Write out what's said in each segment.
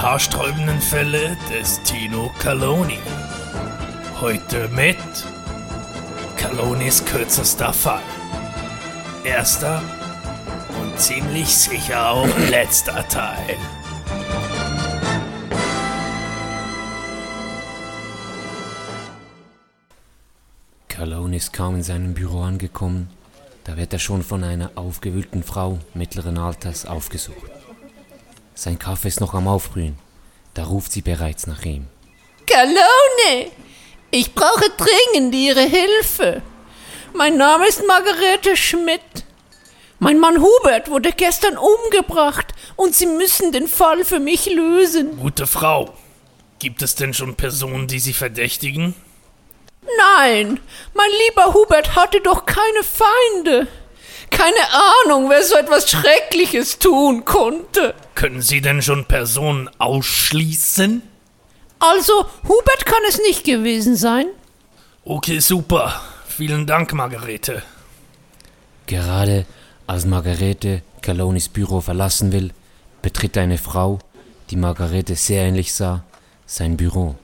haarsträubenden Fälle des Tino Caloni. Heute mit Calonis kürzester Fall. Erster und ziemlich sicher auch letzter Teil. Calone ist kaum in seinem Büro angekommen, da wird er schon von einer aufgewühlten Frau mittleren Alters aufgesucht. Sein Kaffee ist noch am Aufbrühen, da ruft sie bereits nach ihm. Calone, ich brauche dringend Ihre Hilfe. Mein Name ist Margarete Schmidt. Mein Mann Hubert wurde gestern umgebracht und Sie müssen den Fall für mich lösen. Gute Frau, gibt es denn schon Personen, die Sie verdächtigen? Nein, mein lieber Hubert hatte doch keine Feinde. Keine Ahnung, wer so etwas Schreckliches tun konnte. Können Sie denn schon Personen ausschließen? Also, Hubert kann es nicht gewesen sein. Okay, super. Vielen Dank, Margarete. Gerade als Margarete Calonis Büro verlassen will, betritt eine Frau, die Margarete sehr ähnlich sah, sein Büro.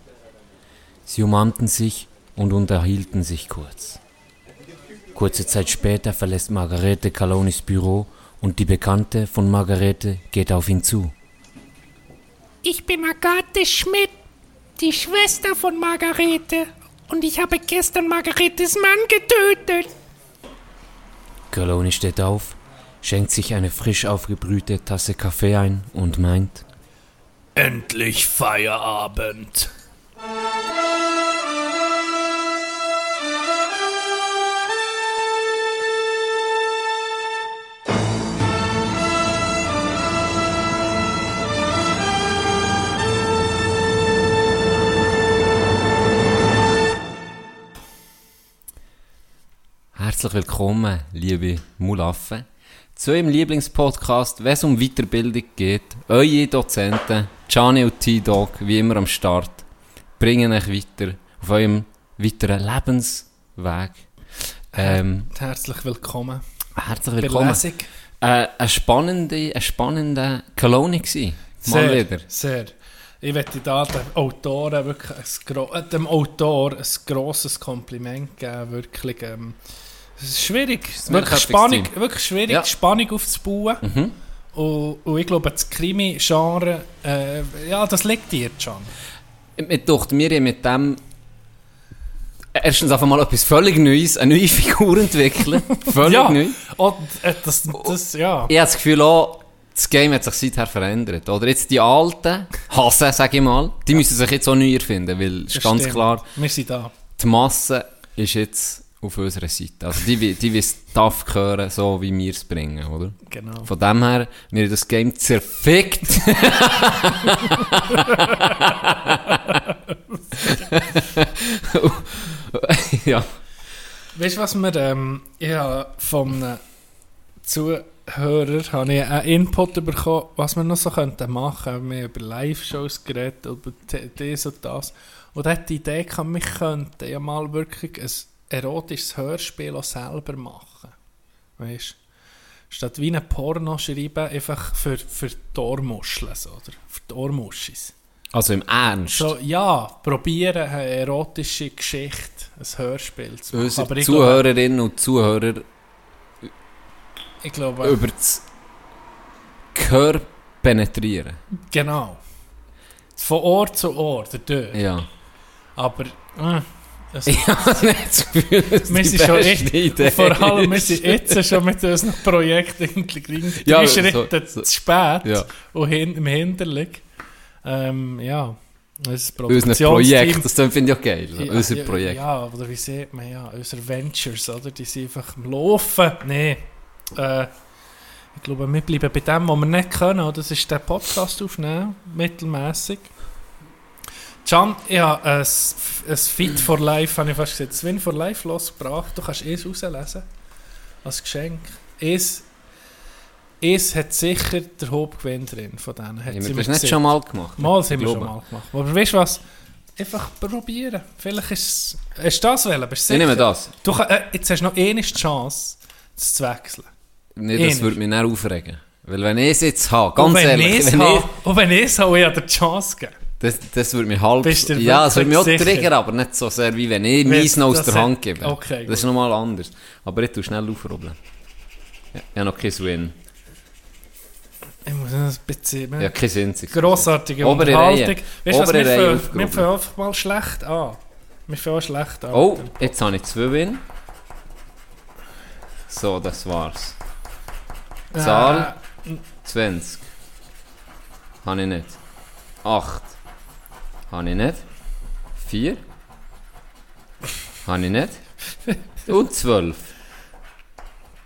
Sie umarmten sich und unterhielten sich kurz. Kurze Zeit später verlässt Margarete Calonis Büro und die Bekannte von Margarete geht auf ihn zu. Ich bin Agathe Schmidt, die Schwester von Margarete. Und ich habe gestern Margaretes Mann getötet. Caloni steht auf, schenkt sich eine frisch aufgebrühte Tasse Kaffee ein und meint, Endlich Feierabend. Herzlich willkommen, liebe Mulaffen, zu eurem Lieblingspodcast, wenn es um Weiterbildung geht. Eure Dozenten, Gianni und T-Dog, wie immer am Start, bringen euch weiter auf eurem weiteren Lebensweg. Ähm, Herzlich willkommen. herzlich willkommen. Äh, eine spannende, eine spannende gsi. Mal Sehr, wieder. sehr. Ich möchte da den Autoren wirklich ein, äh, dem Autor ein grosses Kompliment geben. Wirklich, ähm, es ist schwierig. wirklich Spannung, wirklich schwierig, Ja. Spannung aufzubauen. Mhm. Und, und ich glaube, das Krimi-Genre, äh, ja, das liegt dir schon. Mir dachte, wir haben mit dem erstens einfach mal etwas völlig Neues, eine neue Figur entwickeln. völlig ja, neu. Und, äh, das, das, ja. Ich habe das Gefühl auch, das Game hat sich seither verändert. Oder jetzt die alten Hassen, sage ich mal, die müssen sich jetzt auch neu erfinden, weil ist ganz stimmt. klar, Wir sind da. die Masse ist jetzt auf unserer Seite. Also die, die es tough hören, so wie wir es bringen, oder? Genau. Von dem her, wir haben das Game zerfickt. ja. Weißt du, was wir, ähm, ich habe von einem Zuhörer habe ich einen Input bekommen, was wir noch so könnten machen. Wir haben über Live-Shows geredet, über das und das. Und er hat die Idee gehabt, wir könnten ja mal wirklich ein erotisches Hörspiel auch selber machen. Weißt du? Statt wie ein Porno schreiben, einfach für, für die Ohrmuscheln, oder? Für die Ohrmuschis. Also im Ernst. So, ja, probieren eine erotische Geschichte, ein Hörspiel zu machen. Unsere Aber ich glaube, Zuhörerinnen und Zuhörer ich glaube über das Gehör penetrieren. Genau. Von Ort zu Ort, der Tür. Ja. Aber äh, habe nicht das Gefühl, wir sind schon echt, Idee vor allem wir sind jetzt schon mit unseren Projekten irgendwie Ja, drei so- Schritte so- zu spät Ja. und hin, im Hinterlig. Ähm, ja, unser. Projekt, das finde ich auch geil. Ja, Unser ja, Projekt. Ja, oder wie sieht man ja, unsere Ventures, oder? Die sind einfach am Laufen. Nee. Äh, ich glaube, wir bleiben bei dem, was wir nicht können. oder? Das ist der Podcast aufnehmen, mittelmäßig. Can, ich habe ein, ein Fit for Life, habe ich fast gesagt, Swin for Life losgebracht. Du kannst es rauslesen. Als Geschenk. Es, es hat sicher der Hauptgewinn drin von denen. Hat Haben sie wir mir das nicht schon mal gemacht? Mal sind wir schon mal gemacht. Aber weißt du was? Einfach probieren. Vielleicht ist es. Hast du das wollen? Bist du Ich nehme das. Du, äh, jetzt hast du noch eine Chance, das zu wechseln. Nee, das Ähnlich. würde mich nicht aufregen. Weil wenn ich es jetzt habe, Und ganz wenn ehrlich, ich, habe, und wenn ich es habe, ich habe die Chance gegeben. Das, das würde mich halb... Bist du ja, das würde mich auch triggern, aber nicht so sehr, wie wenn ich meins noch aus das der Hand gebe. Okay, das ist nochmal anders. Aber ich tue schnell aufrubbeln. Ja, ich habe noch kein Win. Ich muss ein bisschen... Ja, kein einziges. Grossartige Obere Unterhaltung. Reihe. Weißt du was, wir fangen- wir aufgehoben. fangen einfach mal schlecht an. Wir fangen schlecht an. Oh, jetzt habe ich zwei Win. So, das war's. Äh, Zahl 20. Habe ich nicht. 8. Habe ich nicht. 4. Habe ich nicht. Und 12.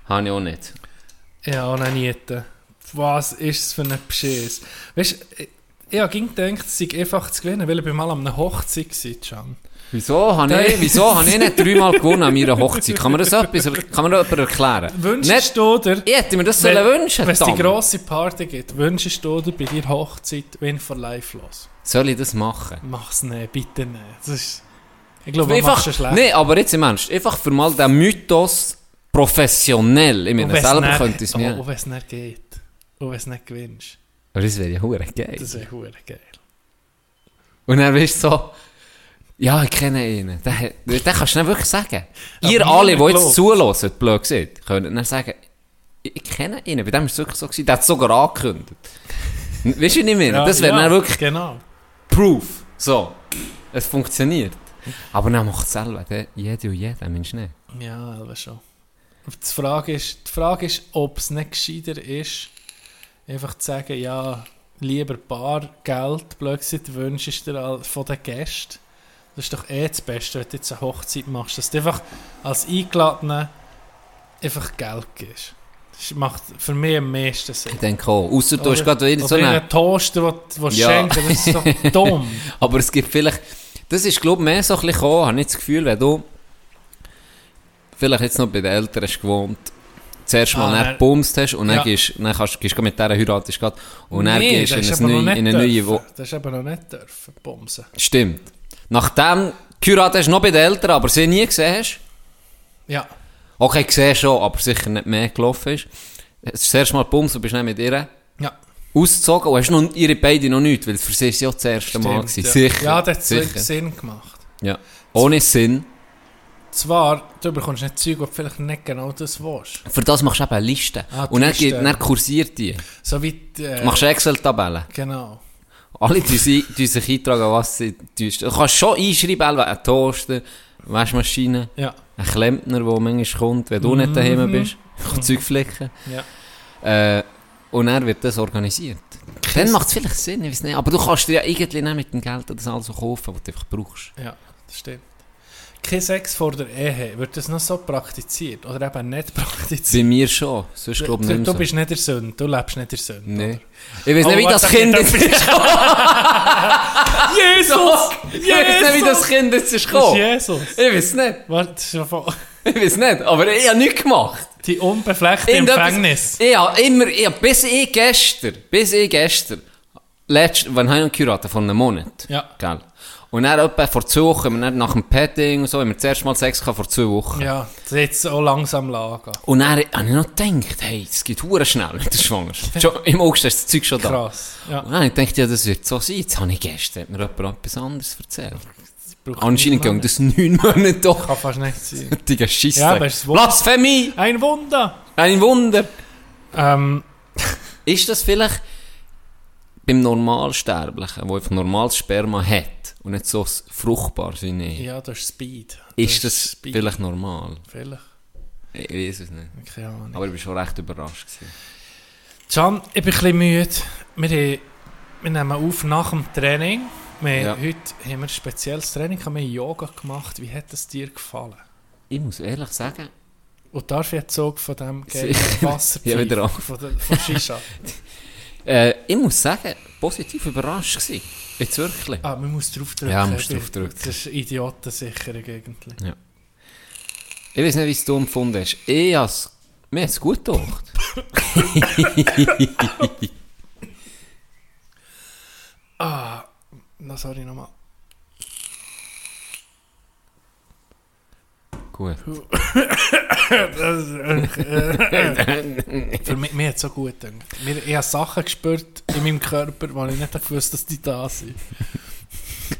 Habe ich auch nicht. Ja, und auch nicht. Was ist es für ein Beschiss? Weißt du, ich, habe gedacht, es sei einfach zu gewinnen, weil ich bin mal an einer Hochzeit war. Wieso habe ich, wieso habe ich nicht dreimal gewonnen an meiner Hochzeit? Kann man das etwas, kann man das jemand erklären? Wünschst Nicht, du dir, ich hätte mir das wenn sollen wünschen wenn es die grosse Party gibt, wünschst du dir bei dir Hochzeit Win for Life los? Soll ich das machen? Mach's nicht, bitte nicht. Das ist, ich glaube, Einfach, macht schon schlecht. nee, aber jetzt im Ernst, einfach für mal den Mythos professionell. Ich meine, selber nicht- könnte ich es oh, mir... Und wenn es nicht geht. Und wenn es nicht gewinnst. Aber das wäre ja hure geil. Das wäre hure geil. Und dann bist du so, ja, ich kenne ihn. Den, den kannst du nicht wirklich sagen. Aber Ihr alle, die jetzt zulassen, blöd gesagt, können dann sagen, ich, kenne ihn. Bei dem war es wirklich so, gewesen, der hat es sogar angekündigt. weißt du, ich meine? Ja, das wäre ja, wirklich Genau. Proof. So, es funktioniert. Aber dann macht es selber, jede und jeder, Mensch nicht. Ja, aber schon. Die Frage ist, die Frage ist ob es nicht gescheiter ist, einfach zu sagen, ja, lieber Bargeld, blöd gesagt, wünschst du dir von den Gästen. Das ist doch eh das Beste, wenn du jetzt eine Hochzeit machst, dass du einfach als Eingeladener einfach Geld gibst. Das macht für mich am meisten Sinn. Ich denke auch. Ausser du hast gerade wieder so einen Toaster, den du Ja. schenken, das ist doch dumm. Aber es gibt vielleicht, das ist glaube ich mehr so ein bisschen gekommen, habe ich das Gefühl, wenn du vielleicht jetzt noch bei den Eltern hast gewohnt, zuerst mal Ah, nicht dann- gebumst hast und dann, Ja. gehst, dann kannst, gehst du mit dieser heiratest grad, und dann Nee, gehst du in, ein nicht in eine neue dürfen. Wo Das ist aber noch nicht dürfen, bumsen. Stimmt. Nachdem geheiratet hast, noch bei den Eltern, aber sie nie gesehen hast, Ja. Okay, gesehen schon, aber sicher nicht mehr gelaufen ist, das erste Mal gebumst und bist dann mit ihr Ja. ausgezogen und hast noch, ihre beide noch nicht, weil für sie ist ja das erste Mal Stimmt, gewesen. ja. Sicher. Ja, das hat sicher. Sinn gemacht. Ja. Ohne Sinn. Zwar, du bekommst nicht Zeug, wo du vielleicht nicht genau das willst. Für das machst du eben eine Liste. Ah, und dann, Liste. dann kursiert die. So wie die, äh, Du machst Excel-Tabellen. Genau. Alle die die sich eintragen, was sie. Du kannst schon einschreiben, ein Toaster, Waschmaschine, Ja. ein Klempner, der manchmal kommt, wenn du nicht daheim Mhm. bist. Zeug flicken. Ja. Äh, und dann wird das organisiert. Dann macht es vielleicht Sinn, ich weiß nicht. Aber du kannst dir ja irgendwie nicht mit dem Geld das alles so kaufen, was du einfach brauchst. Ja, das stimmt. Kein Sex vor der Ehe, wird das noch so praktiziert? Oder eben nicht praktiziert? Bei mir schon. Sonst glaube ich du, nicht du bist nicht der Sünde, du lebst nicht der Sünde. so. Nee. Ich weiß Oh, nicht, wie das Kind jetzt ist. Jesus! Ich weiß nicht, wie das Kind jetzt ist Das ist gekommen. Jesus! Ich weiß nicht. Warte, ja voll- Ich weiß nicht. Aber ich habe nichts gemacht. Die unbefleckte Empfängnis. Ich habe immer, ich habe bis ich gestern, bis ich gestern, letzt, wann habe ich noch geheiratet? Von einem Monat. Ja. Gell? Und dann etwa vor zwei Wochen, wir nach dem Petting und so, haben wir das erste Mal Sex gehabt vor zwei Wochen. Ja, das ist jetzt auch langsam lagen. Und dann habe ich noch gedacht, hey, es geht hure schnell mit der Schwangerschaft. Schon, Im August ist das Zeug schon da. Krass. Ja. Und dann habe ich gedacht, ja, das wird so sein. Jetzt habe ich gestern, mir jemand etwas anderes erzählt. Anscheinend ging das neun Monate doch. Kann fast nicht sein. Digga, Scheisse. Ja, aber es. Blasphemie! Ein Wunder! Ein Wunder! Ähm, Ist das vielleicht beim Normalsterblichen, der einfach normales Sperma hat und nicht so fruchtbar ich, ja, das ist Speed. ist das Speed. vielleicht normal? Vielleicht. Ich weiß es nicht. Keine Ahnung. Aber ich war schon recht überrascht. Gewesen. Can, ich bin ein bisschen müde. Wir, haben, wir nehmen auf nach dem Training. Wir, Ja. Heute haben wir ein spezielles Training, wir haben Yoga gemacht. Wie hat es dir gefallen? Ich muss ehrlich sagen, Und darf ich jetzt so von dem. Wasser Ja, wieder an. von, der, von Shisha? äh, ich muss sagen, positiv überrascht gewesen. Jetzt wirklich. ah, man muss draufdrücken. Ja, man muss draufdrücken. Das ist Idiotensicherung eigentlich. Ich weiß nicht, wie es du empfunden hast. Ich has, mir hat es gut gedacht. Ah, na sorry nochmal. Gut. Für mich, mir hat es so gut gedacht. Mir, ich habe Sachen gespürt in meinem Körper, wo ich nicht gewusst dass die da sind. Es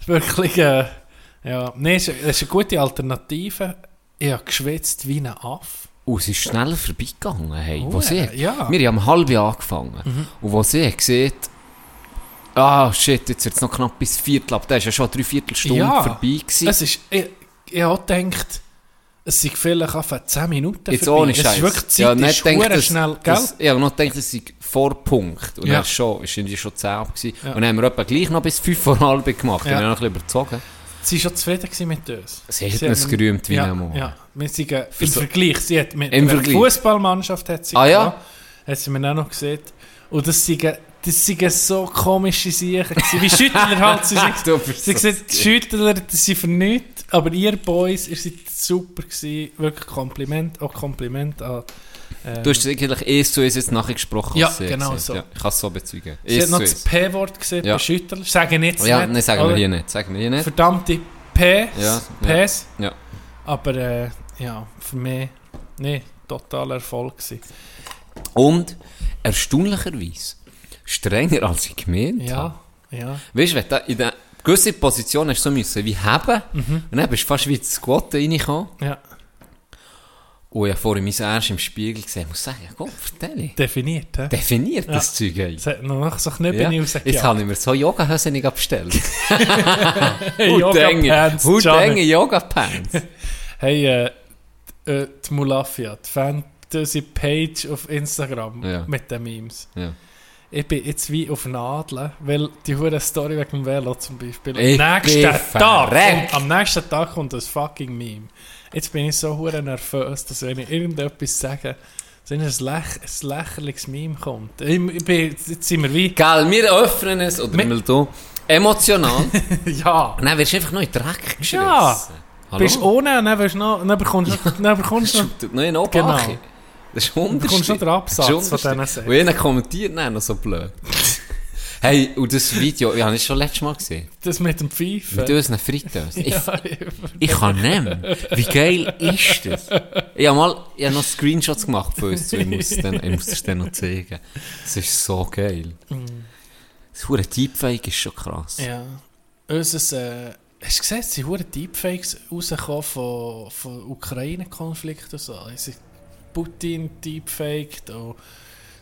ist wirklich, äh, ja, nee, es ist, ist eine gute Alternative. Ich habe geschwitzt wie ein Aff. Und es ist schneller vorbeigegangen. Hey. Oh, wo sie, ja. Wir haben um halb angefangen. Und wo sie sieht, ah shit, jetzt wird es noch knapp bis Viertel ab. Da ist ja schon eine Dreiviertelstunde Ja. vorbei gewesen. Es ist, ich, ich habe gedacht, es sind vielleicht einfach 10 Minuten Jetzt vorbei. ohne es ist wirklich, die ja, Zeit nicht verdammt dass- schnell, gell? dass- Ich habe noch gedacht, es sei vor Punkt. Und Ja. dann schon, ist irgendwie schon 10 ab gewesen. Ja. Und dann haben wir etwa gleich noch bis 5 vor halb gemacht. Ja. Und dann noch ein bisschen überzogen. Sie war schon zufrieden mit uns. Sie hat Sie uns hat- gerühmt wie ja, ein. Ja, wir sind im so- Vergleich. Sie hat mit Im Vergleich. Fußballmannschaft hat sie Ah, ja? gehabt. Hat sie mir auch noch gesehen. Und das sind, das sind so komische Sachen. Wie Schüttler halt. Sie, Du sie gesagt, Schüttler, das sind für nichts. Aber ihr Boys, ihr seid super gewesen. Wirklich Kompliment, auch Kompliment an... ähm, Du hast es eigentlich eins zu eins jetzt nachgesprochen. Ja, genau so. Ja, ich kann es so bezeugen. Sie Eins hat noch zu das. P-Wort gesehen Ja. bei Schüttler. Sagen jetzt Ja, nicht. nein, sagen wir hier nicht. Sagen wir hier nicht. Verdammte P. Ja, Ps. ja. Aber äh, ja, für mich, nee, totaler Erfolg gewesen. Und erstaunlicherweise strenger als ich gemeint habe. Ja, ja. Weißt du, wenn du in der gewissen Position hast so müssen wie haben Mhm. und dann bist du fast wie ins Squat reingekommen. Ja, Und ich habe vorhin mein Erst im Spiegel gesehen, ich muss sagen, Gott, vertell definiert, hä? Definiert das Zeug ey. Es hat noch so Knöpfe Ja. ja. Jetzt rausgejagt. habe ich mir so Yoga-Hosen bestellt. Hey, Yoga-Pants, Hut enge Yoga-Pants. Hey, äh, äh, die Mulafia, die Fantasy-Page auf Instagram Ja. mit den Memes. Ja. Ich bin jetzt wie auf Nadeln, weil die hure Story wegen dem Velo zum Beispiel. Ich am nächsten bin Tag, kommt, am nächsten Tag kommt das fucking Meme. Jetzt bin ich so hure nervös, dass wenn ich irgendetwas sage, dass ein, läch ein lächerliches Meme kommt. Ich, ich bin, jetzt sind wir wie, Gell, wir öffnen es, oder mal du, emotional. ja, und dann wirst du einfach noch in den Dreck geschrissen. Ja. Hallo? bist ohne und dann, wirst noch, dann bekommst du noch, dann bekommst du noch, Tut noch Genau. Das ist bekommst du noch den Absatz Das von diesen Sätzen. Und einer kommentiert dann noch so blöd. hey, und das Video, ich habe es schon letztes Mal gesehen. Das mit dem Pfeifen. Mit unseren Fritteusen. Ich, ja, ich kann nehmen. Wie geil ist das? Ich habe mal ich habe noch Screenshots gemacht von uns. Ich muss es dann, ich muss es dann noch zeigen. Das ist so geil. Das hure Deepfake ist schon krass. ja. Unser, äh, hast du gesehen, es sind hure Deepfakes rausgekommen von, von Ukraine-Konflikt und so. Also Putin deepfaked und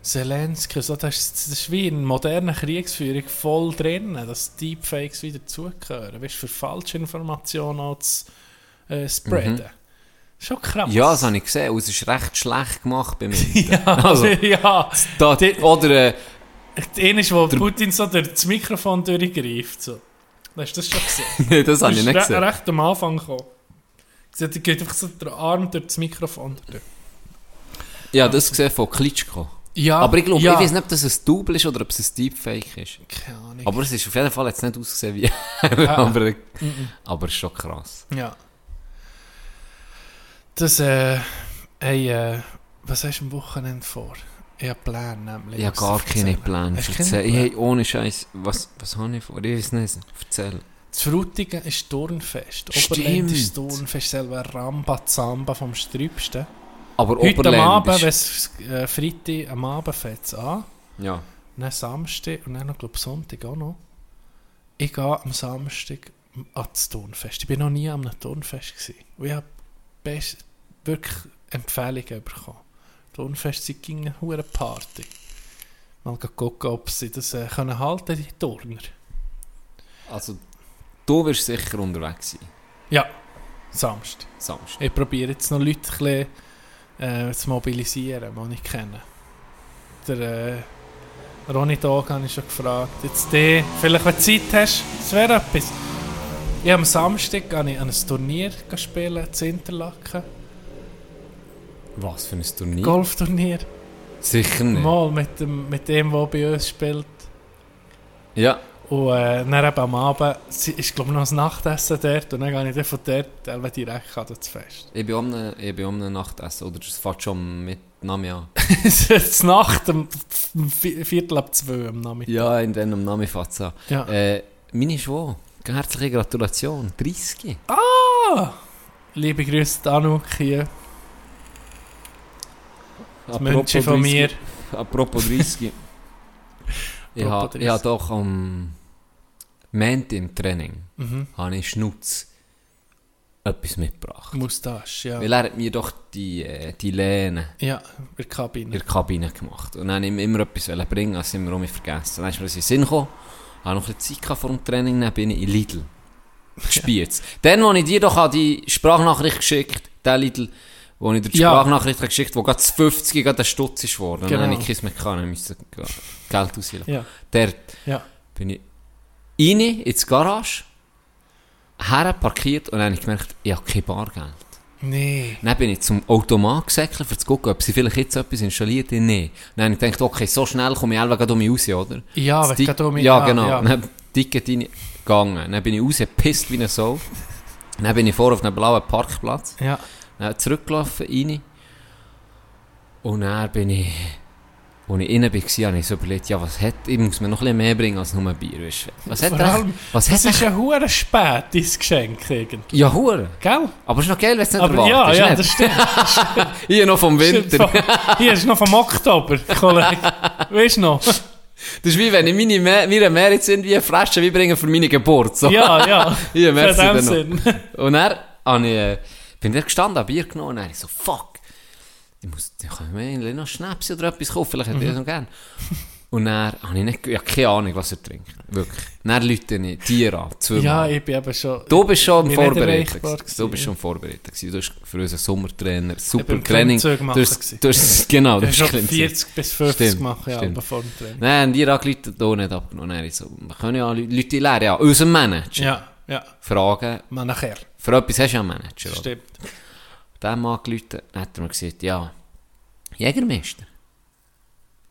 Zelensky. So, das, ist, das ist wie in moderner Kriegsführung voll drin, dass Deepfakes wieder zugehören. Weißt du, für falsche Informationen auch zu äh, spreaden. Schon krass. Ja, das habe ich gesehen. Und es ist recht schlecht gemacht bei mir. ja, Also, ja. da, oder äh, Einer, wo Der- Putin so durch das Mikrofon durchgreift. So. Hast du das schon gesehen? das habe ich ist nicht gesehen. recht am Anfang gekommen. Sie geht einfach so der Arm durch das Mikrofon. durch. Ja, das gesehen von Klitschko. Ja, Aber ich glaube, ja. ich weiß nicht, ob das ein Double ist oder ob es ein Deepfake ist. Keine Ahnung. Aber es ist auf jeden Fall jetzt nicht ausgesehen wie aber, Mhm. aber es ist schon krass. Ja. Das, äh, hey, äh, was hast du am Wochenende vor? Ich habe Pläne nämlich. Ich habe gar zu keine. Pläne. Ich habe ohne Scheiß. Was, was habe ich vor? Ich weiß nicht. Erzähl. Das Frutigen ist Turnfest. Oberland ist Turnfest, selber Rambazamba vom Strübsten. Aber Heute am Abend, wenn es äh, Freitag am Abend fängt es an. Ja. Dann Samstag und dann noch, glaube Sonntag auch noch. Ich gehe am Samstag an das Turnfest. Ich bin noch nie einem Turnfest gewesen. Und ich habe best, wirklich Empfehlungen bekommen. Turnfest sind gegen eine hohe Party. Mal gucken, ob sie das äh, können halten, die Turner. Also, du wirst sicher unterwegs sein. Ja, Samstag. Samstag. Ich probiere jetzt noch Leute ein bisschen, äh, zu mobilisieren, die ich kenne. Der äh, Ronny Dog habe ich schon gefragt. Jetzt die, vielleicht wenn du Zeit hast, das wäre etwas. Ich am Samstag gehe ich an ein Turnier spielen, zu Interlaken. Was für ein Turnier? Golfturnier. Sicher nicht. Mal mit dem, mit dem, der bei uns spielt. Ja. Und äh, dann eben am Abend ist glaube ich noch ein Nachtessen dort und dann gehe ich dann von dort äh, direkt an das Fest. Ich bin um bin um Nachtessen. Oder das fährt schon mit Nami an. Es ist Nacht um Vi- Viertel ab zwei am Nachmittag. Ja, in dem am Nami fährt. Ja. Äh, meine Schwau. Herzliche Gratulation. 30. Ah! Liebe Grüße Danu hier. Das München von 30 mir. Apropos 30. ich habe 30. ha doch am Montag im Training Mhm. habe ich Schnutz etwas mitgebracht. Moustache, ja. Weil er hat mir doch die, äh, die Lehne Ja, in der in Kabine. der Kabine gemacht. Und dann wollte ich immer etwas bringen, als immer um mich vergessen. Dann ist mir das in den Sinn gekommen, habe noch ein bisschen Zeit vor dem Training, dann bin ich in Lidl. Gespielt. Dann, als ich dir doch die Sprachnachricht geschickt, der Lidl, wo ich dir die Ja. Sprachnachricht geschickt habe, wo gerade das 50 gerade ein Stutz ist worden. Und Genau. dann habe ich keins mehr gehabt, dann musste ich Geld aushöhlen. Ja, Dort ja. bin ich rein, ins Garage, her parkiert und dann habe ich gemerkt, ich habe kein Bargeld. Nee. Dann bin ich zum Automat gesäckelt, um zu gucken, ob sie vielleicht jetzt etwas installiert haben. Nein. Dann habe ich gedacht, okay, so schnell komme ich einfach um mich raus, oder? Ja, weil gerade um mich- ja, genau. ja. Dann Ticket reingegangen. Dann bin ich raus, gepisst wie eine Sau. Dann bin ich vor auf einem blauen Parkplatz. Ja. Dann zurückgelaufen, rein. Und dann bin ich, als ich innen war, habe ich so überlegt, ja, was hat, ich muss mir noch ein mehr bringen als nur ein Bier. weisst du. Was hat Vor er, allem, was das hat ist er, ja hure spät, dein Geschenk irgendwie. ja, Hure. Gell? Aber es ist noch geil, wenn es nicht Aber ja, erwartest, ja, nicht? das stimmt. Hier noch vom Winter. Hier ist noch vom Oktober, Kollege. Weißt du noch? Das ist wie wenn ich meine Me mir mehr jetzt irgendwie eine Flasche wie bringen für meine Geburt. So. Ja, ja. Hier, merci dann noch. Sinn. Und dann ich, äh, bin ich gestanden, habe Bier genommen und dann so, fuck, ich muss, ich kann mir noch Schnaps oder etwas kaufen, vielleicht hätte ich das noch gern. Und dann habe ich nicht, ich habe keine Ahnung, was er trinkt. Wirklich. Dann lüte ich dir an, zweimal. Ja, ich bin eben schon... Du bist schon vorbereitet. Du bist schon vorbereitet. gewesen. Du hast für unseren Sommertrainer super Training. Du machen hast, du hast, genau, du hast habe schon Klimmzug. 40 bis 50 Stimmt, gemacht, ja, stimmt. vor dem Training. Nein, die angerufen, hier nicht abgenommen. Dann so, wir können ja Leute Leute lernen, ja, unseren Manager Ja, ja. fragen. Man nachher. Für etwas hast du ja einen Manager, oder? Dem angerufen, dann hat er mir gesagt, ja, Jägermeister.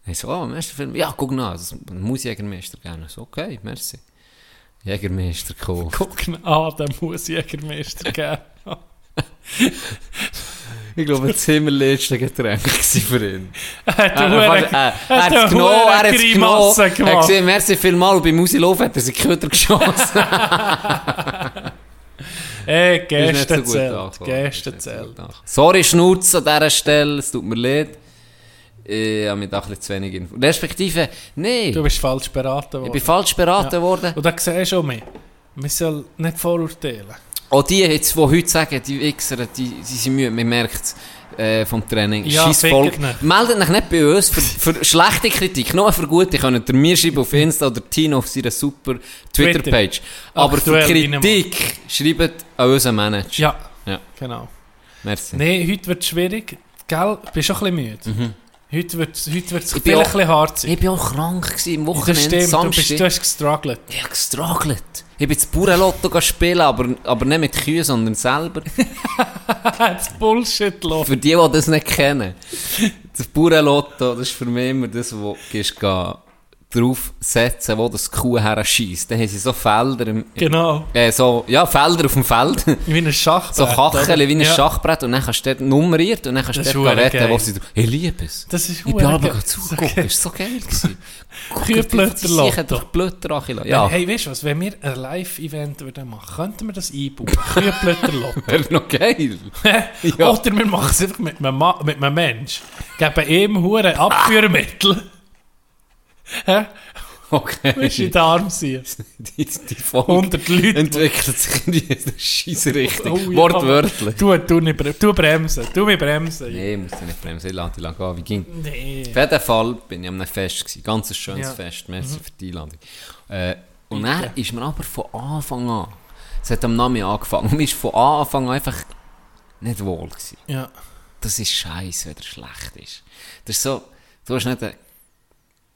Ich so, oh, Meisterfilm, ja, guck nach, das muss Jägermeister gerne. So, okay, merci. Jägermeister, cool. Guck an, der muss Jägermeister geben. Ich glaube, das Himmelletzte Getränk war für ihn. Er hat Er, eine er, er, es genommen, er hat es genommen. Er hat gesehen, merci vielmal, und beim Rauslaufen hat er sich Köder geschossen. Ey, Ist Gäste nicht so zählt. Gäste. Sorry, Schnutz an dieser Stelle, es tut mir leid. Ich habe mich da ein bisschen zu wenig informiert. Respektive, nee, Du bist falsch beraten ich worden. bin falsch beraten Ja. worden. Und da siehst du auch mehr. Man soll nicht vorurteilen. Auch die jetzt, die heute sagen, die Wichser, die, die sind müde, man merkt es äh, vom Training. Ja, Scheiss fickt Volk. nicht. Meldet euch nicht bei uns für, für schlechte Kritik, nur für gute. Könnt ihr mir schreiben auf Insta oder Tino auf seiner super Twitter. Twitter-Page. Aber für Aktuell Kritik schreibt an unseren Manager. Ja, Ja. genau. Merci. Nein, heute wird es schwierig. Gell, bist auch ein bisschen müde. Heute wird es heute wird's vielleicht auch- ein bisschen hart sein. Ich war auch krank gewesen, Das Wochenende, stimmt, du, bist, Samstag. du hast gestruggelt. Ich habe gestruggelt. Ich bin das Bauernlotto spielen, aber, aber nicht mit Kühen, sondern selber. das Bullshit los. Für die, die das nicht kennen. Das Bauernlotto, das ist für mich immer das, wo du gehst gehen, draufsetzen, wo das Kuh her schießt. Dann haben sie so Felder, im, Genau. äh, so, ja, Felder auf dem Feld. Wie ein Schachbrett. so Kacheln wie ein ja. Schachbrett und dann kannst du dort nummeriert und dann kannst du dort retten, wo sie, ich liebe es. Das ist Ich bin aber zugeguckt, das war so geil. gewesen. Kühlblöterlotto. Sicher durch Blötter. Ja, Hey, weißt du was? Wenn wir ein Live-Event würden machen, könnten wir das einbauen. Kühlblöterlotto. wäre noch geil. Ja. Oder wir machen es einfach mit einem, Ma mit einem Mensch. Geben ihm hure Abführmittel. Hä? Okay. Du in den Arm ziehen? die, die Folge 100 Leute. entwickelt sich in die scheisse Richtung. Oh ja. Wortwörtlich. Du, du, nicht, bre- du bremsen. Du mich bremsen. Nee, ich muss ja nicht bremsen, ich lasse die lang gehen, wie ging. Nee. Auf jeden Fall bin ich an einem Fest gewesen, ganz ein schönes Ja. Fest, merci für die Einladung. Äh, und dann ist mir aber von Anfang an, es hat am Namen angefangen, und mir ist von Anfang an einfach nicht wohl gewesen. Ja. Das ist scheiße, wenn er schlecht ist. Das ist so, du hast nicht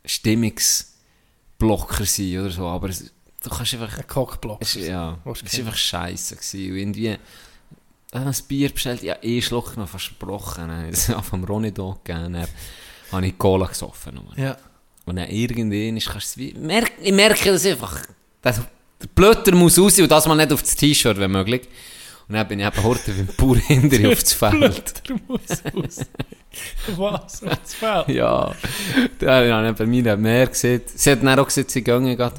Stimmungsblocker sein oder so, aber es, du kannst einfach Ein Cockblock. Es, ja, es war einfach scheiße. Gewesen. Und irgendwie, habe ein Bier bestellt, ja, eh Schluck noch versprochen. Dann habe ich es vom Ronny da gegeben. Dann habe ich Cola gesoffen. nur. Ja. Und dann irgendwann ist, kannst du es wie, merk, ich merke das einfach. Das, der Blötter muss raus und das mal nicht auf das T-Shirt, wenn möglich. Und dann bin ich eben heute beim Bauer hinter auf das Feld. Du musst raus. Was? Auf das Feld? Ja, da habe ich bei mir am Meer gesehen. Sie hat dann auch gesehen, sie gehen gerade.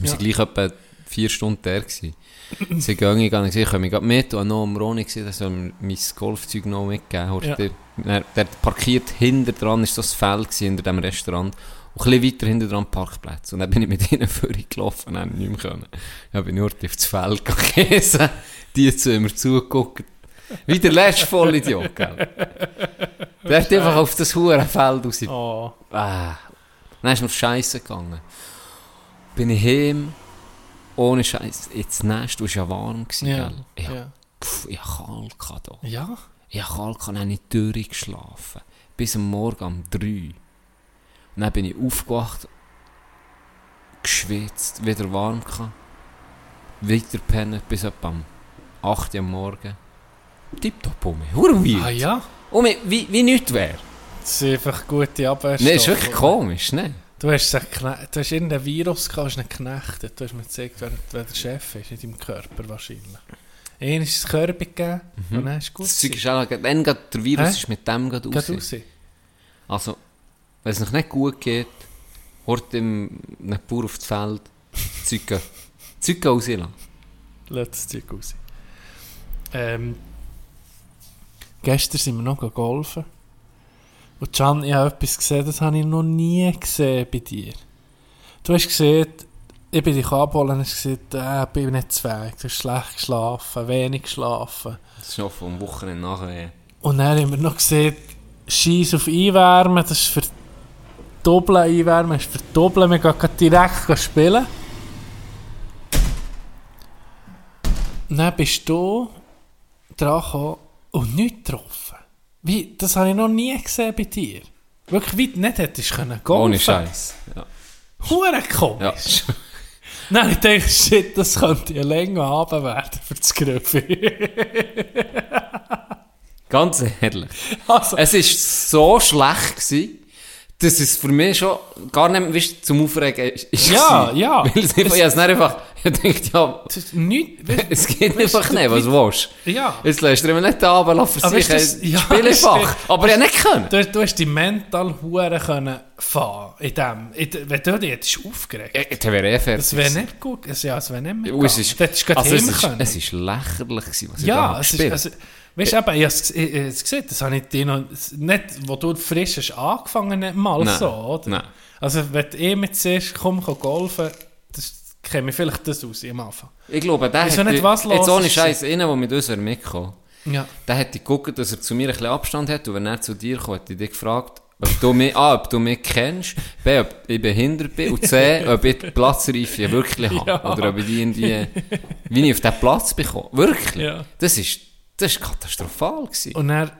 Wir waren gleich etwa vier Stunden da. Gewesen. sie gehen, ich gehe, ich komme gerade mit, und noch am Roni gesehen, dass er mein Golfzeug noch mitgegeben hat. Ja. Der, der, der parkiert hinter dran, ist so das Feld gewesen, hinter dem Restaurant. Und ein bisschen weiter hinter dran Parkplatz. Und dann bin ich mit ihnen vorgelaufen und dann nicht mehr können. Dann bin ich nur auf das Feld gegessen, die zu immer zugeguckt. Wie der letzte Vollidiot, gell? Der hat einfach auf das hure Feld raus. Oh. Ah. Dann ist mir scheiße gegangen. Bin ich heim, ohne Scheiß. Jetzt nächst, du warst ja warm gewesen, Ja. gell? Ich, Ja. pff, ich kalt gehabt hier. Ja? Ich kalt gehabt, dann habe ich durchgeschlafen. Bis am Morgen um 3. Und dann bin ich aufgewacht, geschwitzt, wieder warm gehabt. Weiter pennen bis etwa am 8 Uhr am Morgen. Tipptopp um mich. Hure weird. Ah ja? Um mich, wie, wie nichts wäre. Das sind einfach gute Abwehrstoffe. Nee, ist wirklich komisch, ne? Du hast, du hast irgendein Virus gehabt, hast ihn geknechtet. Du hast mir gezeigt, wer, wer der Chef ist in deinem Körper wahrscheinlich. Einer ist das Körper gegeben und dann ist es gut. Das Zeug ist auch, dann geht der Virus Hä? ist mit dem gerade Geht raus. raus. Also, wenn es noch nicht gut geht, hört ihm einen Bauer auf das Feld, Zeug Zeug rauslassen. Lass das Zeug raus. Ähm, gestern sind wir noch golfen. Und Can, ich habe etwas gesehen, das habe ich noch nie gesehen bei dir. Du hast gesehen, ich bin dich abholen und hast gesagt, äh, ich bin nicht zu fähig. Du hast schlecht geschlafen, wenig geschlafen. Das ist noch vom Wochenende nachher. Und dann haben wir noch gesehen, Scheiß auf Einwärmen, das ist für Doppeln Einwärmen, ist für Doppeln, wir gehen direkt spielen. Und dann bist du dran und nichts getroffen. Wie, das habe ich noch nie gesehen bei dir. Wirklich weit nicht hättest du können golfen. Ohne Scheiß. Ja. Hure komisch. ja. Nein, ich denke, shit, das könnte ein länger Abend werden für das Griffi. Ganz ehrlich. also, Es war so schlecht, gewesen, dass es für mich schon gar nicht mehr weißt, zum Aufregen ist. ist Ja, gewesen. ja. Weil es einfach, ich hab's nicht einfach, ich dachte, ja, das ist nichts. weißt- es geht weißt einfach nicht, was du willst. Ja. Jetzt lässt du mir nicht Abend für Aber sich, ist das- ja, Spielefach. ist- Aber hab nicht können. Du, du hast die mental hure können fahren in dem. In, wenn du dich hättest aufgeregt. Ja, Das wäre eh fertig. Das wäre nicht gut. Also, ja, es wäre nicht mehr Ja, es ist, also es, ist, es ist lächerlich gewesen, was ich da ja, habe es ist, gespielt. also, weißt du, eben, ich habe es gesehen, das habe ich dir noch, nicht, wo du frisch hast angefangen, nicht mal Nein, so, oder? nein. Also, wenn du eh mit siehst, komm, komm golfen, das käme vielleicht das aus am Anfang. Ich glaube, der hat, nicht, was los jetzt ohne? Scheiß, einer, der mit uns mitgekommen, Ja. der hätte geguckt, dass er zu mir ein bisschen Abstand hat und wenn er zu dir kommt, hätte ich dich gefragt, ob du mich, A, ob du mich kennst, B, ob ich behindert bin und C, ob ich die Platzreife wirklich habe. Ja. Oder ob ich die irgendwie, wie ich auf diesen Platz bekomme. Wirklich. Ja. Das ist, das ist katastrophal gewesen. Und dann,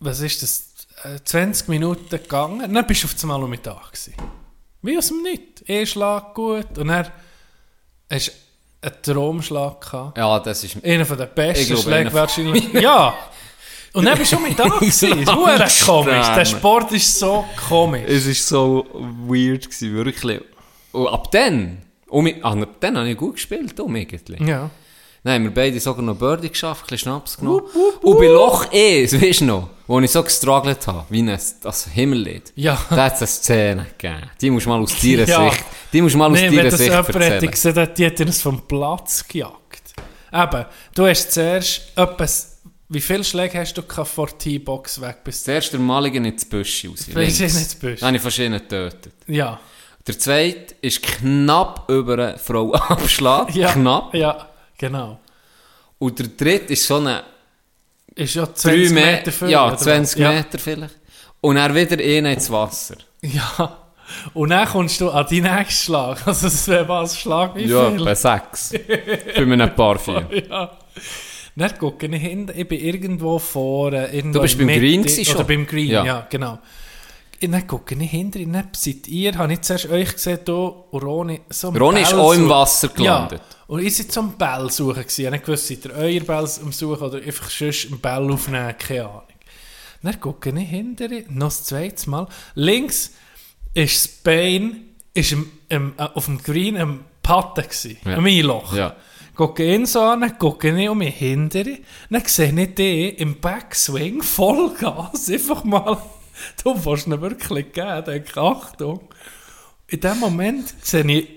was ist das, äh, 20 Minuten gegangen, dann bist du auf einmal um Mittag gewesen. Wie aus dem Nichts. E-Schlag gut, und dann hast du einen Traumschlag gehabt. ja, das ist, Einer von den besten glaube, Schläge einer von- wahrscheinlich. ja! Und dann bist du mit da gewesen. Das ist verdammt komisch. Der Sport ist so komisch. es ist so weird gewesen, wirklich. Und ab dann, um mich, ah, ab dann habe ich gut gespielt, um irgendwie. Ja. Dann haben wir beide sogar noch Birdie geschafft, ein bisschen Schnaps genommen. Und bei Loch E, das weißt du noch, wo ich so gestruggelt habe, wie ein, das Himmellied. Ja. Da hat es eine Szene gegeben. Die musst du mal aus deiner Ja. Sicht, die musst du mal aus Nee, wenn deiner das Sicht jemand hätte erzählen. gesehen, hat, die hat uns vom Platz gejagt. Eben, du hast zuerst etwas, wie viele Schläge hast du vor der T-Box weg bis Das erste Maligen ins Büsche raus. Nicht das Büsche? Dann habe ich verschiedene getötet. Ja. Der zweite ist knapp über eine Frau Abschlag. Ja. Knapp. Ja, genau. Und der dritte ist so eine Ist ja 3 20 Meter, Meter viel, ja, oder was? 20 ja. Meter vielleicht. Und dann wieder einen ins Wasser. Ja. Und dann kommst du an deinen nächsten Schlag. Also, es wäre was Schlag wie Ja, viel. bei sechs. Bei einem paar vier. Ja. Dann gucke ich hinten, ich bin irgendwo vorne, irgendwo Du bist beim Mitte, Green gewesen Oder schon? beim Green, ja, Ja. genau. Und dann gucke ich hinten, dann seid ihr, habe ich zuerst euch gesehen, du und Roni, so Ronny ist auch im. Wasser gelandet. Ja, und ich war so am Ball suchen. gewesen. Ich nicht gewusst, seid ihr euer Ball am Suchen oder einfach sonst einen Ball aufnehmen, keine Ahnung. Dann gucke ich hinten, noch das zweite Mal. Links ist das Bein ist im, im, äh, auf dem Green am Patten gewesen, Ja. am Einloch. Ja. Gucke ihn so an, gucke ich um mich hinterher, dann sehe ich den im Backswing Vollgas, einfach mal, du willst ihn wirklich geben, denke Achtung. In dem Moment sehe ich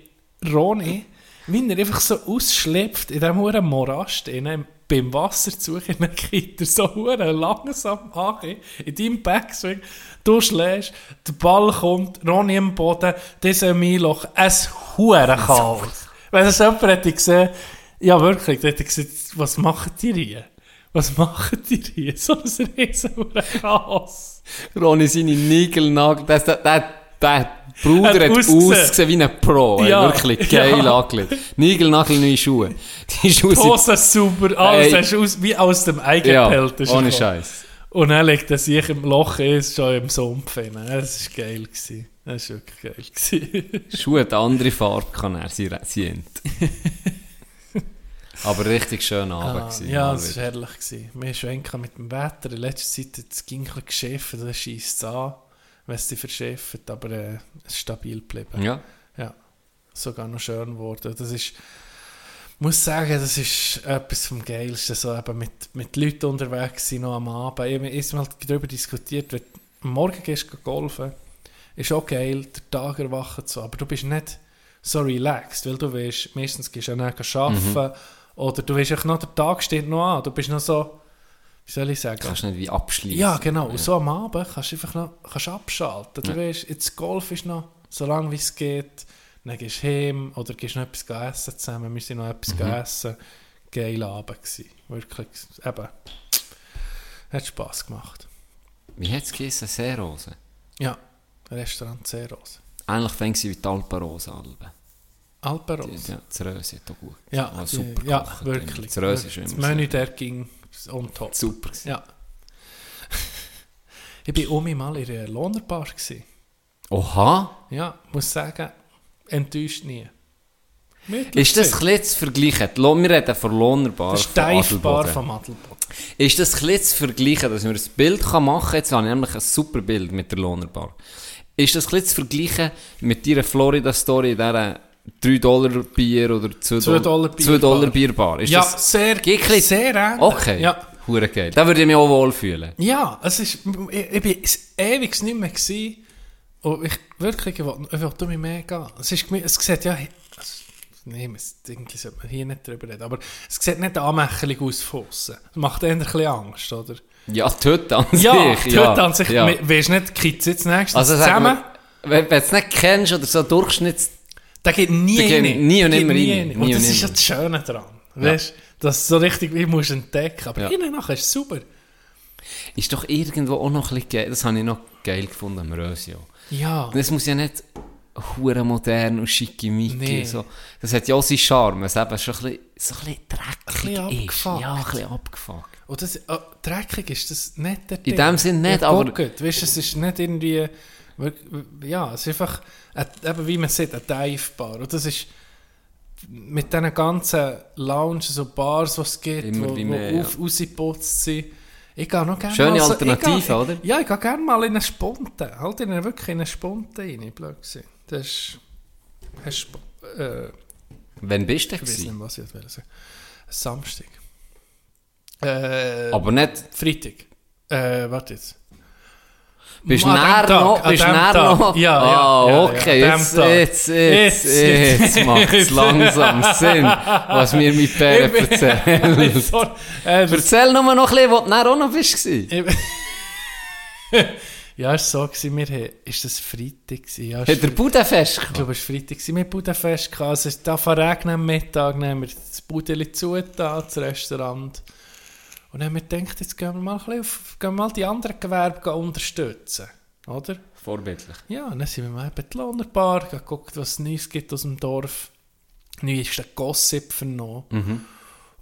Ronny wie er einfach so ausschleppt in diesem hohen Morast, innen, beim Wasserzug in den Gitter, so hure langsam an, in deinem Backswing, du schlägst, der Ball kommt, Ronny am Boden, dieser Miloch, ein hure Chaos. Wenn das jemand hätte gesehen, ja wirklich, dann hätte gesagt, was machen die hier? Was machen die hier? So ein riesen Chaos. Ronny, seine Nigelnagel, der, der, der, der Bruder Hat hat ausgesehen. ausgesehen wie ein Pro. Ja, Ja, wirklich geil ja. angelegt. Nigelnagel, neue Schuhe. Die Schuhe Hose super, alles Ey. du aus, wie aus dem ja, Eigengepellt. ist ohne. Scheiß. Und dann legt er sich im Loch ist schon im Sumpf hin. Das war geil. Gewesen. Das war wirklich geil. Gewesen. Schuhe hat andere Farbe, kann er, sie, ent. Aber richtig schön Abend Ah, gewesen. ja, wieder. war herrlich. Gewesen. Wir schwenken mit dem Wetter. In letzter Zeit hat es ging ein geschäft, dann schießt es an, wenn es dich verschärft. Aber äh, es ist stabil geblieben. Ja, Ja, sogar noch schön geworden. Das ist, ich muss sagen, das ist etwas vom Geilsten, so eben mit, mit Leuten unterwegs sein, noch am Abend. Ich habe erst mal darüber diskutiert, wenn du Morgen gehst du golfen, ist auch geil, der Tag erwachen so, aber du bist nicht so relaxed, weil du weißt, meistens gehst du ja nicht arbeiten oder du weißt, noch der Tag steht noch an, du bist noch so, wie soll ich sagen? kannst nicht wie abschließen. Ja, genau. Und so am Abend kannst du einfach noch kannst abschalten. Du Ja. weißt, jetzt Golf ist noch so lange wie es geht. Dann gehst du heim oder gehst noch etwas essen zusammen. Wir sind noch etwas essen. Geiler Abend gewesen. Wirklich, eben. Hat Spass gemacht. Wie hat es geheißen? Seerose? Ja, Restaurant Zeros. Eigentlich fängt sie wie die Alpenrose Alben. Alperos. Ja, das Röse hat auch gut. Ja, die- super ja wirklich. Das Röse ist das immer Menü sehr- der ging on top. super. Ja. ich war Omi mal in einer Lohnerbar. Oha! Ja, muss sagen, enttäuscht nie. Ist das ein bisschen zu vergleichen? Wir reden von Lohnerbar. Das von Steifbar Adelboden. vom Adelboden. Ist das ein bisschen zu vergleichen, dass man ein Bild machen kann? Jetzt habe ich nämlich ein super Bild mit der Lohnerbar. Ist das ein bisschen zu vergleichen mit deiner Florida-Story, dieser 3 Dollar Bier oder 2 2 Dollar Bier 2 Dollar Bierbar? Ist ja, das sehr, Gickel- sehr ähnlich. Okay, Ja. hure geil. Da würde ich mich auch wohlfühlen. ja, es ist, ich, ich bin ewig nicht mehr gewesen. Und ich wirklich, ich wollte, ich wollte mich mehr gehen. Es ist, es sieht ja, also, es- irgendwie sollte man hier nicht drüber reden, aber es sieht nicht anmächtig aus von aussen. Es macht eher ein bisschen Angst, oder? Ja, Hütte an Ja, sich. die Hütte an sich, Ja. we- weisst nicht, Kids jetzt nächstes Also zusammen, mal, wenn, wenn du es nicht kennst oder so Durchschnitts... der geht nie Der geht rein. nie und nimmer nie rein. Und das ist ja das Schöne daran. Weißt du, dass so richtig wie musst entdecken. Aber Ja. innen nachher ist es super. Ist doch irgendwo auch noch ein bisschen geil. Das habe ich noch geil gefunden am Rösio. Ja. Es muss ja nicht hure modern und schickimicki. Nee. So. Das hat ja auch seinen Charme, es eben schon ein bisschen, so ein bisschen dreckig Ein bisschen ist. abgefuckt. Ja, ein bisschen abgefuckt. Und das, äh, dreckig ist das nicht der In dem Sinn nicht, aber- Gut, weißt, es ist nicht irgendwie... Ja, es ist einfach, ein, eben wie man sieht, ein Dive-Bar. Und das ist mit diesen ganzen Lounges und Bars, die es gibt, Immer wo, wie wo mehr, ja. auf, rausgeputzt sind. Ich gehe noch gerne Schöne mal so- Alternative, ich gehe, oder? Ja, ich gehe gerne mal in eine Spunte. Halt in eine, wirklich in eine Spunte rein. Blöd gewesen. Das ist... Hast, äh, Wann bist du ich weiß nicht, was ich jetzt sagen. Samstag. Äh, Aber nicht... Freitag. Äh, warte jetzt. Bist dem näher noch? Bist näher noch? Ja, ja, Ah, ja, ja, okay, dem jetzt, jetzt, jetzt, Jetzt. jetzt macht es langsam Sinn, was mir mit Bären erzählt. Äh, Erzähl nur noch ein bisschen, wo du näher auch noch bist. ja, es war so, gewesen, wir haben, ist das Freitag gewesen? Ja, Hat der ist- Budapest ich gehabt? glaube, es war Freitag. gewesen. Wir hatten Budapest. gehabt. Also, regnen am Mittag, haben wir das Budeli zugetan, das Restaurant. Und dann haben wir gedacht, jetzt gehen wir mal, ein bisschen auf, gehen wir mal die anderen Gewerbe unterstützen. Oder? Vorbildlich. Ja, und dann sind wir mal eben die Lohnerbar, geguckt, was es Neues gibt aus dem Dorf. Neu ist der Gossip vernommen. Mhm.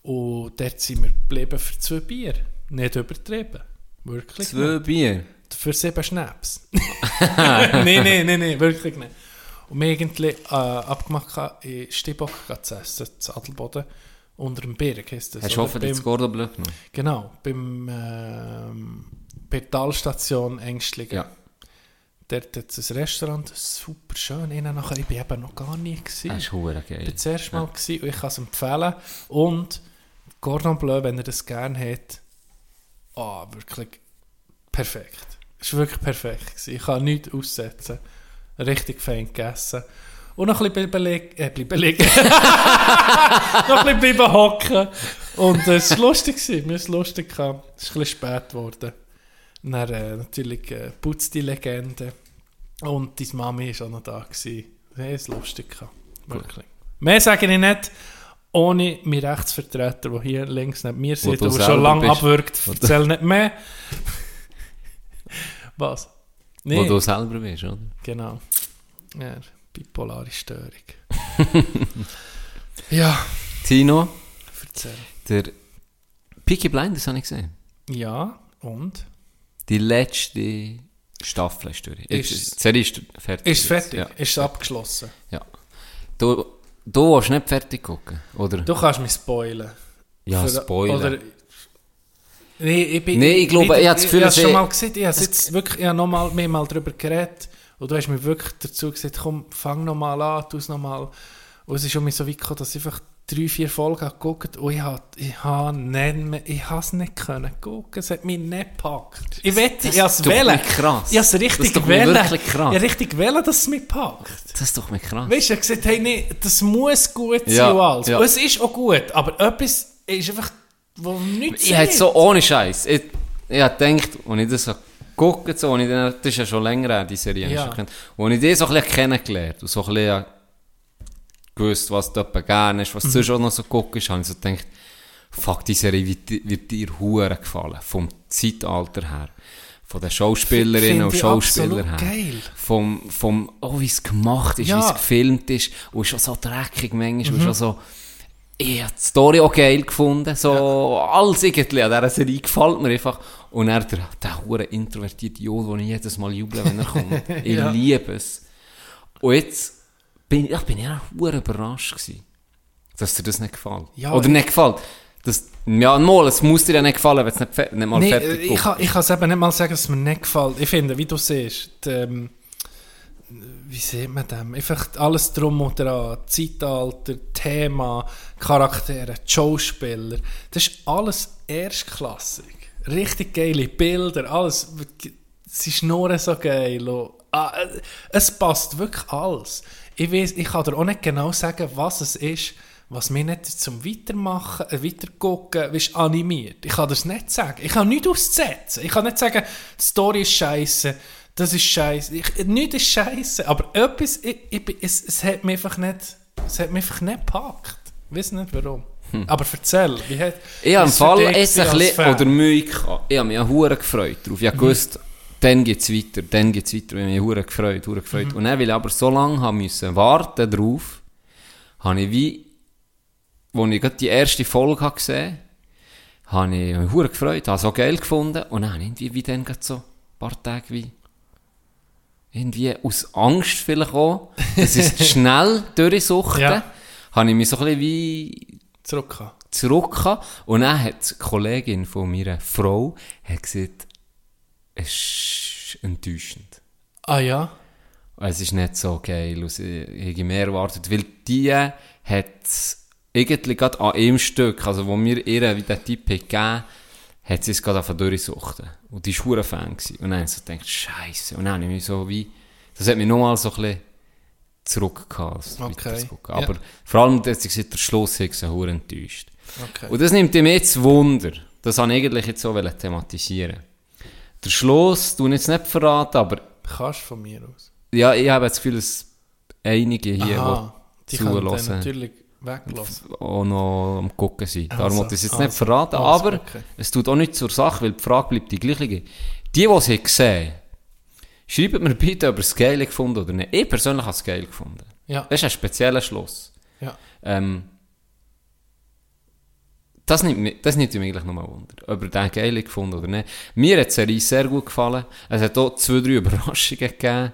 Und dort sind wir geblieben für zwei Bier. Nicht übertrieben. Wirklich Zwei Bier. nicht. Für sieben Schnaps. nein, nein, nein, nein, wirklich nicht. Und wir haben irgendwie äh, abgemacht, in Stibock zu essen, zu Adelboden. Unter dem Berg heisst das. Hast du hoffentlich das Bleu genommen? Genau, beim, ähm, bei der Talstation Ängstlingen. Ja. Dort hat es ein Restaurant, super schön. Innen nachher, ich bin eben noch gar nie gewesen. Das ist hure Ich geil. bin das erste Mal gewesen und ich kann es empfehlen. Und Cordon Bleu, wenn ihr das gerne habt, ah, wirklich perfekt. Es war wirklich perfekt. Gewesen. Ich kann nichts aussetzen. Richtig fein gegessen. Und noch ein bisschen belegen, äh, bleiben liegen. noch ein bisschen bleiben hocken. Und äh, es war lustig, gewesen. mir ist lustig gehabt. Es ist ein bisschen spät geworden. Dann äh, natürlich äh, putzt die Legende. Und deine Mami war auch noch da. Gewesen. Nee, es lustig gehabt. Wirklich. Mehr sage ich nicht, ohne meinen Rechtsvertreter, der hier links neben mir sitzt, der schon lange bist. abwirkt, erzähl nicht mehr. Was? Wo du selber bist, oder? Genau. Ja, bipolare Störung. ja, Tino, erzähl. der Peaky Blinders habe ich gesehen. Ja, und? Die letzte Staffel ist durch. Ist- Die Serie ist fertig. Ist fertig? Ja. Ist es abgeschlossen? ja. Du, du willst nicht fertig gucken, oder? Du kannst mich spoilen. ja, Für- Spoiler. Oder, nee, ich bin... Nee, ich glaube, ich habe das Gefühl, ich, ich, dass schon ich- mal gesehen, ich habe jetzt wirklich, ich habe noch mal, mal darüber geredet und du hast mir wirklich dazu gesagt, komm, fang noch mal an, tu es noch mal. Und es ist schon mir so weit gekommen, dass ich einfach drei, vier Folgen habe geguckt und ich habe, ich habe nicht ich habe nicht können gucken, es hat mich nicht gepackt. Ich wette, Das ich habe es ist doch wählen. krass. Ich habe es Das richtig ist doch wählen. wirklich krass. Ich habe richtig wählen, dass es mich packt. Das ist doch nicht krass. Weißt du, er hat gesagt, hey, nee, das muss gut sein Ja, und alles. ja. Und es ist auch gut, aber etwas ist einfach, wo nichts Ich hätte so ohne Scheiß. Ich, ich habe gedacht, als ich das so geguckt so, ich dann, das ist ja schon länger her, die Serie, Ja. ja. als ich die so ein bisschen kennengelernt und so ein bisschen gewusst, was dort gerne ist, was Mhm. du sonst auch noch so guckst, habe ich so gedacht, fuck, die Serie wird, wird dir hure gefallen. Vom Zeitalter her. Von den Schauspielerinnen und Schauspielern her. geil. Vom, vom, oh, wie es gemacht ist, Ja. Mhm. wie es gefilmt ist. Und schon so dreckig manchmal. Und schon so, ich habe die Story auch geil gefunden. So, alles irgendwie an dieser Serie gefällt mir einfach. Und er, der, der hure introvertierte Jod, den ich jedes Mal juble, wenn er kommt. Ich Ja. liebe es. Und jetzt bin ich, bin ja hure überrascht gewesen, dass dir das nicht gefällt. Ja, Oder ich- nicht gefällt. Das, ja, mal, es muss dir ja nicht gefallen, wenn es nicht, nicht mal Nee, fertig äh, ich kann, ich kann es eben nicht mal sagen, dass es mir nicht gefällt. Ich finde, wie du siehst, die, ähm, wie sieht man das? Einfach alles drum und dran. Zeitalter, Thema, Charaktere, Schauspieler. Das ist alles erstklassig. Richtig geile Bilder, alles. Sie schnurren so geil. Und, ah, es passt wirklich alles. Ich, weiss, ich kann dir auch nicht genau sagen, was es ist, was mich nicht zum Weitermachen, äh, Weitergucken, weißt, animiert. Ich kann das nicht sagen. Ich kann nichts aussetzen. Ich kann nicht sagen, die Story ist scheiße, das ist scheiße. Ich, nichts ist scheiße. Aber etwas, ich, ich, es, es hat mich einfach nicht, es hat mich einfach nicht gepackt. Ich weiß nicht warum. Aber erzähl, wie hat Ich habe im Fall jetzt ein bisschen, oder Mühe gehabt. Ich habe mich auch hure gefreut drauf. Ich habe gewusst, dann geht es weiter, dann geht es weiter. Ich habe mich hure gefreut, hure gefreut. Und dann, weil ich aber so lange haben müssen warten drauf, habe ich wie, als ich gerade die erste Folge habe gesehen habe, ich mich hure gefreut, habe es so geil gefunden. Und dann habe ich irgendwie wie dann so ein paar Tage wie, irgendwie aus Angst vielleicht auch, dass ich es schnell durchsuchte, Ja. habe ich mich so ein bisschen wie Zurückkommen. zurückgekommen. Und dann hat die Kollegin von meiner Frau hat gesagt, es ist enttäuschend. Ah ja? Es ist nicht so geil, ich habe mehr erwartet, weil die hat irgendwie gerade an einem Stück, also wo mir ihr wie den Tipp hat gegeben, hat sie es gerade von durchsuchten. Und die war Fan. Gewesen. Und dann habe ich so gedacht, Scheiße. Und dann habe ich mich so wie, das hat mich nochmal so ein bisschen als Okay, gucken. ja. Aber vor allem, dass ich gesagt, der Schluss hat hure enttäuscht. Okay. Und das nimmt mir jetzt Wunder. Das wollte ich eigentlich jetzt so wollen thematisieren. Der Schluss, du jetzt nicht verraten, aber Kannst von mir aus. ja, ich habe das Gefühl, dass einige hier, Aha, die die zuhören, natürlich weglassen. auch noch am Gucken sind. Darum Also, wollte ich es jetzt also, nicht verraten, also, aber okay. es tut auch nicht zur Sache, weil die Frage bleibt die gleiche. Die, die es gesehen schreibt mir bitte, ob ihr es geil gefunden oder nicht. Ich persönlich habe es geil gefunden. Ja, Das ist ein spezieller Schluss. ja. Ähm, das nimmt, mich- das nimmt mich eigentlich nochmal Wunder. Ob ihr den geil gefunden oder nicht. Mir hat die Serie sehr gut gefallen. Es hat auch zwei, drei Überraschungen gegeben.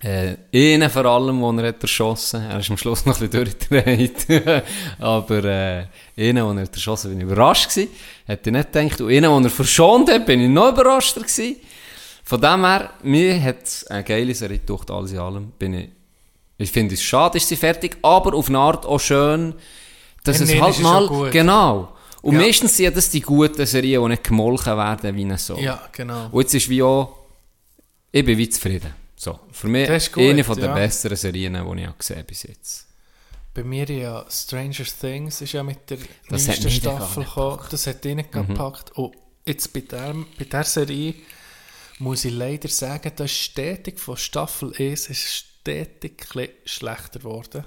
Äh, einen vor allem, den er hat erschossen Er ist am Schluss noch ein bisschen durchgedreht. Aber äh, einen, den er hat erschossen bin ich überrascht gewesen. Hätte ich nicht gedacht. Und einen, den er verschont hat, bin ich noch überraschter gewesen. Von dem her, mir hat es eine geile Serie durch alles in allem. Bin ich, ich finde es schade, ist sie fertig, aber auf eine Art auch schön, dass es halt mal, genau. Und Ja. meistens sind das die guten Serien, die nicht gemolken werden wie eine so. Ja, genau. Und jetzt ist wie auch, ich bin wie zufrieden. So, für mich ist gut, eine von der ja. besseren Serien, die ich habe gesehen bis jetzt. Bei mir ja Stranger Things ist ja mit der Das neuesten Staffel gekommen. Das hat ihn nicht gepackt. Und jetzt bei der, bei der Serie muss ich leider sagen, dass stetig von Staffel 1 ist stetig ein schlechter geworden.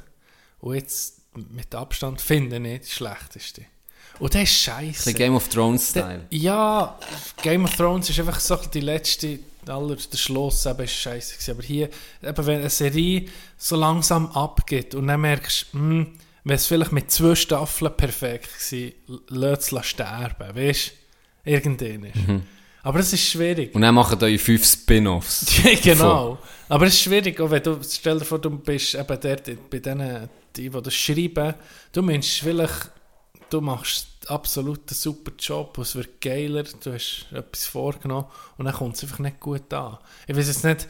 Und jetzt mit Abstand finde ich die schlechteste. Und das ist Ein scheiße. bisschen Game of Thrones-Style. Ja, Game of Thrones ist einfach so die letzte, aller, der Schluss eben ist scheiße. Aber hier, eben wenn eine Serie so langsam abgeht und dann merkst du, hm, wenn es vielleicht mit zwei Staffeln perfekt war, lass es sterben, weißt du? Irgendwann ist. Aber es ist schwierig. Und dann machen euch fünf Spin-Offs. genau. Aber es ist schwierig, auch wenn du, stell dir vor, du bist eben dort bei denen, die, die das schreiben, du meinst vielleicht, du machst absolut einen super Job, es wird geiler, du hast etwas vorgenommen und dann kommt es einfach nicht gut an. Ich weiß jetzt nicht,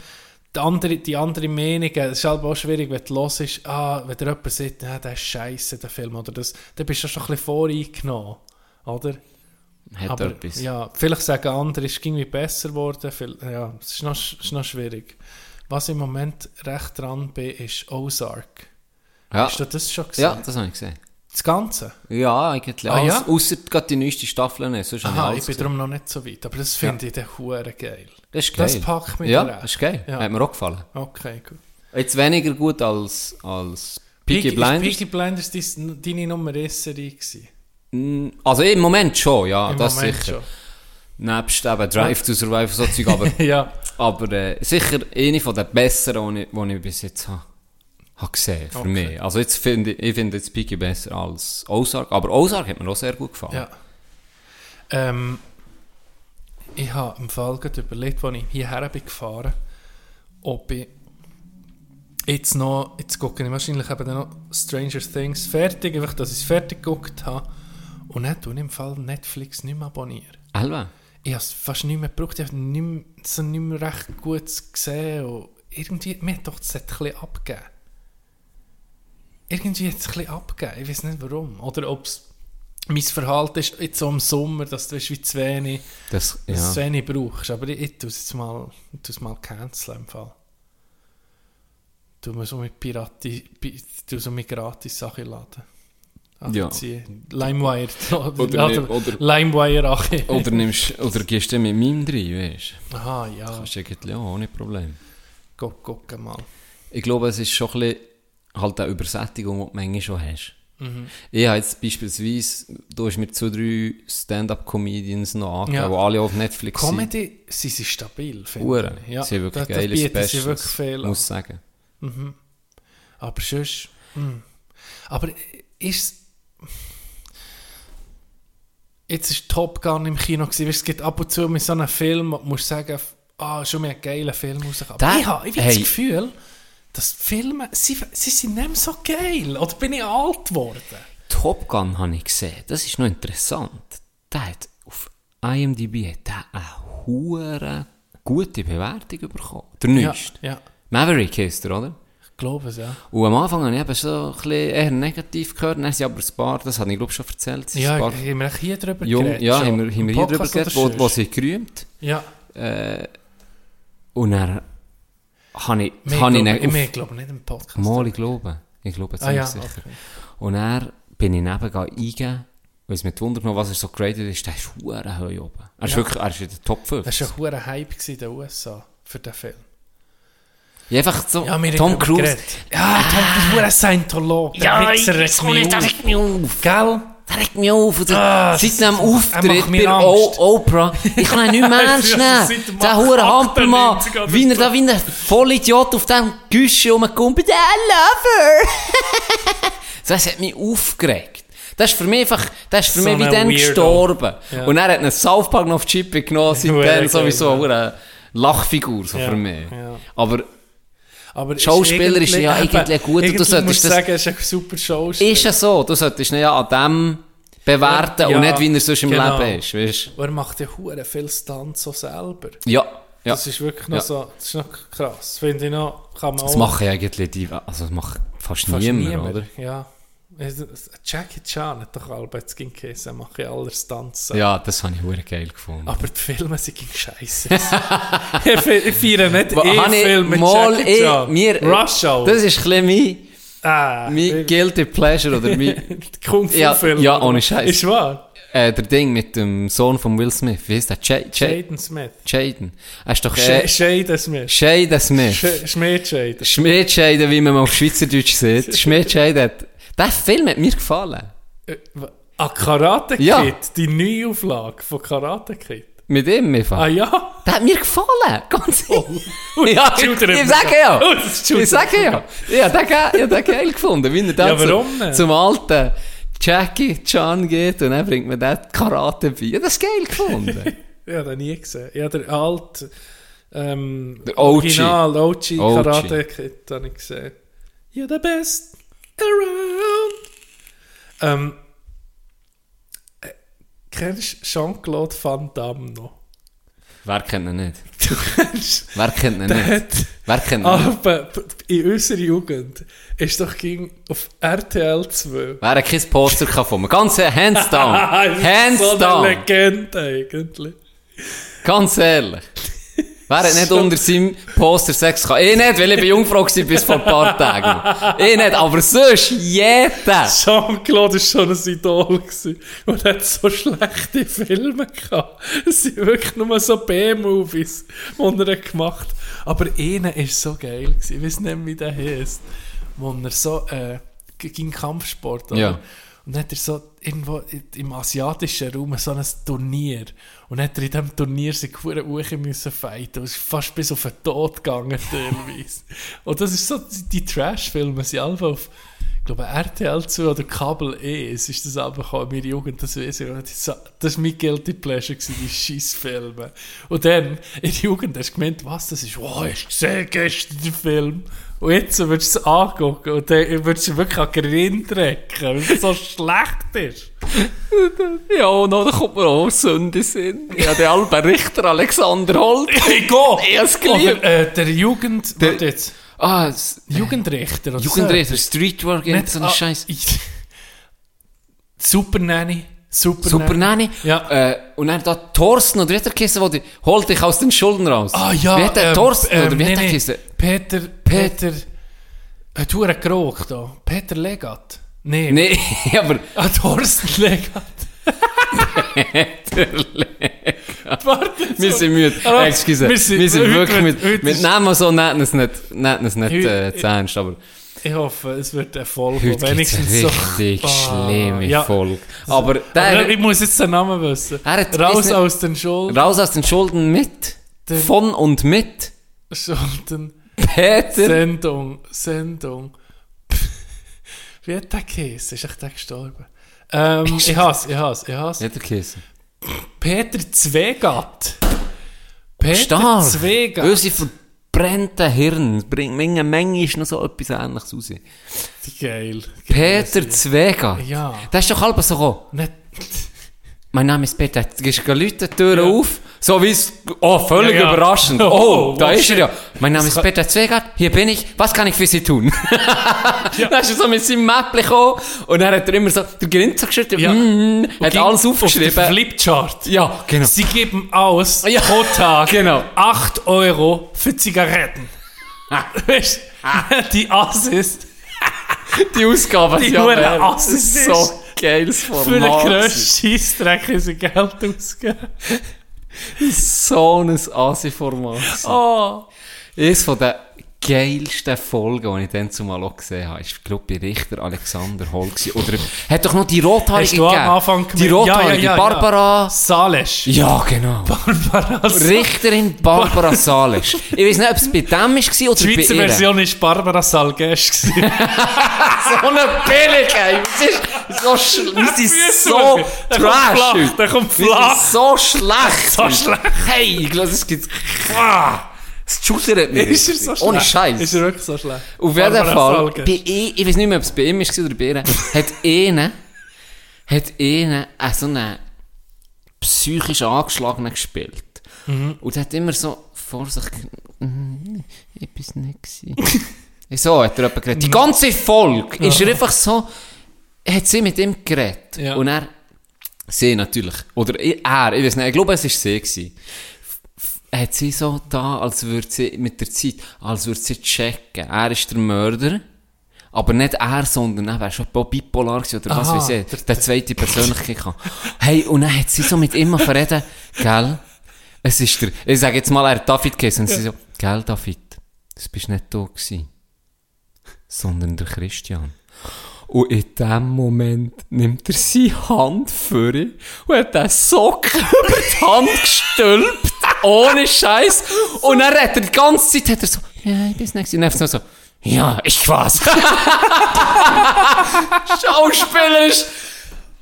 die andere, die andere Meinung, es ist halt auch schwierig, wenn du hörst, ah, wenn dir jemand sagt, ah, der ist scheiße, der Film, oder das, dann bist du schon ein bisschen voreingenommen, oder? Hat Aber, etwas. Ja, vielleicht sagen andere, es ist irgendwie besser geworden. Ja, es ist noch, ist noch schwierig. Was ich im Moment recht dran bin, ist Ozark. Ja. Hast du das schon gesehen? ja, das habe ich gesehen. Das Ganze? Ja, eigentlich Ah, ja? Außer gerade die neueste Staffel nicht. Sonst ich Aha, alles ich bin darum noch nicht so weit. Aber das finde ich dann hure geil. Das ist geil. Das packt mich Ja, recht. das ist geil. Ja. Hat mir auch gefallen. Okay, gut. Jetzt weniger gut als, als Peaky Blinders. Peaky Blinders dein- deine Nummer 1 Serie gewesen? Mm, Also im Moment schon, ja, Im das Moment sicher. schon. Nebst eben Drive to Survive so Zeug, aber, Ja. aber äh, sicher eine von den besseren, die ich, die ich bis jetzt habe, habe gesehen, für Okay. mich. Also jetzt finde ich, finde jetzt Peaky besser als Ozark, aber Ozark hat mir auch sehr gut gefallen. Ja. Ähm, ich habe im Fall gerade überlegt, als ich hierher bin gefahren, ob ich jetzt noch, jetzt gucke ich wahrscheinlich eben noch Stranger Things fertig, einfach, dass ich es fertig geguckt habe. Und dann tue ich im Fall Netflix nicht mehr abonnieren. Alba? Ich habe es fast nicht mehr gebraucht, ich habe nicht mehr, so nicht mehr recht gut gesehen. Und irgendwie, mir hat doch das ein bisschen abgegeben. Irgendwie hat es ein bisschen abgegeben, ich weiß nicht warum. Oder ob es mein Verhalten ist jetzt so im Sommer, dass du weißt, wie zu wenig, Das, ja. zu wenig brauchst. Aber ich, ich tue es jetzt mal, ich tue es mal canceln im Fall. Du musst so mit Pirati, Pi- du so mit gratis Sachen laden. Ja. Abziehen. LimeWire. Oder oder- LimeWire Ache. Oder, nimmst, oder gehst du mit meinem rein, weißt du? Aha, ja. Das ist eigentlich auch ohne Problem. Guck, guck mal. Ich glaube, es ist schon ein bisschen halt eine Übersättigung, die du manchmal schon hast. Mhm. Ich habe jetzt beispielsweise, du hast mir zwei, drei Stand-Up-Comedians noch angegeben, Ja. die alle auf Netflix sind. Comedy, sie sind stabil, finde ich. Ja, sie haben wirklich da- da geile bieten Specials, wirklich viel muss ich sagen. Aber sonst... hm. Aber ist Jetzt ist Top Gun im Kino gewesen. Weißt, Es gibt ab und zu mit so einem Film, wo musst sagen, ah, schon mehr einen geilen Film rausgekommen. Der- Aber ich habe hey. das Gefühl, dass Filme, sie, sie sind nicht mehr so geil. Oder bin ich alt geworden? Top Gun habe ich gesehen. Das ist noch interessant. Der hat auf IMDb hat der eine hure gute Bewertung bekommen. Der Ja, neueste. ja, Maverick heisst er, oder? Ich glaube es, ja. Und am Anfang habe ich eben so ein eher negativ gehört. Dann sind aber ein paar, das habe ich glaube schon erzählt, Ja, paar haben wir hier drüber Jung, geredet? ja, schon? haben wir, haben wir hier drüber geredet, wo, wo sie gerühmt. Ja, Und dann habe ich, wir habe ich ihn auf... wir glauben nicht im Podcast. Mal, ich glaube. Ich glaube ah ziemlich ja, sicher. okay. Und dann bin ich neben eingegeben, weil es mich wundert, was er so graded ist, der ist verdammt hoch oben. Er ist Ja. wirklich, er ist in der Top 5. Das war ein hoher Hype in den USA für den Film. Ja, einfach so, Ja, Tom Cruise. geredet. Ja, Tom Cruise, ein Scientolog. Der Wichser regt mich der auf. regt mich auf. Gell? Der regt mich auf. Und Ah, seit dem er Auftritt bei o Oprah, ich kann ihn nicht mehr ernst Ja, nehmen. Der 98 Hampelmann, wie er da wie ein Vollidiot auf dem Güsche rumkommt. I love her. das hat mich aufgeregt. Das ist für mich einfach, das ist für So mich wie dann Weirdo. gestorben. Ja. Und er hat einen South Park noch auf die Chippe genommen, seitdem sowieso ja. eine Lachfigur, so Ja, für mich. ja. Aber Aber Schauspieler ist ja eigentlich gut und du solltest das- sagen, ist ein super Schauspieler. ist ja so, du solltest ihn ja an dem bewerten Ja, und nicht, wie er sonst im genau. Leben ist, weißt Und er macht ja hure viel Stunts so selber. Ja, ja. Das ist wirklich noch Ja. so, das ist noch krass. Finde ich noch, kann man Das machen eigentlich die, also das macht fast, fast niemand, niemand. oder? Ja, Jackie Chan hat doch Albert Skin Case, mache ich alle Stunts. Ja, das habe ich hure geil gefunden. Aber die Filme sind scheiße. ich fe- ich feiere nicht habe ich E-Film mit mal Jackie eh- Chan. mir- Rush Hour. Das ist ein bisschen mein, ah, mein Guilty Pleasure oder mein, Kung Fu Ja, Film. ja, ohne Scheiß. Ist wahr? äh, der Ding mit dem Sohn von Will Smith. Wie heißt der? J Jaden Smith. Jaden. Er ist doch äh, Shaden Smith. Jaden Smith. Sh Schmied Shaden. Schmiedscheiden, wie man mal auf Schweizerdeutsch sieht. Schmiedscheiden hat... Der Film hat mir gefallen. Äh, Ah, Karate Kid. Ja. Die Neuauflage von Karate Kid. Mit ihm einfach. Ah ja? Der hat mir gefallen. Ganz ehrlich. Ui, Ja, ich, ich sage ja. Oh, das Ich sage ja. Den, ge- ja, den geil gefunden. Wie er dann Ja, warum zu, zum alten Jackie Chan geht und dann bringt man den Karate bei. Ja, das ist geil gefunden. Ja, den nie gesehen. Ja, der alte, ähm, Der OG. Original, OG. Karate Kid habe ich gesehen. You're the best around. Ähm, äh, kennst du Jean-Claude Van Damme noch? Wer kennt ihn nicht? Du kennst, Wer kennt ihn nicht? Wer kennt ihn nicht? aber in unserer Jugend ist doch ging auf RTL 2. Wer hat kein Poster von mir? Ganz hands down. hands so down. eine Legende eigentlich. Ganz ehrlich. Wer hat nicht unter seinem Poster Sex gehabt? Ich nicht, weil ich bei Jungfrau war bis vor ein paar Tagen. Ich nicht, aber sonst jeder. Jean-Claude war schon ein Idol. gewesen. Und hat so schlechte Filme gehabt. Es sind wirklich nur so B-Movies, die er gemacht hat. Aber einer war so geil. Gewesen. Ich weiß nicht, wie der heisst. Wo er so äh, ging Kampfsport. oder? Ja. Und dann hat er so irgendwo im asiatischen Raum so ein Turnier. Und dann hat er in diesem Turnier sich hure Uche müssen fighten. Und ist fast bis auf den Tod gegangen, teilweise. Und das ist so, die Trash-Filme sind alle auf, ich glaube, RTL 2 oder Kabel E. Es ist das gekommen, in meiner Jugend, das weiß ich. Und Das war mein Guilty Pleasure, gewesen, die Scheiss-Filme. Und dann, in der Jugend, hast du gemeint, was das ist? Wow, hast du gesehen gestern den Film? Und jetzt würdest du es angucken und dann würdest du wirklich an den Grin drecken, weil es so schlecht ist. Ja, und dann kommt mir auch Sünde Sinn. Ja, der Albert Richter, Alexander Holt. Ich gehe! Ich hab's geliebt. Äh, der Jugend... Der- warte jetzt. Ah, das- Jugendrichter oder Jugendrichter, Streetwork, so. irgend so ein ah, Scheiß. ich- Super Nanny. Super, Super Nanny. Ja. Äh, und dann da Thorsten, oder wie hat er geheißen, holt dich aus den Schulden raus. Ah ja, Wie hat der ähm, Thorsten, ähm, oder wie nee, hat der nee. Peter, Peter, hat hure geraucht da. Peter Legat. Nee. Nee, aber... Ah, Thorsten Legat. Warte, Wir so- sind müde. Ah, Excuse. wir Wir sind- sind, heute wirklich heute Wir ist- nehmen so nehmen es nicht, nehmen es nicht äh, zu ernst, aber Ich hoffe, es wird eine Folge, heute wenigstens so... richtig Ah, schlimme ja. Folge. Aber der... Aber ich muss jetzt den Namen wissen. Hat- Raus nicht- aus den Schulden. Raus aus den Schulden mit. Der- Von und mit. Schulden. Peter. Sendung. Sendung. Wie hat der geheißen? Ist echt der gestorben? Ähm, ich hasse, ich hasse, ich hasse. Hat er geheißen? Peter Zwegat. Peter Stark. Zwegat. Unsere verbrannten Hirn bringt Menge, Menge ist noch so etwas Ähnliches raus. Geil. Peter Zwega. Ja. Das ist doch halb so gekommen. Nicht, Mein Name ist Peter. Du gehst Leute die Tür Ja. auf. So wie es, oh, völlig Ja, ja. überraschend. Oh, Oh, da ist er shit. ja. Mein Name Das ist Peter Zwegert. Hier bin ich. Was kann ich für Sie tun? Dann ist er so mit seinem Mäppchen gekommen. Und dann hat er immer so, der Grinzer geschrieben, Ja. mm, hat ging alles Auf aufgeschrieben. Flipchart. ja, genau. Sie geben aus Ja. pro Tag Genau. 8 Euro für Zigaretten. Weißt du, die Assis Die Ausgabe, Die ja, wäre- Assis so geiles Format. für den grössten Scheissdreck sie Geld ausgegeben. So ein Asi-Format. gewesen. Oh. Eines von den geilsten Folgen, die ich dann zumal auch gesehen habe, ist, glaube ich, Richter Alexander Holl gewesen. Oder, hat doch noch die Rothaarige du am gegeben. Anfang Die gemeint- Ja, Rothaarige, ja, ja, Barbara... Salesch. Ja, genau. Barbara Salesch. Richterin Barbara Salisch. Ich weiß nicht, ob es bei dem war oder Die Schweizer. Version war Barbara Salgesch. So eine Billig, ey. Es ist so, schl- wir sind so trash. der kommt flach. so schlecht. So schlecht. Hey, ich glaube, es gibt... Es schudert mich. Ist er so schlecht? Ohne Scheiß. Ist er wirklich so schlecht? Auf jeden Barbara Fall, Salgesch. bei ihm, ich weiß nicht mehr, ob es bei ihm war oder bei ihr, hat einer, hat einer äh, so einen psychisch angeschlagenen gespielt. Mhm. Und hat immer so vor sich, «Mm, ich bin's nicht gewesen. so hat er jemand geredet. Die ganze Folge ist er einfach so hat sie mit ihm geredet. Ja. Und er, sie natürlich, oder er, ich weiß nicht, ich glaube, es war sie. Gewesen. Hat sie so da, als würde sie mit der Zeit, als würde sie checken. Er ist der Mörder. Aber nicht er, sondern er wäre schon bipolar gewesen, oder was Aha, weiß ich, der- der, zweite Persönlichkeit. Hey, und dann hat sie so mit ihm verreden, gell, es ist der, ich sage jetzt mal, er hat David geheißen, und sie so, gell, David, das bist nicht du gewesen, sondern der Christian. Und in dem Moment nimmt er seine Hand vor ihn und hat den Sock über die Hand gestülpt, ohne Scheiß. Und dann hat er die ganze Zeit, hat er so, ja, bin's nicht gewesen. Und dann so, ja, ich war's. Schauspieler ist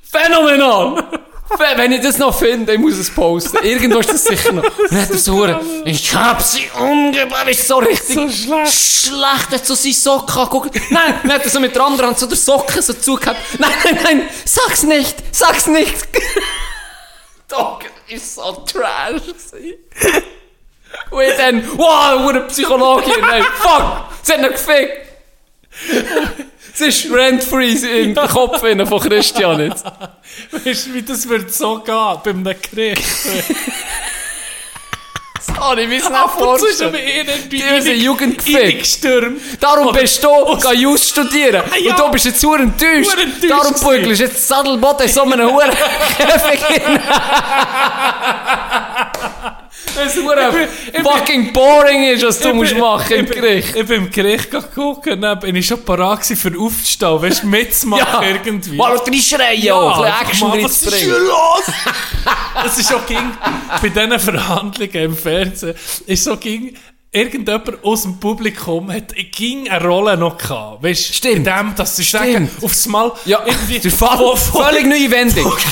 phänomenal. Wenn- ich das noch finde, ich muss es posten. Irgendwo ist das sicher noch. Und dann hat er so, ich hab sie umgebracht, ist so richtig So schlecht. schlecht, hat so seine Socken angeguckt. Nein, dann hat er so mit der anderen Hand so der Socken so zugehabt. Nein, nein, nein, sag's nicht, sag's nicht. Das ist so trash. Und ich dann, wow, eine Psychologin, nein, fuck, sie hat noch gefickt. Es ist rent-free in den Kopf innen von Christian jetzt. Weißt du, wie das wird so gehen bei einem nicht Ab und zu ist vorstellen. Die haben sie Jugend gefickt. Eingestürmt. Darum bist du Jus studieren. Ja. Und du bist jetzt sehr enttäuscht. Enttäuscht Darum bügelst du jetzt Sadelboden in so einem Huren Käfig hin. Das ist hure fucking boring ist, was du musst machen im Gericht. Ich bin im Gericht gucken, dann bin ich schon parat für aufzustehen, weißt du, mitzumachen irgendwie. Mal reinschreien, ja, ein bisschen Action was ist hier los? Es ist so ging, bei diesen Verhandlungen im Fernsehen, ist so ging, irgendjemand aus dem Publikum hat ging eine Rolle noch gehabt. Weißt du, Stimmt. in dem, dass sie sagen, aufs Mal, Ja, irgendwie, der Fall, von- von- völlig neue Wendung.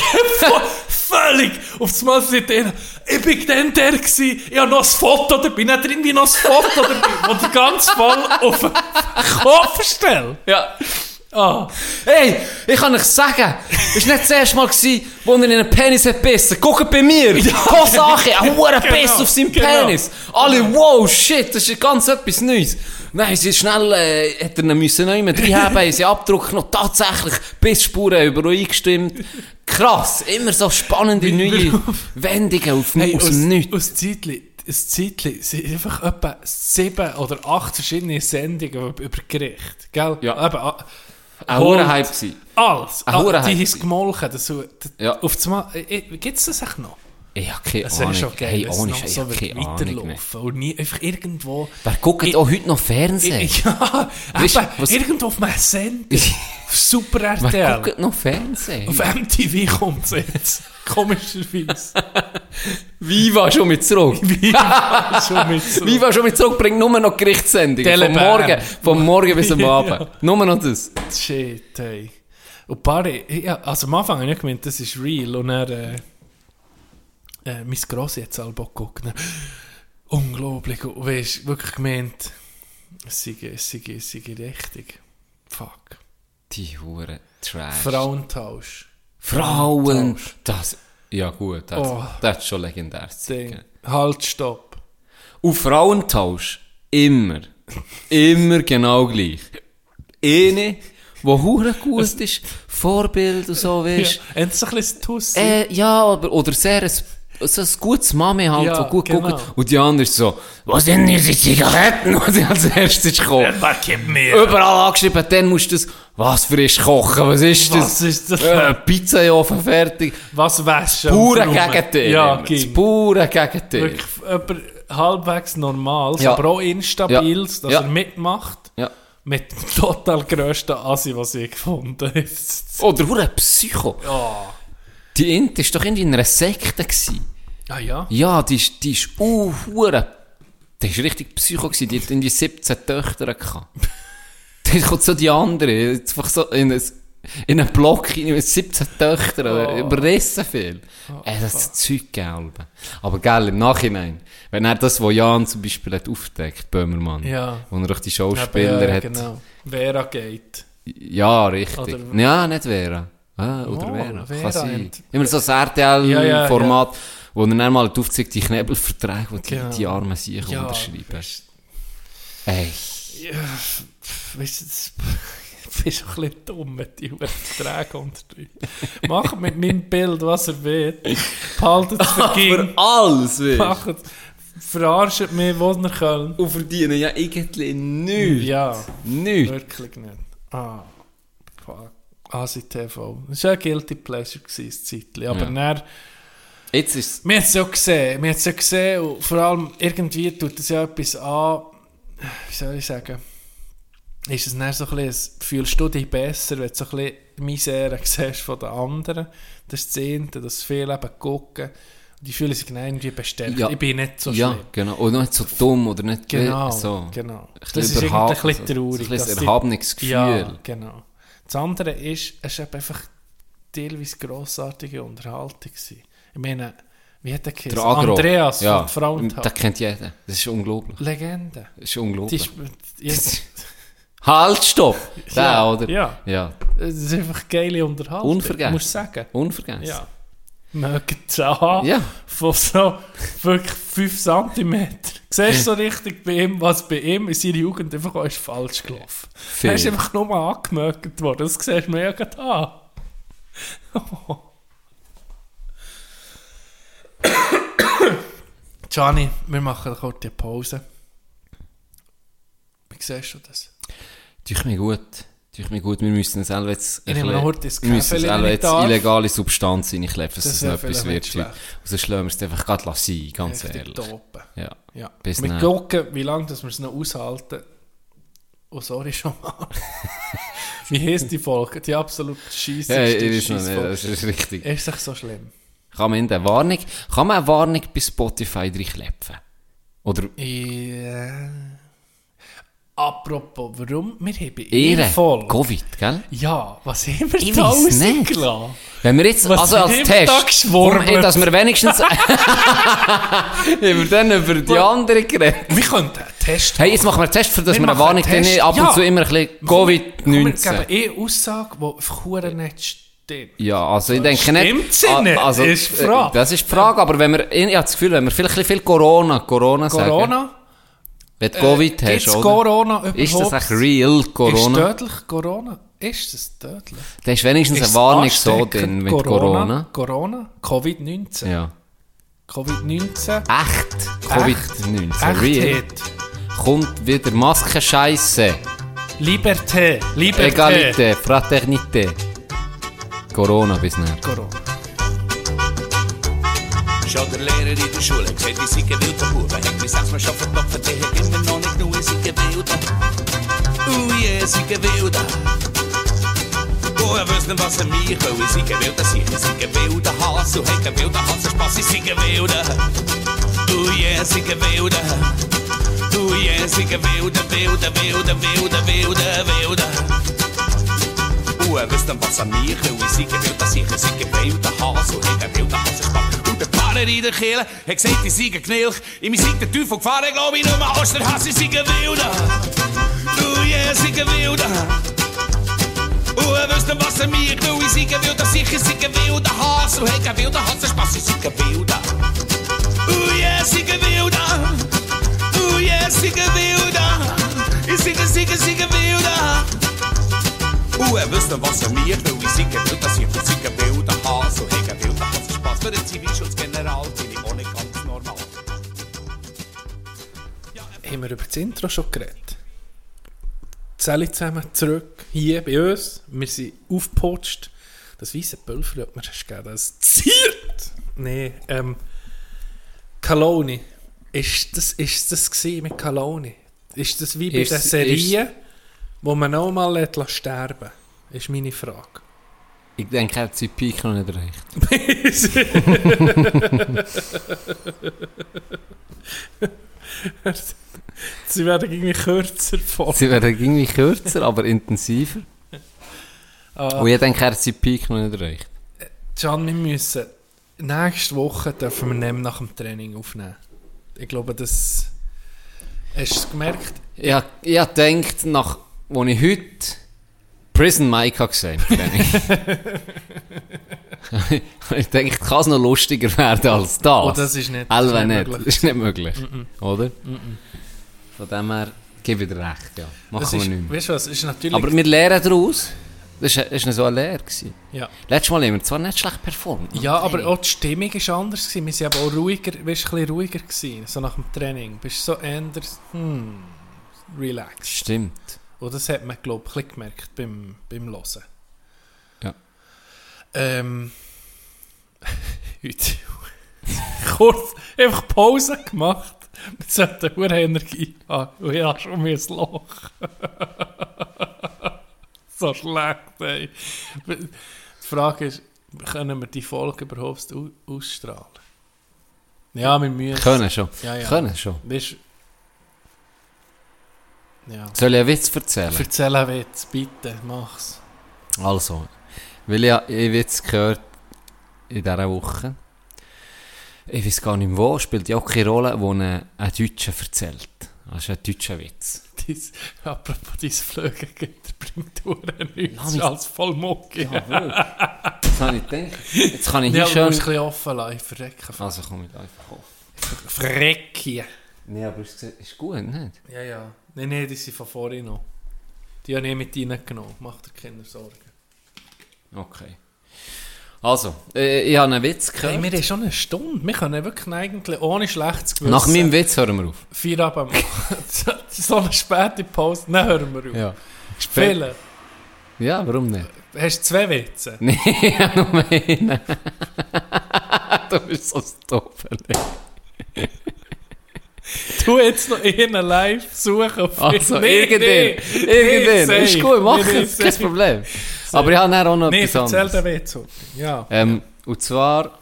Völlig! Aufs Mal sagt einer, ich bin dann der gsi, ich habe noch ein Foto dabei, nicht irgendwie noch ein Foto dabei, wo der ganze Fall auf den Kopf stellt. Ja. Ah, Hey, ich kann euch sagen, es war nicht das erste Mal, gewesen, wo er in einen Penis hat gebissen. Guckt bei mir! Ja, Sache, ein hoher Biss auf seinem genau. Penis. Alle, wow, shit, das ist ganz etwas Neues. Nein, sie ist schnell, äh, hat er müssen neu mit reinhaben, haben sie abgedruckt, noch tatsächlich Bissspuren überall eingestimmt. Krass, immer so spannende neue Wendungen auf, hey, aus aus, dem Nichts. aus Zeitli, ein Zeitli sind einfach etwa sieben oder acht verschiedene Sendungen über, über Gericht, gell? Ja. Eben, ah, Ein hoher Hype gewesen. alles. Ein Ah, hoher die Hype haben es gemolken. Ja. Gibt es das echt noch? Ich hab keine wäre Ahnung. schon geil, hey, wenn es so ich mehr. weiterlaufen und nie einfach irgendwo... Wer guckt Ich- auch heute noch Fernsehen? Ja, Weisst, eben, was- irgendwo auf meinem Sender. Super Wer RTL. guckt noch Fernsehen? Auf MTV kommt es jetzt. Komischerweise. Viva schon mit zurück. War schon mit so. Viva schon mit zurück bringt nur noch Gerichtssendungen. Vom. Morgen, vom Morgen bis am. Abend. Nur noch das. Shit, hey. Und Barry, ja, also am Anfang habe ich gemeint, das ist real. Und er, äh, äh, mein Grossi hat selber geguckt. ne? Unglaublich. Und weißt, wirklich gemeint, es sei, es sei, es sei richtig. Fuck. Die Hure Trash. Frauentausch. Frauen. Das, ja gut, das, Oh. das ist schon legendär. Halt, stopp. Und Frauentausch, immer, immer genau gleich. Eine, die hure gut ist, Vorbild und so, Ja, weißt haben sie ein bisschen Tussi? Äh, ja, aber, oder sehr ein, so ein gutes Mami halt, Ja, die gut genau. guckt. Und die andere ist so, wo sind hier die Zigaretten? Und sie als erstes gekommen. Was? Überall angeschrieben, dann musst du das, was frisch kochen, was ist das? Was ist das? Äh, Pizza in Ofen fertig. Was waschen? Pure? Gegenteil. Ja. Das pure Gegenteil. Wirklich jemand halbwegs Normales, Ja. aber auch Instabiles, Ja. dass Ja. er mitmacht. Ja. Mit dem total grössten Assi, was ich gefunden habe. Oder hure Psycho. Ja. Die Int ist doch irgendwie in einer Sekte gewesen. Ah ja? Ja, die ist, die ist, uh, hure. Die ist richtig Psycho gewesen. Die hat in die 17 Töchter gehabt. Dann kommt so die andere, jetzt einfach so in ein, in einen Block rein mit 17 Töchtern, Oh. überrissen viel. Ey, das ist Zeug gelb. Aber geil, im Nachhinein, wenn er das, was Jan zum Beispiel hat aufgedeckt, Böhmermann, Ja. wo er durch die Schauspieler ja, hat, genau. Vera geht. ja, richtig. Oder- ja, nicht Vera. Ah, oder Oh, Vera, Vera kann Immer so ein Ja, ja, RTL-Format, wo dann mal aufzeigt, die Knebelverträge, die Genau. die, die armen sich Ja, unterschreiben. weisst- Ey, Ja, weißt du, das schon ein bisschen dumm, wenn die Verträge untertreibt. Macht mit meinem Bild, was er will. Behaltet es für. Für alles, weißt du. Macht, verarscht mich, wo ihr könnt. Und verdienen ja irgendwie nichts. Ja, Nichts. wirklich nicht. Ah. ASI-TV. Das war ein Guilty Pleasure, gewesen, Zeitchen. Aber Ja. dann, Jetzt ist wir haben es ja gesehen. Wir haben es ja gesehen und vor allem irgendwie tut es ja etwas an, wie soll ich sagen, ist es dann so ein bisschen, fühlst du dich besser, wenn du so ein bisschen Misere siehst von den anderen. Das ist das viele eben gucken. Die fühlen sich dann irgendwie bestärkt. Ja. Ich bin nicht so ja, schlimm. genau. Und nicht so dumm oder nicht Genau, so. genau. Das ist ein bisschen traurig. Ein bisschen ein die- erhabenes Gefühl. Ja, genau. Das andere ist, es war einfach teilweise grossartige Unterhaltung. Gewesen. Ich meine, wie hat der Agro. Andreas ja, von Frauentag. Das kennt jeder. Das ist unglaublich. Legende. Das ist unglaublich. ist, Halt, stopp! Ja, oder? ja. ja. es ist einfach geile Unterhaltung. Unvergessen. Muss sagen. Unvergessen. Ja. Mögen haben. Ja. Von so wirklich 5 cm. Siehst du so richtig bei ihm, was bei ihm in seiner Jugend einfach auch ist falsch gelaufen. Viel. Er ist einfach nur mal angemerkt worden. Das siehst du mir ja gerade an. Gianni, wir machen eine kurze Pause. Wie siehst du das? Tue mir gut. Tue mir gut. Wir müssen jetzt... Ich noch heute das wir müssen ich jetzt illegale Substanz reinkleppen, dass Das es wäre noch etwas wird. schlecht. Sonst lassen wir es einfach gerade sein, ganz Richtig ehrlich. topen. Ja. Ja. Bis wir gucken, wie lange dass wir es noch aushalten. Oh, sorry schon mal. wie heisst die Folge? Die absolut scheisse. Ja, ich weiß noch nicht, das ist richtig. Ist echt so schlimm? Kann man in der Warnung, kann man eine Warnung bei Spotify reinklepfen? Oder Ja. Apropos, warum? Wir haben Ehre? Folge... Covid, gell? Ja, was haben wir Ich da weiss nicht. rausgelassen? Wenn wir jetzt, Was also als haben wir Test, da geschwurbelt? dass wir wenigstens, wir dann über die anderen geredet. Wir könnten einen Test Hey, jetzt machen wir einen Test, für dass Wir wir, eine machen Warnung einen Test. drin ab und Ja. zu immer ein bisschen Komm, Wir Covid-19. geben eh Aussage, die einfach verdammt nicht stimmt. Ja, also ich denke nicht... Stimmt sie Ah, nicht? Also, Ist die äh, Frage. Das ist die Frage, aber wenn wir, ich habe das Gefühl, wenn wir vielleicht ein bisschen viel Corona, Corona, sagen, Corona? Wenn du Covid hast, Gibt's oder? Corona überhaupt? Ist das echt real, Corona? Ist tödlich Corona? Ist das tödlich? Da ist wenigstens Ist eine Warnung so drin mit Corona. Corona? Covid-19? Ja. Covid-19? Echt? Covid-19, real. Echtheit. Kommt wieder Maskenscheiße. Liberté. Liberté. Egalité, Fraternité. Corona bis näher. Corona. Schon der Lehrer in der Schule gesagt, ich sei ein wilder Bube. Hat mich sechsmal schon verklopft, der hat immer noch nicht genug, ich sei ein Wilder. Oh yeah, ich sei ein Wilder. Oh, er wüsste nicht, was er mich will. Ich sei ein Wilder, sicher, ich sei ein wilder Hase. Und hat ein wilder Hase Spaß, ich sei ein Wilder. Oh yeah, ich sei ein Wilder. Oh yeah, ich sei ein wilder, wilder, wilder, wilder, wilder, wilder. Oh, er wüsste nicht, was er mich will. Ich sei ein wilder, sicher, ich sei ein wilder Hase. Und hat ein wilder Hase Spaß. Pfarrer in der Kirche hat gesagt, ich sei. In mir sei der Teufel gefahren, glaub ich, nur Osterhass, ich sei ein. Oh yeah, sei er wüsste, was er mir will, ich sei ein Wilder, sicher, ich sei ein wilder Hase. Und hat ein wilder Hase Spaß, ich. Oh ich sei ein. Oh. Oh, er wüsste, was er mir will, ich sei ein Wilder, sicher, ich sei ein Spaß. Für den Zivilschutzgeneral bin ich nicht ganz normal. Haben wir über das Intro schon geredet? Zähle zusammen zurück hier bei uns. Wir sind aufgeputscht. Das weiße Pulver hat mir erst gegeben. Das ziert! Nee, ähm. Kaloni. Ist das, ist das gewesen mit Kaloni? Ist das wie bei Ist- der Serie, wo man auch mal lässt sterben Ist meine Frage. Ich denke, er hat seinen Peak noch nicht erreicht. Sie werden irgendwie kürzer vor. Sie werden irgendwie kürzer, aber intensiver. Ah. Und ich denke, er hat seinen Peak noch nicht erreicht. Can, wir müssen nächste Woche dürfen wir nehmen nach dem Training aufnehmen. Ich glaube, das hast du es gemerkt. Ich ich gedacht, nach, wo ich heute Prison Mike gesehen ich denke, kann es noch lustiger werden als das. Oh, das ist nicht, Alle das ist nicht. möglich. Das ist nicht möglich. Oder? Von dem her, Gib wieder recht, ja. Machen Das wir ist, nicht mehr. weißt du was, ist natürlich... Aber wir lernen daraus. Das war war so eine Lehre. Gewesen. ja. Letztes Mal haben wir zwar nicht schlecht performt. ja, aber auch die Stimmung war anders. Gewesen. Wir waren aber auch ruhiger, weißt, du, ein bisschen ruhiger gewesen, so nach dem Training. Bist so anders, hm, relaxed. Stimmt. Und das hat man, glaube ich, gemerkt beim, beim Hören. Ja. Ähm, heute kurz einfach Pause gemacht. Wir sollten hohe Energie haben. Und ich habe schon mein Loch. so schlecht, ey. Die Frage ist, können wir die Folge überhaupt au- ausstrahlen? Ja, wir müssen. Können schon. Ja, ja. Können schon. Weißt, ja. Soll ich einen Witz erzählen? Erzähl einen Witz, bitte, mach's. Also, weil ich, ich Witz gehört in dieser Woche. Ich weiß gar nicht wo, spielt ja auch keine Rolle, wo ein, ein Deutscher erzählt. Das ist ein deutscher Witz. Dies, apropos dieses Flögengitter bringt Uhren nichts mich- als voll Mucki. Ja, Das habe ich gedacht. Jetzt kann ich hier ja, du schön... musst ein bisschen offen lassen, ich verrecke. Also komm ich einfach auf. Verrecke. Nee, aber es ist gut, nicht? Ja, ja. Nein, nein, die sind von vorhin noch. Die habe ich mit reingenommen. Mach dir keine Sorgen. Okay. Also, äh, ich habe einen Witz gehört. Hey, wir haben schon eine Stunde. Wir können wirklich eigentlich ohne schlechtes Gewissen Nach meinem Witz hören wir auf. Feierabend machen. so eine späte Pause, dann hören wir auf. Ja. Spielen. Ja, warum nicht? Hast du zwei Witze? Ich habe nur einen. du bist so stoppen. Du jetzt noch einen live suchen Also, Nee, irgendwann. nee. Irgendwann. Nee, ist gut, mach Nee, nee, es. Kein safe. Problem. Aber ich habe dann auch noch Nee, etwas erzähl anderes. den Witz. Ja. Ähm, und zwar habe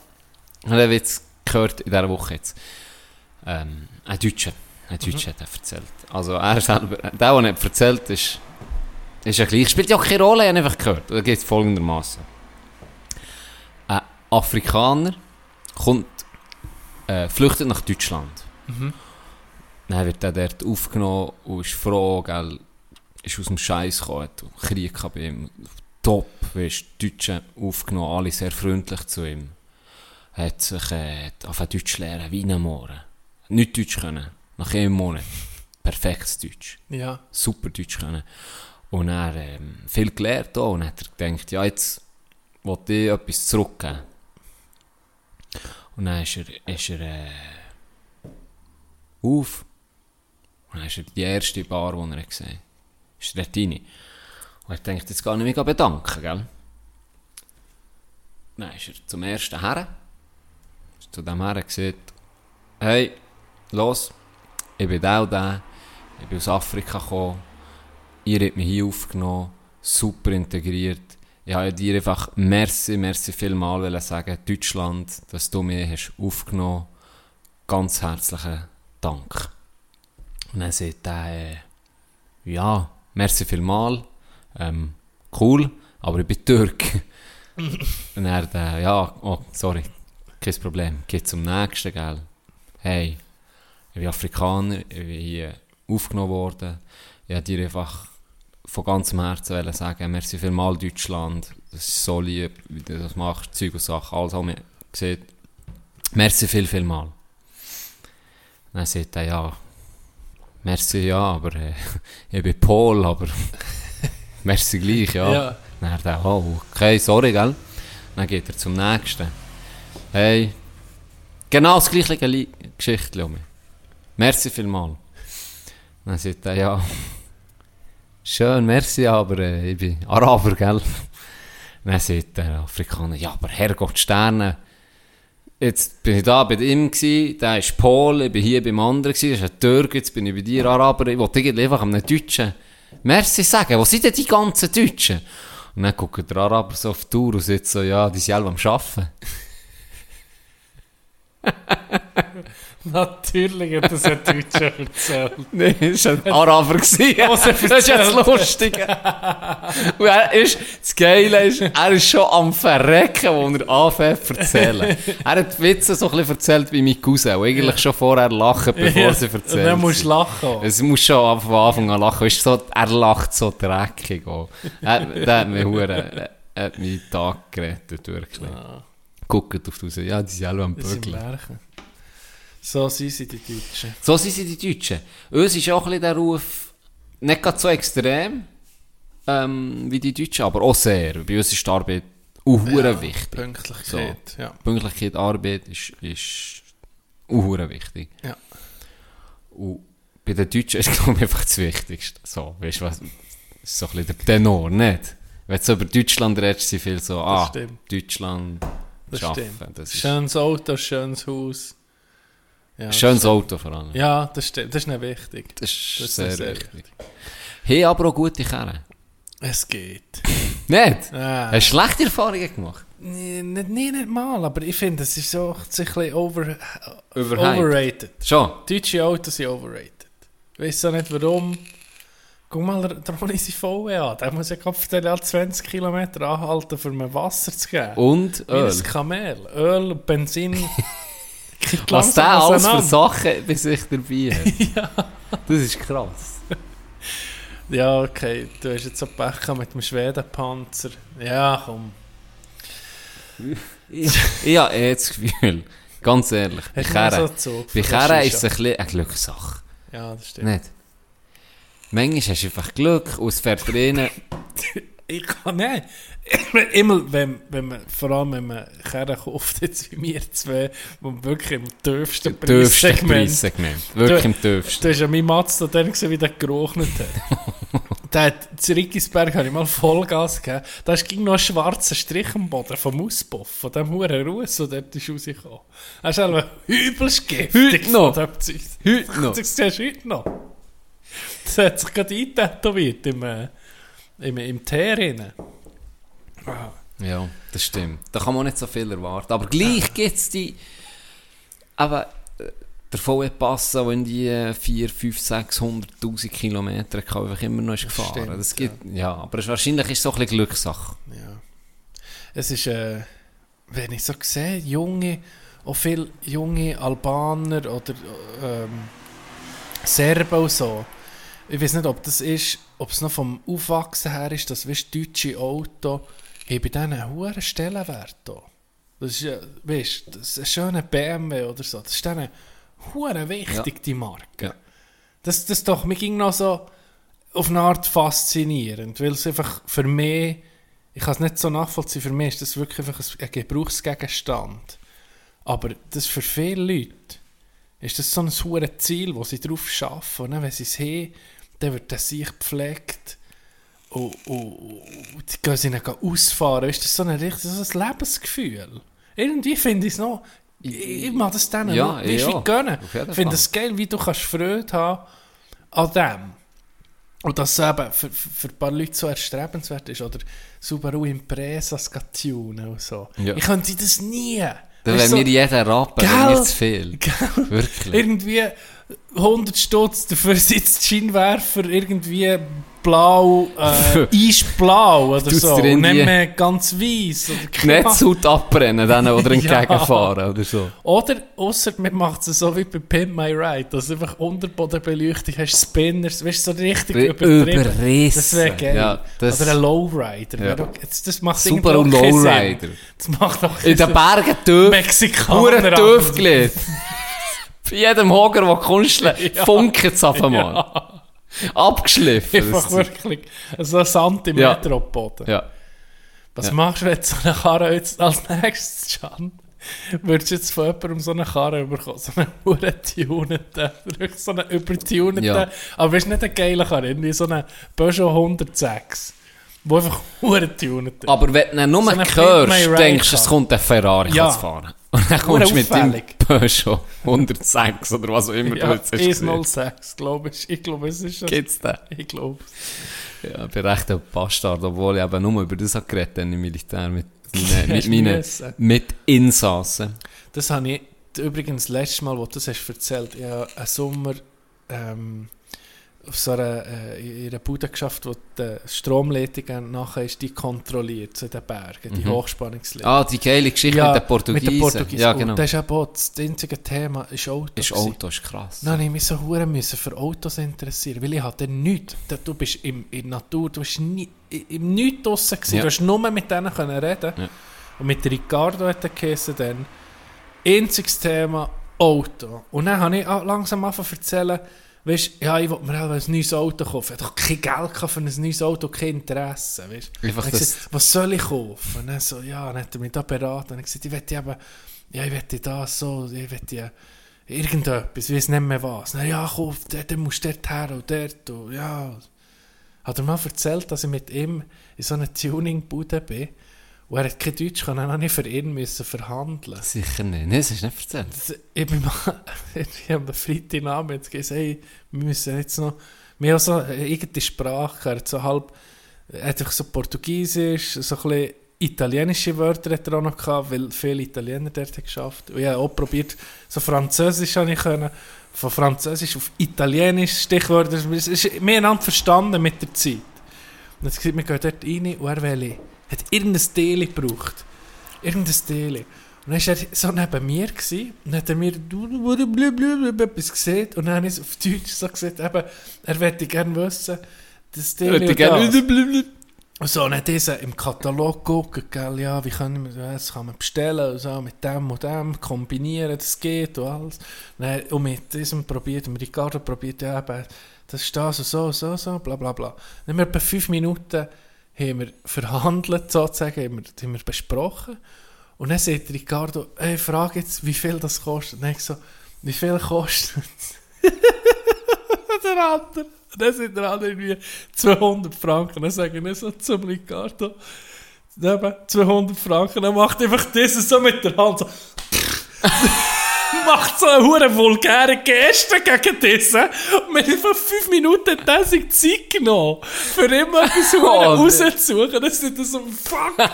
ich einen Witz gehört in dieser Woche jetzt. Ähm, ein Deutscher. Ein Deutscher hat er erzählt. Also er selber, der, der nicht erzählt, ist, ist ja gleich. Spielt ja auch keine Rolle, ich habe einfach gehört. Da geht es folgendermaßen. Ein Afrikaner kommt, äh, flüchtet nach Deutschland. Dann wird er dort aufgenommen und ist froh, gell, ist aus dem Scheiß gekommen, Krieg bei ihm. Top, weißt, die Deutschen aufgenommen, alle sehr freundlich zu ihm. Hat sich äh, angefangen Deutsch lernen, wie ein Mohren. Nicht Deutsch können, nach einem Monat. Perfektes Deutsch. Ja. Super Deutsch können. Und er ähm, viel gelernt auch. Und hat er gedacht, ja, jetzt wollte ich etwas zurückgeben. Und dann ist er, ist er äh, auf. Und dann ist die erste Bar, die er gesehen hat. Ist dort rein. Und er denkt, jetzt gar nicht mehr bedanken, gell? Dann ist er zum ersten Herren. Ist zu dem Herren gesagt, hey, los, ich bin auch da, ich bin aus Afrika gekommen, ihr habt mich hier aufgenommen, super integriert. Ich habe dir einfach merci, merci vielmal sagen, Deutschland, dass du mich hast aufgenommen Ganz herzlichen Dank. Und dann sagt er, äh, ja, merci vielmal, ähm, cool, aber ich bin Türk. Und er, äh, ja, oh, sorry, kein Problem, geht zum nächsten, gell. Hey, ich bin Afrikaner, ich bin hier aufgenommen worden. Ich wollte dir einfach von ganzem Herzen sagen, merci vielmal Deutschland, das ist so lieb, wie du das machst, Zeug und Sachen, alles haben wir gesehen. Merci viel, viel mal. Dann sagt er, ja, merci, ja, aber äh, ich bin Pol, aber merci gleich, ja. Ja. Dann hat er, oh, okay, sorry, gell. Dann geht er zum nächsten. Hey, genau das gleiche Li Geschichte, Lumi. Merci vielmal. Dann sagt er, ja, schön, merci, aber äh, ich bin Araber, gell. Dann sagt der Afrikaner, ja, aber Herrgott Sterne, jetzt bin ich da bei ihm gsi, der ist Pol, ich bin hier beim anderen gsi, das ist ein Türk, jetzt bin ich bei dir Araber, ich wollte einfach einem Deutschen Merci sagen, wo sind denn die ganzen Deutschen? Und dann guckt der Araber so auf die Tour und sagt so, ja, die sind alle am Arbeiten. Natürlich hat das ein Deutscher erzählt. Nein, das war ein Araber. er das ist jetzt lustig. Und er ist, das Geile ist, er ist schon am Verrecken, wo er anfängt zu erzählen. Er hat die Witze so ein bisschen erzählt wie mein Cousin, eigentlich schon vorher lacht, bevor sie Und erzählt dann musst du sind. lachen. Es muss schon von Anfang an lachen. Ist so, er lacht so dreckig. Auch. Er, der hat hure, er hat meinen Tag gerettet, wirklich. Guckt auf die raus. Ja, die sind alle am Bögeln. So sind sie, die Deutschen. So sind sie die Deutschen. Uns ist auch ein bisschen der Ruf nicht gerade so extrem ähm, wie die Deutschen, aber auch sehr. Bei uns ist die Arbeit auch hure wichtig. Pünktlichkeit, ja. Pünktlichkeit, Arbeit ist, ist auch wichtig. Ja. Und bei den Deutschen ist, glaube ich, einfach das Wichtigste. So, weißt du was? Das ist so ein bisschen der Tenor, nicht? Wenn du so über Deutschland redest, sind viele so, ah, stimmt. Deutschland Das schaffen. stimmt. Das ist Schönes Auto, schönes Haus. Ja, schönes Auto vor allem. Ja, das stimmt. Das ist nicht wichtig. Das ist, Das ist sehr, sehr wichtig. Hey, aber auch gute Kerren. Es geht. Nicht? Ah. Hast du schlechte Erfahrungen gemacht? Nee, nicht, nicht mal, aber ich finde, es ist so ein bisschen over, Überhyped. overrated. Schon? Deutsche Autos sind overrated. Ich weiß auch nicht warum. Guck mal, der Ronny sein VW an. Der muss ja Kopf 20 Kilometer anhalten, um mir Wasser zu geben. Und Wie Öl. ein Kamel. Öl Benzin. Was der alles für. Sachen bei sich dabei hat. Das ist krass. Ja, okay. Du hast jetzt so Pech mit dem Schwedenpanzer. Ja, komm. Ich habe eh das Gefühl, ganz ehrlich, bei Kerren, so ist es ein bisschen eine Glückssache. Ja, das stimmt. Nicht? Manchmal hast du einfach Glück es fährt rein. Ich kann nicht. Immer, wenn, wenn man, vor allem wenn man Kerren kauft, jetzt wie wir zwei, wo man wirklich im tiefsten Tiefste Preissegment... Preissegment. Wirklich im tiefsten. Du hast ja mein Mazda dann gesehen, wie der gerochnet hat. der hat, zu Rickisberg habe ich mal Vollgas gegeben. Da ging noch ein schwarzer Strich am Boden vom Auspuff, von dem huren Ruß, der dort ist rausgekommen. Das ist einfach übelst giftig. Heute noch? Heute noch? Das siehst du heute noch. Das hat sich gerade eintätowiert im, äh, im, im Teer rein. Ja, das stimmt. Da kann man nicht so viel erwarten. Aber gleich gibt es die. Aber äh, der VW Passa, der in die äh, 4, 5, 600.000 Kilometer kann einfach immer noch ist gefahren. stimmt, das gibt, ja. aber es, wahrscheinlich ist es so ein bisschen Glückssache. Ja. Es ist, äh, wenn ich so sehe, junge, auch viele junge Albaner oder ähm, Serben und so. Ich weiß nicht, ob das ist, ob es noch vom Aufwachsen her ist, dass weißt, deutsche Auto haben bei einen hohen Stellenwert. da. Das ist, ja, weißt, das ist ein schöner BMW oder so. Das ist denen hure wichtig, die Marke. Ja. Das, das doch, mir ging noch so auf eine Art faszinierend, weil es einfach für mich, ich kann es nicht so nachvollziehen, für mich ist das wirklich einfach ein, Gebrauchsgegenstand. Aber das für viele Leute ist das so ein hohes Ziel, wo sie drauf arbeiten. Und dann, wenn sie es haben, dann wird das sich gepflegt und, und, und die gehen sie dann ausfahren. Ist das so ein richtiges so ein Lebensgefühl? Irgendwie finde ich es noch, ich, ich mag das denen Ja, noch, weißt, ja, wie gönnen. Ich finde es geil, wie du kannst Freude haben an dem. Und dass es eben für, für ein paar Leute so erstrebenswert ist. Oder Subaru Impreza tunen und so. Ja. Ich könnte das nie. Da Weißt wäre du, mir jeder Rappen, Gell? mir zu viel. Gell? Wirklich. irgendwie 100 Stutz, dafür sitzt Scheinwerfer irgendwie blau, äh, Eisblau oder Tut's so. Und nicht mehr ganz weiß. Oder Die Netzhaut abbrennen, denen, oder Ja. entgegenfahren oder so. Oder, ausser man macht es so wie bei Pimp My Ride, dass einfach Unterbodenbeleuchtung hast, Spinners, weißt du, so richtig übertrieben. Überrissen. Das wäre geil. Ja, das- Oder ein Lowrider. Ja. Das, das macht Sinn. Lowrider. Das macht doch In den Bergen tief. Mexikaner. Hure an. tief gelegt. Bei jedem Hoger, der kunsteln, funkt es auf einmal. Abgeschliffen. Einfach wirklich so ein Zentimeter Ja. auf den Boden. Ja. Was Ja. machst du, wenn so eine Karre jetzt als nächstes, Can? Würdest du jetzt von jemandem so eine Karre bekommen? So einen wirklich so einen übertuneten, Ja. aber ist nicht eine geile Karre, irgendwie so eine Peugeot 106, wo einfach urtunet ist. Aber wenn du nur So hörst, denkst du, es kommt ein Ferrari Ja. zu fahren. Und dann kommst du mit dem. Peugeot 106 oder was auch immer Ja, du jetzt hast gesehen. 106, glaube ich. Ich glaube, es ist. Gibt's den? Ich glaube. Ja, ich bin recht ein Bastard, obwohl ich eben nur über das habe geredet habe im Militär mit meinen, mit meinen müssen. Mitinsassen. Das habe ich übrigens letztes Mal, wo du das hast erzählt, ja, einen Sommer ähm, auf so einer, äh, in einer Bude geschafft, wo die Stromleitungen nachher ist, die kontrolliert, in den Bergen, die Hochspannungsleitungen. Ah, die geile Geschichte mit den Portugiesen. Mit den Portugiesen. Ja, genau. Und das ist eben auch das einzige Thema, ist Auto. ist gewesen. Auto, ist krass. Habe ich mich so hure müssen für Autos interessieren, weil ich hatte nichts. Du bist im, in der Natur, du bist nie, im Nichts draussen gewesen. Ja. Du hast nur mit denen können reden. Ja. Und mit Ricardo hat er geheißen dann, einziges Thema Auto. Und dann habe ich auch langsam angefangen zu erzählen, weißt, ja, ich wollte mir auch ein neues Auto kaufen. Ich doch kein Geld für ein neues Auto, kein Interesse, weißt. Einfach gesagt, was soll ich kaufen? Und dann so, ja, dann hat er mich da beraten. Und ich gesagt, ich wette eben, ja, ich wette das so, ich wette irgendetwas, ich weiß nicht mehr was. Dann, ja, kauf, dann musst du dort her und dort, und, ja. Hat er mal erzählt, dass ich mit ihm in so einer Tuning-Bude bin und er hat kein Deutsch, kann er auch nicht für ihn müssen verhandeln. Sicher nicht. Nein, das hast du nicht erzählt. Ich bin mal, ich habe am Freitagabend jetzt gesagt, hey, wir müssen jetzt noch, wir haben so eine eigene Sprache, er hat so halb, er hat so Portugiesisch, so ein bisschen italienische Wörter hat er auch noch gehabt, weil viele Italiener dort haben geschafft. Und ich habe auch probiert, so Französisch habe ich können, von Französisch auf Italienisch Stichwörter, es ist mehr einander verstanden mit der Zeit. Und jetzt gesagt, wir gehen dort rein und er will, hat irgendein Deli gebraucht. Irgendein Deli. Und dann war er so neben mir gewesen, und hat er mir blablabla etwas gesehen und dann habe ich es auf Deutsch so gesagt, eben, er möchte gerne wissen, das Deli Hätte und gerne-. Und so, dann hat dieser im Katalog geguckt, gell, ja, wie können wir das, kann man bestellen und so, mit dem und dem kombinieren, das geht und alles. Dann, und mit diesem probiert, mit Ricardo probiert, ja, eben, das ist das und so, so, so, bla bla bla. Dann haben wir etwa fünf Minuten haben wir verhandelt, sozusagen, haben wir, haben wir besprochen. Und dann sagt Ricardo, hey, frage jetzt, wie viel das kostet. Und dann ich so, wie viel kostet es? der andere. Und dann sind der andere irgendwie 200 Franken. Dann sage ich so zum Ricardo, eben 200 Franken. Dann macht einfach dieses so mit der Hand so. Macht so eine hure vulgäre Geste gegen diesen. Und wir haben vor 5 Minuten in Zeit genommen, für immer etwas Oh, rauszusuchen. Das so, fuck,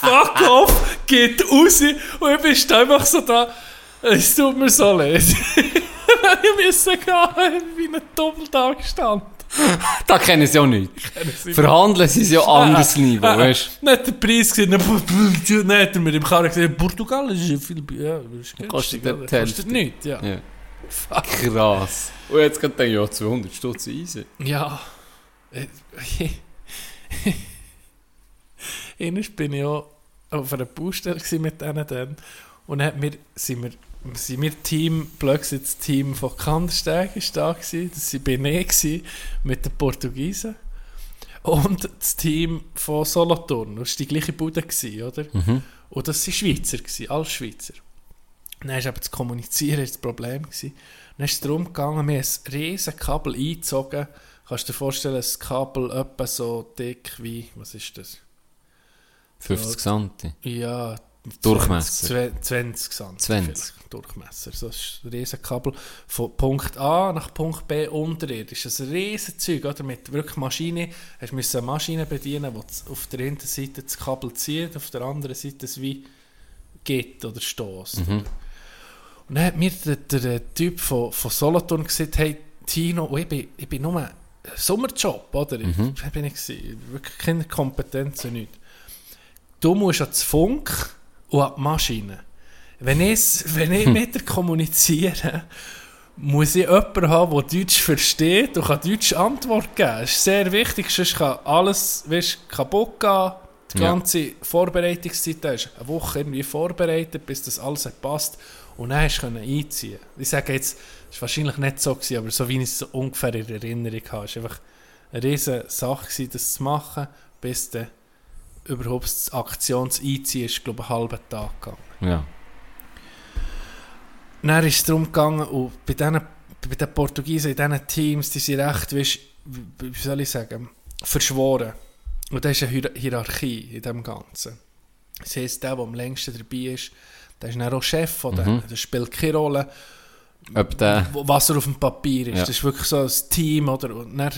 fuck off, geht raus. Und ich bin da einfach so da, es tut mir so leid. ich musste gehen, wie ein Doppeltag stand. Da kennen sie auch nicht. Verhandeln sie es ja anderes Niveau, weißt du? Nicht der Preis gesehen, dann dann hat er mir im Karren gesagt, Portugal ist ja viel, ja, ist günstig, Kostet Hälfte. Kostet nichts, ja. Ja. Krass. Und jetzt gerade denke ich, ja, 200 Stutz easy. Ja. Einmal bin ich auch auf einer Baustelle mit denen dann. Und dann hat mir, sind wir, sind wir Team, plötzlich das Team von Kandersteg ist da gewesen. Das war Benet gewesen, mit den Portugiesen. Und das Team von Solothurn. Das war die gleiche Bude, gewesen, oder? Und das waren Schweizer, gewesen, alles Schweizer. Dann war eben das Kommunizieren das Problem. Gewesen. Dann ist es darum gegangen, wir haben ein riesen Kabel eingezogen. Kannst du dir vorstellen, ein Kabel etwa so dick wie, was ist das? 50 Santi. Ja, Durchmesser. 20, 20 cm. 20. Durchmesser. So ist ein riesen Kabel von Punkt A nach Punkt B unterirdisch. Das ist ein riesen Zeug, oder? Mit wirklich Maschine. Hast du eine Maschine bedienen, die auf der einen Seite das Kabel zieht, auf der anderen Seite es wie geht oder stößt. Mhm. Und dann hat mir der, der, Typ von, von Solothurn gesagt, hey Tino, und ich bin, ich bin nur ein Sommerjob, oder? Mhm. Ich bin ich wirklich keine Kompetenz nichts. Du musst ans Funk und an die Maschine. Wenn, wenn ich mit dir kommuniziere, muss ich jemanden haben, der Deutsch versteht und kann Deutsch Antwort geben. Das ist sehr wichtig, sonst kann alles weißt, kaputt gehen. Die Ja. ganze Vorbereitungszeit da ist eine Woche irgendwie vorbereitet, bis das alles hat passt und dann hast du einziehen. Ich sage jetzt, es war wahrscheinlich nicht so, gewesen, aber so wie ich es so ungefähr in Erinnerung habe, es war einfach eine riesige Sache, gewesen, das zu machen, bis dann überhaupt das Aktionseinziehen ist, glaube ich, einen halben Tag gegangen. Ja. Dann ist es darum gegangen, und bei diesen, bei den Portugiesen, in diesen Teams, die sind recht, weißt, wie soll ich sagen, verschworen. Und da ist eine Hier Hierarchie in dem Ganzen. Das heisst, der, der am längsten dabei ist, der ist dann auch Chef von denen. Das spielt keine Rolle, was er auf dem Papier ist. Ja. Das ist wirklich so ein Team, oder? Und dann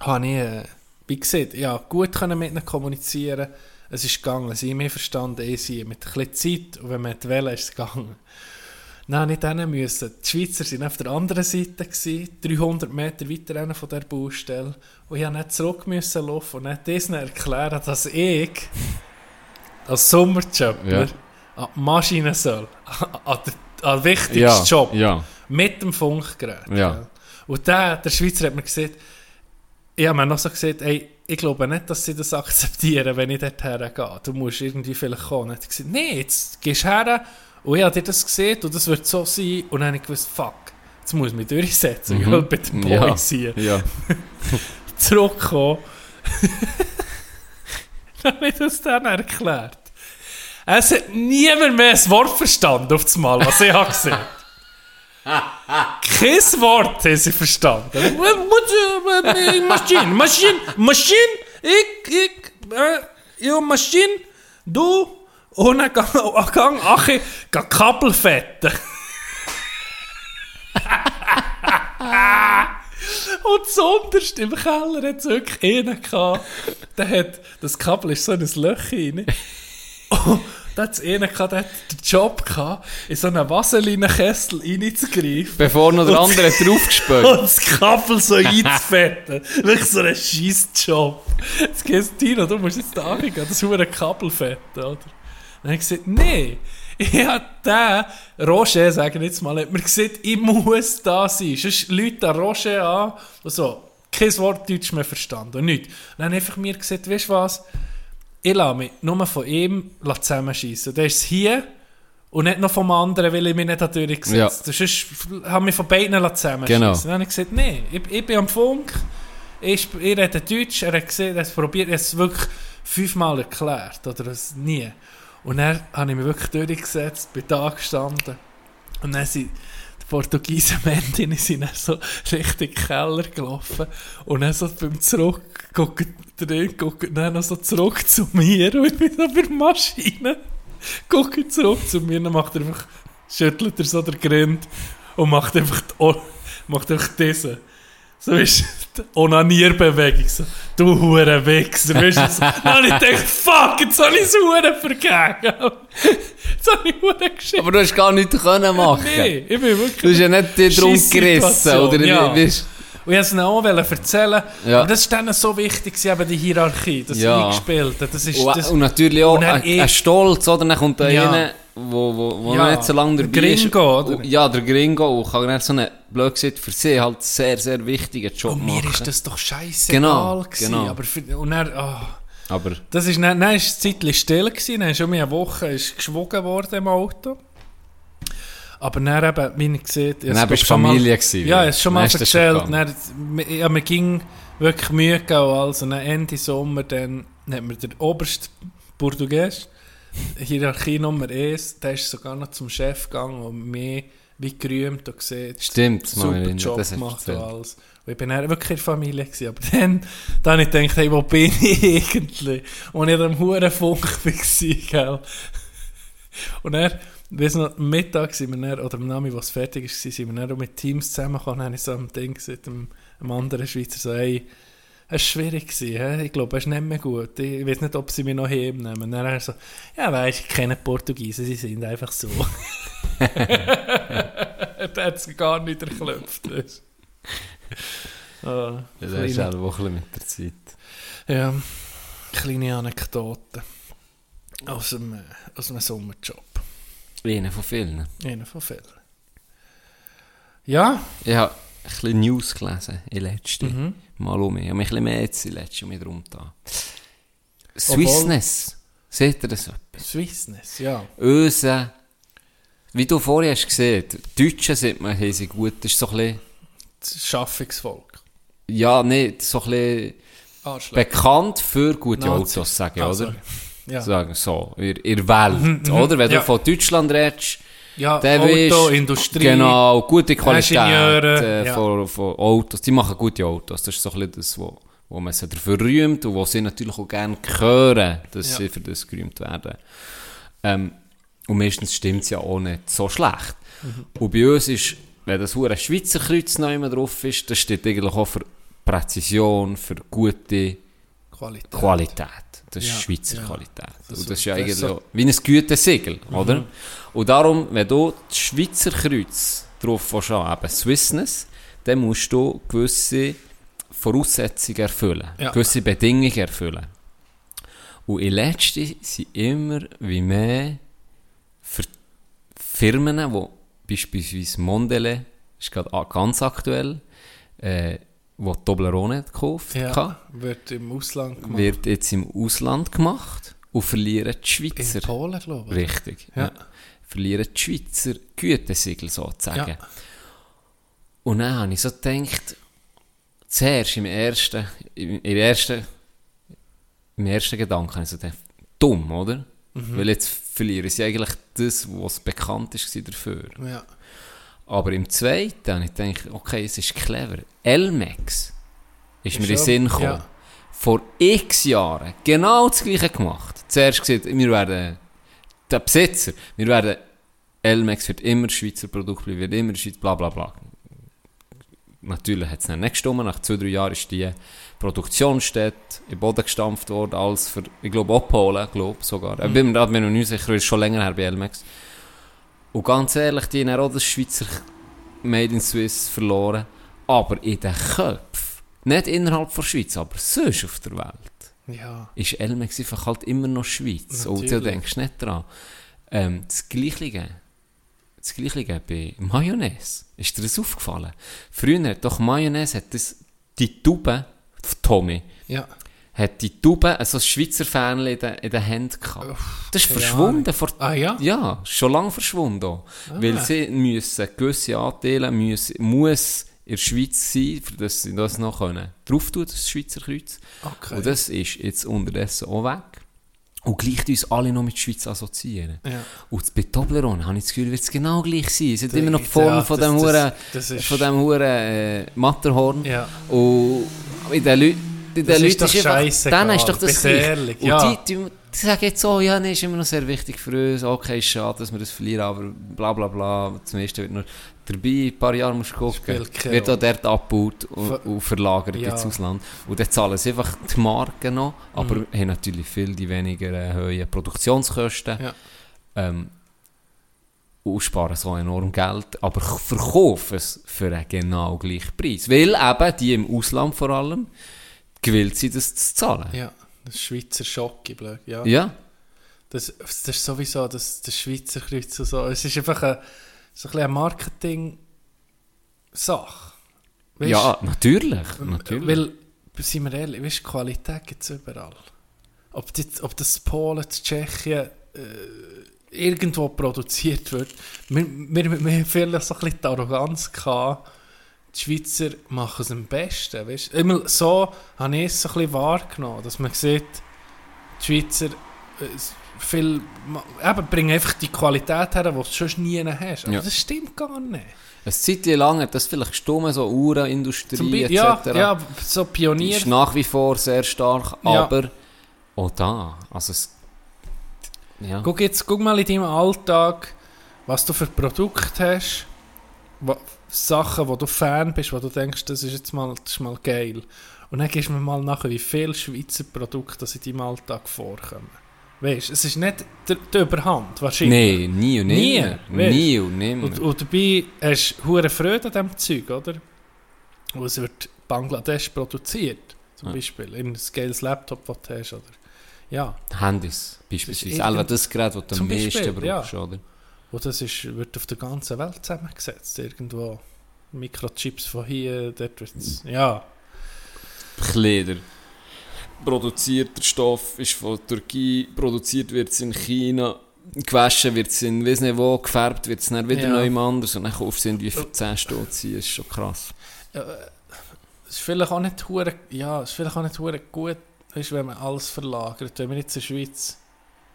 habe ich, äh, wie gesagt, ja, gut können mit ihnen kommunizieren. Es ist gegangen, sie haben mich verstanden, ich sie. Mit ein bisschen Zeit, und wenn man wollte, ist es gegangen. Musste ich denen müssen. Die Schweizer waren auf der anderen Seite, gewesen, 300 Meter weiter von der Baustelle. Und ich musste nicht zurück müssen laufen und nicht diesen erklären, dass ich als Sommerjobber Ja. an die Maschine soll. An, den, an den wichtigsten Ja, Job. ja. Mit dem Funkgerät. Ja. Und der, der Schweizer hat mir gesagt, ich habe mir noch so gesagt, ey, ich glaube nicht, dass sie das akzeptieren, wenn ich dort hergehe. Du musst irgendwie vielleicht kommen. Und hat gesagt, nee, jetzt gehst du her und ich habe dir das gesehen und das wird so sein. Und dann habe ich gewusst, fuck, jetzt muss ich mich durchsetzen, Mhm. gell, bei den Ja. Boys hier. Ja. Zurückgekommen. dann habe ich das dann erklärt. Es hat niemand mehr ein Wort verstanden auf das Mal, was ich habe gesehen. Kein Wort haben sie verstanden. Maschine, Maschine, Maschine, ich, ich, äh, ja, Maschine, du, und dann gang, gang, ach, ich, gang Kabel fetten. Und sonderst im Keller hat es wirklich einen gehabt. Der hat, das Kabel ist so in ein Loch rein. Da hat es einen gehabt, der hat den Job gehabt, in so einen Vaseline-Kessel reinzugreifen. Bevor noch der andere draufgespielt. Und das Kabel so einzufetten. Wirklich so ein Scheissjob. Jetzt gehst du, Tino, du musst jetzt da hingehen, das ist ein Kabel fetten, oder? Dann habe ich gesagt, nee. Ich habe den, Roger, sagen jetzt mal, hat mir gesagt, ich muss da sein. Sonst Leute an Roger an, und so, kein Wort Deutsch mehr verstanden und nichts. Und dann habe ich einfach mir gesagt, weißt du was, ich lasse mich nur von ihm zusammenschießen. Der ist hier und nicht noch vom anderen, weil ich mich nicht durchgesetzt Ja. habe. Sonst habe ich mich von beiden zusammenschießen. Genau. Dann habe ich gesagt, nee, ich, ich bin am Funk, ich, ich rede Deutsch, er hat gesehen, er hat es probiert, er hat es wirklich fünfmal erklärt, oder es nie. Und dann habe ich mich wirklich durchgesetzt, bin da gestanden und dann sind Portugiesen Mäntinnen sind dann so Richtung Keller gelaufen und dann so beim Zurück gucken drin, gucken dann noch so zurück zu mir und ich bin so bei der Maschine gucke zurück zu mir, dann macht einfach, schüttelt er so den Grind und macht einfach, die, macht einfach diese. So ist die Onanierbewegung. So, du hure Wichser. Weißt du, so. Dann ich gedacht, fuck, jetzt habe ich es hure vergeben. Jetzt habe ich hure geschickt. Aber du hast gar nichts können machen. Nee, ich bin wirklich... Du hast ja nicht dich drum gerissen, oder? ja. Weißt, Und ich wollte es ihnen auch erzählen. Ja. Aber das war dann so wichtig, eben die Hierarchie, das Ja. Eingespielt. Das ist, das, und natürlich auch ein, ein Stolz, oder? Dann kommt da Ja. einer, wo, wo, wo Ja, nicht so lange der ist. Gringo, oder? Ja, der Gringo. Kann dann so einen, blöd gesagt, für sie halt sehr, sehr wichtigen Job und mir machen. ist das doch scheiße Genau, gewesen. genau. Aber für, und dann, oh, Aber das ist, dann, dann ist die Zeit still gewesen, dann ist schon eine Woche ist geschwogen worden im Auto. Aber dann eben, wie ich gesehen ich Dann bist du schon mal- Familie gewesen, Ja, es schon mal erzählt. Dann, ja, mir ging wirklich Mühe gegeben. Also dann Ende Sommer, dann hat mir der oberste Portugies, Hierarchie Nummer 1, der ist sogar noch zum Chef gegangen und mich wie gerühmt und gesehen, Stimmt, super erinnern, Job das gemacht und alles. Und ich bin dann wirklich in der Familie gewesen. Aber dann, dann habe ich gedacht, hey, wo bin ich eigentlich? Und ich am Hurenfunk war, gell? Und dann, weiss noch, am Mittag sind wir dann, oder am Nami, was fertig ist, sind wir dann auch mit Teams zusammengekommen, habe ich so am Ding gesagt, am anderen Schweizer so, hey, es war schwierig, gewesen, hä? ich glaube, es ist nicht mehr gut. Ich, weiß nicht, ob sie mich noch heimnehmen. Dann er so, ja weisst, ich kenne Portugiesen, sie sind einfach so. da hat es gar nicht erklopft. Ah, Ja, das ist auch ein bisschen mit der Zeit. ja, kleine Anekdote aus dem, äh, aus einem Sommerjob. Einer von vielen. Einer von vielen. Ja, habe ein bisschen News gelesen in letzter Mhm. Mal um mich. Ich habe mich ein bisschen mehr jetzt in letzter Mal drum da. Swissness. Seht ihr das etwas? Swissness, ja. Unser, wie du vorher hast gesehen, die Deutschen sind man, haben sie gut, das ist so ein bisschen, Das Schaffungsvolk. ja, nicht, so ein bisschen Arschleck. bekannt für gute Nazis. Autos, sage ich, Ah, oder? Ja. Sagen so, in, in der Welt, oder? Wenn ja. du von Deutschland redest, Ja, der Auto, weisst- Industrie. Genau, gute Qualität äh, ja. von, von Autos. Die machen gute Autos. Das ist so ein bisschen das, wo, wo man sie dafür rühmt und wo sie natürlich auch gerne hören, dass Ja. sie für das gerühmt werden. Ähm, und meistens stimmt es ja auch nicht so schlecht. Mhm. Und bei uns ist, wenn das hure Schweizer Kreuz noch immer drauf ist, das steht eigentlich auch für Präzision, für gute Qualität. Qualität. Das ist Ja, Schweizer ja. Qualität. Das und das ist ist- ja eigentlich ist so- Mhm. wie ein Gütesiegel, oder? Und darum, wenn du das Schweizer Kreuz drauf willst eben Swissness, dann musst du gewisse Voraussetzungen erfüllen, Ja. gewisse Bedingungen erfüllen. Und in letzter sind immer wie mehr Firmen, die beispielsweise Mondele, ist gerade ganz aktuell, äh, wo Toblerone gekauft Ja, hatte, wird im Ausland gemacht. wird jetzt im Ausland gemacht und verlieren die Schweizer. in Polen, glaube ich. Richtig. Ja. Ja. Verlieren die Schweizer Gütesiegel sozusagen. Ja. Und dann habe ich so gedacht, zuerst im ersten, im, im ersten, im ersten Gedanken habe ich so gedacht, dumm, oder? Weil jetzt verlieren sie eigentlich das, was bekannt ist dafür. Ja. Aber im zweiten habe ich gedacht, okay, es ist clever. Elmex ist, mir in den Sinn gekommen. ja. Vor x Jahren genau das gleiche gemacht. Zuerst gesagt, wir werden, der Besitzer, wir werden, Elmex wird immer Schweizer Produkt bleiben, wird immer Schweiz, bla bla bla. Natürlich hat es dann nicht gestimmt. Nach zwei, drei Jahren ist die Produktionsstätte in den Boden gestampft worden, als für, ich glaube, auch Polen, glaube sogar. Ich bin mir noch nicht sicher, ist schon länger her bei Elmex. Und ganz ehrlich, die haben auch das Schweizer Made in Swiss verloren. Aber in den Köpfen, nicht innerhalb der Schweiz, aber sonst auf der Welt, Ja. ist Elmex einfach halt immer noch Schweiz. Und du Natürlich. denkst nicht dran. Ähm, das Gleiche, das Gleiche bei Mayonnaise. Ist dir das aufgefallen? Früher doch Mayonnaise, hat das, die Tube, Tommy, Ja. Hat die Tube, also das Schweizer Fähnchen in den, in den Händen gehabt. Das ist verschwunden. Vor, Ah, ja? Ja, schon lange verschwunden. auch. Weil sie müssen gewisse Anteile müssen, muss in der Schweiz sein, für dass sie das noch können. Drauf tun, das Schweizer Kreuz. Okay. Und das ist jetzt unterdessen auch weg. Und gleich uns alle noch mit der Schweiz assoziieren. Ja. Und bei Toblerone habe ich das Gefühl, wird es genau gleich sein. Es hat immer noch die Ja, Form von dem Huren, ist- von dem Huren äh, Matterhorn. Ja. Und in den Leuten, den Das ist Leuten doch einfach- scheissegal, Dann ist doch das ehrlich, Und ja. die, die, die sagen jetzt so, ja, nee, ist immer noch sehr wichtig für uns. Okay, ist schade, dass wir das verlieren, aber bla bla bla. Zum ersten wird nur dabei, ein paar Jahre musst gucken. Wird auch dort abgebaut und, Ver- und verlagert Ja. ins Ausland. Und dann zahlen sie einfach die Marken noch, aber Mhm. haben natürlich viel die weniger äh, hohen Produktionskosten. Ja. Ähm, und sparen so enorm Geld, aber verkaufen es für einen genau gleichen Preis. Weil eben die im Ausland vor allem gewillt sind, das zu zahlen. Ja. Das Schweizer Schocke, blöd. Ja. Ja, Das, das ist sowieso das, das Schweizer Kreuz und so. Es ist einfach eine, so ein eine Marketing-Sache. Ja natürlich. natürlich. Weil, seien wir ehrlich, weißt, Qualität gibt es überall. Ob, die, ob das Polen, Tschechien äh, irgendwo produziert wird. Wir, wir, wir haben vielleicht so ein bisschen die Arroganz gehabt, die Schweizer machen es am besten. Weißt? Immer so habe ich es ein bisschen wahrgenommen, dass man sieht, die Schweizer äh, viel, eben, bringen einfach die Qualität her, die du sonst nie hast. Aber Ja. das stimmt gar nicht. Eine Zeit lang hat das vielleicht gestummen, so Uhrenindustrie etc. ja, ja, so Die Pionier. ist nach wie vor sehr stark, Ja. aber auch da, also es, ja. Guck, jetzt, guck mal in deinem Alltag, was du für Produkte hast, Sachen, wo du Fan bist, wo du denkst, das ist jetzt mal, das ist mal geil. Und dann gehst du mir mal nachher, wie viele Schweizer Produkte das in deinem Alltag vorkommen. Weißt du, es ist nicht der, die Überhand, wahrscheinlich. Nee, nie und Nie, nimmer. weißt? Nie und nimmer. Und, und dabei hast du hure Freude an diesem Zeug, oder? Und es wird Bangladesch produziert, zum Ja. Beispiel, in ein geiles Laptop, das du hast, oder? Ja. Handys Das beispielsweise. irgend- das Gerät, das du am meisten Beispiel, ja. brauchst, oder? Und das ist, wird auf der ganzen Welt zusammengesetzt, irgendwo. Mikrochips von hier, dort wird's, ja. Kleider. Produzierter Stoff ist von Türkei, produziert wird es in China, gewaschen wird es in weiss nicht wo, gefärbt wird es dann wieder Ja. neu anders und dann kaufst du irgendwie für 10 Stutzi, das ist schon krass. Es ist vielleicht auch nicht hure, ja, es ist vielleicht auch nicht hure gut, weißt, wenn man alles verlagert. Wenn wir jetzt in der Schweiz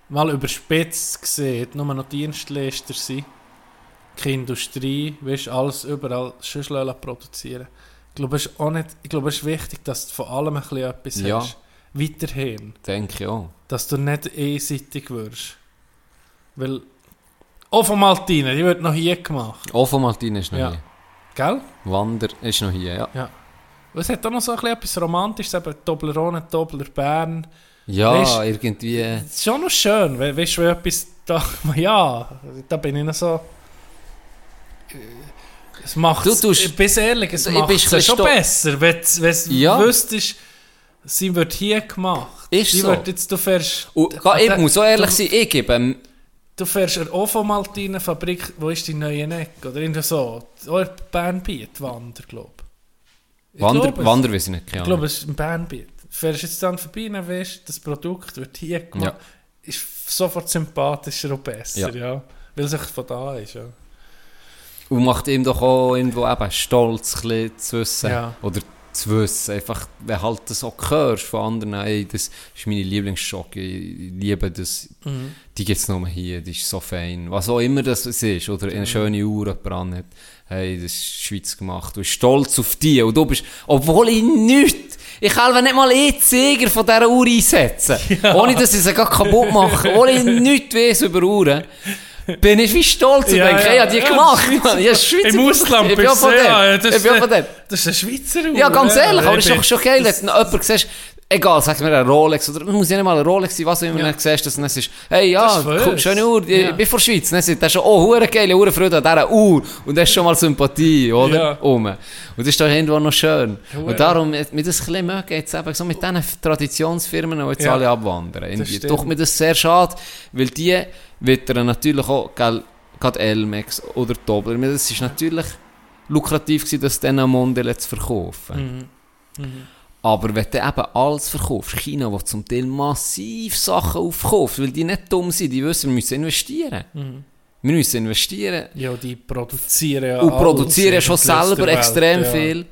mal überspitzt sieht, nur noch Dienstleister sind, keine Industrie, weißt, alles überall schon lassen produzieren. Ich glaube, es ist auch nicht, ich glaube, es ist wichtig, dass du von allem ein bisschen etwas Ja. hast. Weiterhin. Denke ich auch. dass du nicht einseitig wirst. Weil, auch von Maltine, die wird noch hier gemacht. Auch von Martin ist noch Ja. hier. Gell? Wander ist noch hier, ja. Und es hat auch noch so ein bisschen etwas Romantisches, eben Toblerone, Tobler, Bern. Ja, Weisst- irgendwie... Es ist schon noch schön, we weißt du, wenn etwas da, ja, da bin ich noch so... äh, Es macht Du tust- ich bin ehrlich, es macht es schon besser, wenn du Ja. wüsstest, sie wird hier gemacht. Ist sie so. wird jetzt, du fährst... Und, ga- ich Ah, muss so ehrlich du- sein, ich gebe... Du fährst an Ofomaltine Fabrik, wo ist die neue Ecke? Oder irgendwie so. Auch in Bernbiet, Wander, glaube ich. Wander, Wander weiß ich nicht, keine Ich glaube, Ahnung. es ist ein Bernbiet. Du fährst jetzt dann vorbei, dann weißt, das Produkt wird hier gemacht. Ja. Ist sofort sympathischer und besser, ja. Ja. Weil es echt von da ist, ja. Und macht ihm doch auch irgendwo eben stolz, ein bisschen zu wissen. Ja. Oder zu wissen, einfach, wenn halt das auch hörst von anderen, ey, das ist meine Lieblingsschocke, ich liebe das, Mhm. die gibt es nur hier, die ist so fein. Was auch immer das ist, oder eine schöne Uhr dran hat, hey, das ist Schweiz gemacht, du bist stolz auf die, und du bist, obwohl ich nichts, ich kann nicht mal einen Zeiger von dieser Uhr einsetzen, ohne dass ich sie gar kaputt mache, obwohl ich nichts weiss über Uhren, bin ich wie stolz Ja, denke, ja. ich habe die Ja, gemacht, Schweizer- habe Schweizer Im Ausland ich bin auch von dem. ja, ja, das Ich bin auch von dem. Das ist ein Schweizer. Ja, ganz ehrlich, aber es ist doch schon geil, wenn du jemanden siehst, egal, sag mir ein Rolex, oder es muss ja nicht mal ein Rolex sein, was immer Ja. siehst, dass es ist, hey, ja, ist guck, schöne Uhr, ich Ja. bin von der Schweiz, dann er schon, oh, hure geile Uhrenfreude an dieser Uhr, und das ist schon mal Sympathie, oder? Ja. Um. Und das ist doch irgendwo noch schön. Hure. Und darum, mit das ein bisschen mögen, jetzt eben so mit diesen Traditionsfirmen, die jetzt Ja. alle abwandern. Doch mir das sehr schade, weil die wittern natürlich auch, gell, gerade Elmex oder Tobler, das ist natürlich lukrativ gewesen, das am Mondele zu verkaufen. Mhm. Mhm. Aber wenn du eben alles verkaufst, China, wo zum Teil massiv Sachen aufkauft, weil die nicht dumm sind, die wissen, wir müssen investieren. Mhm. Wir müssen investieren Ja, die produzieren ja und produzieren in schon selber Welt, extrem ja. viel.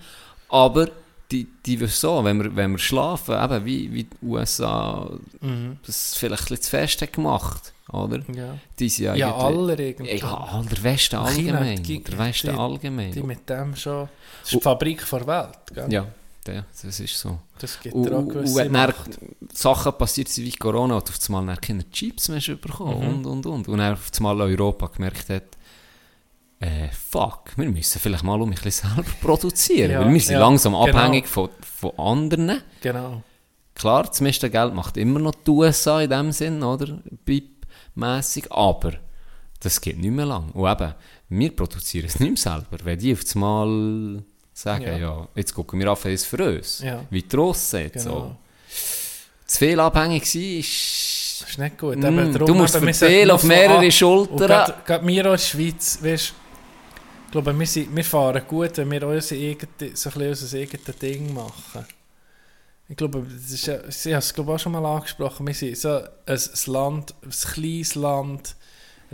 Aber die, die wissen so, wenn wir, wenn wir schlafen, eben wie, wie die USA Mhm. das vielleicht ein bisschen zu fest hat gemacht, oder? Ja, Die sind ja, ja alle irgendwie. Ja, all der Westen Und China allgemein. die- der Westen die- allgemein. Die mit dem schon. Das ist die Fabrik der Welt, gell? ja, ja, das ist so. Das gibt Und, auch und gewisse wenn dann. Sachen passiert sind wie Corona, und auf einmal keine Chips mehr bekommen Mhm. und, und, und. Und dann auf einmal Europa gemerkt hat, äh, fuck, wir müssen vielleicht mal um ein bisschen selber produzieren. Ja, weil wir sind ja, langsam genau. abhängig von, von anderen. Genau. Klar, das meiste Geld macht immer noch die USA in dem Sinn, oder? BIP-mässig, aber das geht nicht mehr lang. Und eben, wir produzieren es nicht mehr selber. Wenn die auf einmal sagen, Ja. ja, jetzt gucken wir auf, es für uns. Ja. Wie die Russen jetzt Genau. so. Zu viel abhängig sein ist... Das ist nicht gut. Mm, Eben du darum, musst eben, verteilen auf mehrere Schultern. gerade, wir als Schweiz, weißt, ich glaube, wir, sind, wir fahren gut, wenn wir unser eigene, so ein bisschen unser eigenes Ding machen. Ich glaube, das ist ich habe es glaube auch schon mal angesprochen, wir sind so ein, ein Land, ein kleines Land,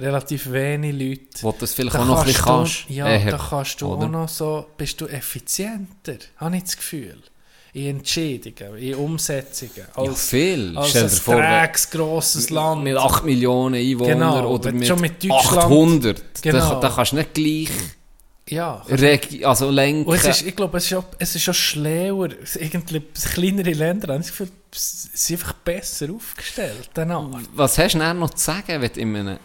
relativ wenig Leute. Wo du das vielleicht Da auch noch ein bisschen du, kannst. Ja, eher, da kannst du oder? auch noch so, bist du effizienter, habe ich das Gefühl. In Entscheidungen, in Umsetzungen. Ja, Als, viel. als Stell dir vor, träges, grosses Land. mit 8 Millionen Einwohnern Genau, oder mit, schon mit Deutschland- 800. Da, Genau. da kannst du nicht gleich ja, regi also lenken. Und es ist, ich glaube, es ist, auch, es ist auch schlauer. Irgendwie kleinere Länder haben das Gefühl, sie sind einfach besser aufgestellt. Danach. Was hast du noch zu sagen, wenn du in einem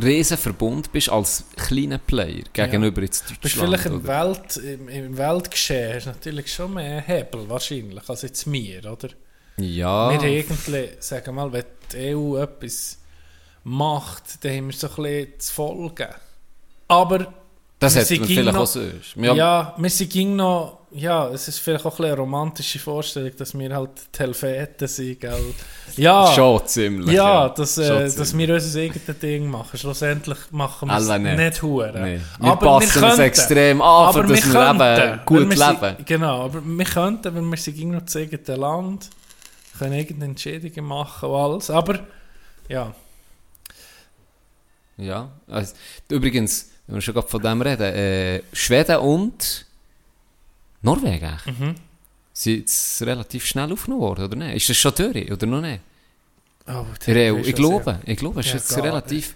riesen Verbund bist als kleiner Player gegenüber jetzt Du bist Deutschland? vielleicht im? Welt, im, im Weltgeschehen hast natürlich schon mehr Hebel, wahrscheinlich, als jetzt wir, oder? Ja, Wir irgendwie, sagen wir mal, wenn die EU etwas macht, dann haben wir so ein bisschen zu folgen. Aber das hätte man vielleicht noch- auch sonst. Ja, Ja, wir sind noch, ja, es ist vielleicht auch ein eine romantische Vorstellung, dass wir halt die Helveten sind, gell? Ja, Schon ziemlich. ja, dass, Schon äh, dass ziemlich. wir unser eigenes Ding machen. Schlussendlich machen wir es nicht, nicht. hure. Nee. Wir Aber passen uns extrem an, für dass wir eben gut wir leben. Sind, genau, aber wir könnten, wenn wir sind noch das eigene Land, können irgendeine Entschädigungen machen und alles. Aber, ja, Ja, also, übrigens, wenn wir schon gerade von dem reden, äh, Schweden und Norwegen mhm. Sind jetzt relativ schnell aufgenommen worden, oder nicht? Ist das schon durch, oder noch nicht? Oh, In der EU? das Ich glaube, ich glaube, es ist jetzt relativ...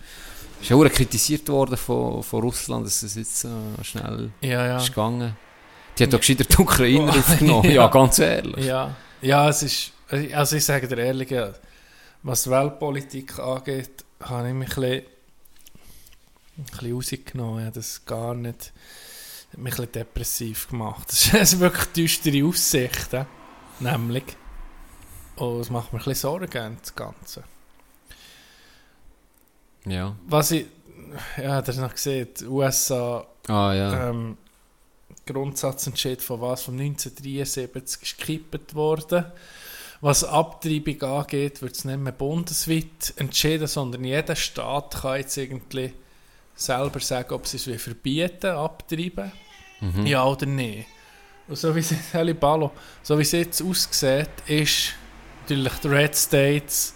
ist auch kritisiert worden von, von Russland, dass es jetzt so schnell Ja, ja. ist gegangen. Die hat doch gescheiter die Ukrainer aufgenommen, ja. Ja. ganz ehrlich. Ja, ja, es ist, also ich sage dir ehrlich, ja, was Weltpolitik angeht, habe ich mich ein bisschen, ein bisschen rausgenommen, das gar nicht, hat mich ein bisschen depressiv gemacht. Das ist wirklich düstere Aussichten, nämlich, und es macht mir ein bisschen Sorgen, das Ganze. Ja. Was ich, ja, das noch gesehen, die USA Ah ja. ähm, Grundsatzentscheid von was? Von 1973 ist gekippt worden. Was Abtreibung angeht, wird es nicht mehr bundesweit entschieden, sondern jeder Staat kann jetzt irgendwie selber sagen, ob sie es will verbieten, abtreiben, Mhm. ja oder nein. Und so wie es jetzt, Ballo, so wie es jetzt aussieht, ist natürlich die Red States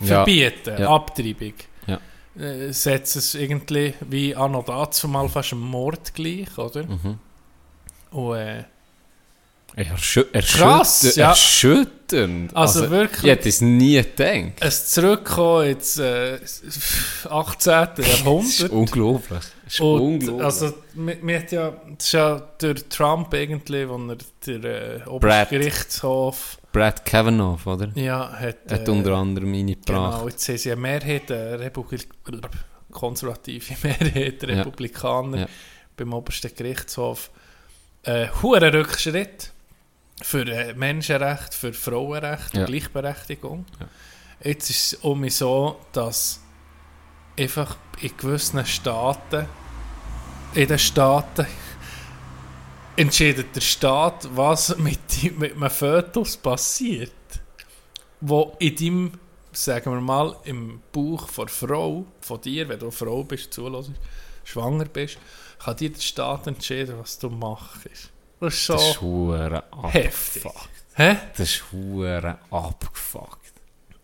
Ja. verbieten, Ja. Abtreibung. Ja. äh, setzt es irgendwie wie an und dazu mal fast einem Mord gleich, oder? Mhm. Und äh, Erschü Krass, erschütter- ja. Erschütternd. Also wirklich. Ich hätte es nie gedacht. es Zurückkommen ins äh, 18. Das ist Jahrhundert. unglaublich. Ist Und, also, mir, mir hat ja, das ist ja durch Trump irgendwie, wo er der äh, Obergerichtshof Brad Kavanaugh, oder? ja, hat, Hat äh, unter anderem eingebracht. Genau, jetzt haben sie eine Mehrheit, eine Republik konservative Mehrheit, der Ja. Republikaner Ja. beim obersten Gerichtshof. Äh, hoher Rückschritt für äh, Menschenrecht, für Frauenrecht Ja. Gleichberechtigung. Jetzt ist es um so, dass einfach in gewissen Staaten, in den Staaten, entscheidet der Staat, was mit, mit einem Fötus passiert, wo in deinem, sagen wir mal, im Bauch von Frau, von dir, wenn du Frau bist, zulässt, schwanger bist, kann dir der Staat entscheiden, was du machst. Das ist Das ist heftig. Hä? Das ist abgefuckt.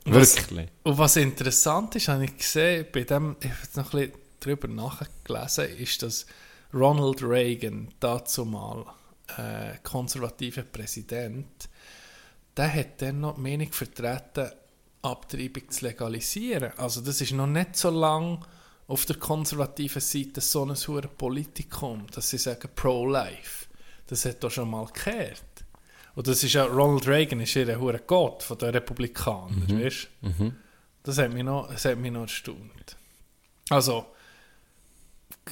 Wirklich. Und was interessant ist, habe ich gesehen, bei dem, ich habe jetzt noch ein bisschen darüber nachgelesen, ist, dass Ronald Reagan, dazu mal äh, konservativer Präsident, der hat dann noch die Meinung vertreten, Abtreibung zu legalisieren. Also das ist noch nicht so lange auf der konservativen Seite so ein hohes Politikum, dass sie sagen Pro-Life. Das hat doch schon mal gekehrt. Und das ist ja, Ronald Reagan ist ihr hure Gott von den Republikanern, weißt du? Das hat mich noch, das hat mich noch erstaunt. Also,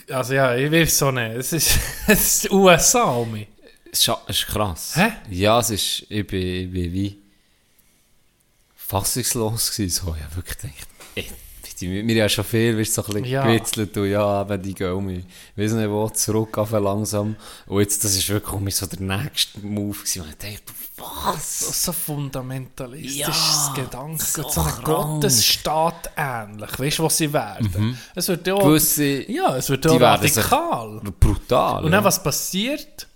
also ja, ich weiß so nicht. Es ist, es ist USA um mich. Es ist krass. Hä? Ja, es ist, ich bin, ich bin wie fassungslos gewesen. So, ich habe wirklich gedacht, ey, die mir ja schon viel, weißt, so ein bisschen Ja. gewitzelt und ja, eben die gehen mich, ich weiß nicht wo, zurück auf langsam. Und jetzt, das ist wirklich um so der nächste Move gewesen. Ich dachte, was? So fundamentalistisches Ja, Gedanke. so So. Gottesstaat ähnlich. Weißt du, was sie werden? Es wird ja auch, Gewisse, ja, es wird ja auch radikal. brutal. Und ja. dann, was passiert?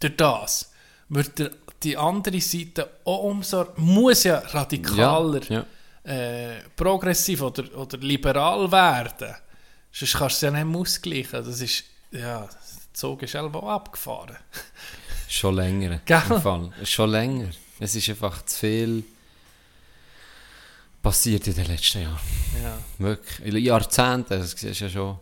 Durch das wird der, die andere Seite auch umso, muss ja radikaler, Ja, Äh, progressiv oder, oder liberal werden. Sonst kannst du es ja nicht ausgleichen. Das ist, ja, der Zug ist auch abgefahren. Schon länger. Gell? Schon länger. Es ist einfach zu viel passiert in den letzten Jahren. Ja. Wirklich. Jahrzehnten. Das siehst du ja schon.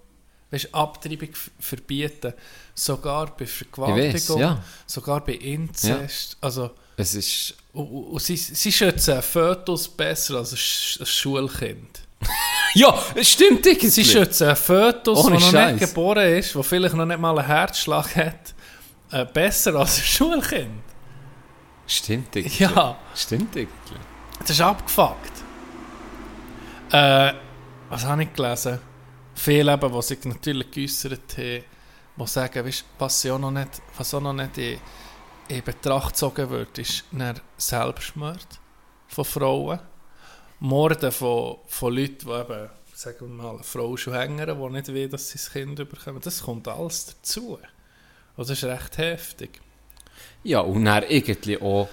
Weißt, Abtreibung verbieten, sogar bei Vergewaltigung, ja. sogar bei Inzest. Also, Es ist. und, sie, sie schützen Fötus besser als ein, Sch ein Schulkind. Ja, es stimmt irgendwie. Sie schützen einen Fötus, der noch nicht geboren ist, der vielleicht noch nicht mal einen Herzschlag hat, äh, besser als ein Schulkind. Stimmt irgendwie. Ja, Stimmt irgendwie. das ist abgefuckt. Äh, was habe ich gelesen? Viele eben, die sich natürlich geäussert haben, die sagen, weißt, was, auch noch nicht, was auch noch nicht in, in Betracht gezogen wird, ist dann Selbstmord von Frauen. Morden von, von Leuten, die eben, sagen wir mal, Frauen schon hängen, die nicht wollen, dass sie das Kind bekommen. Das kommt alles dazu. Und das ist recht heftig. Ja, und dann irgendwie auch.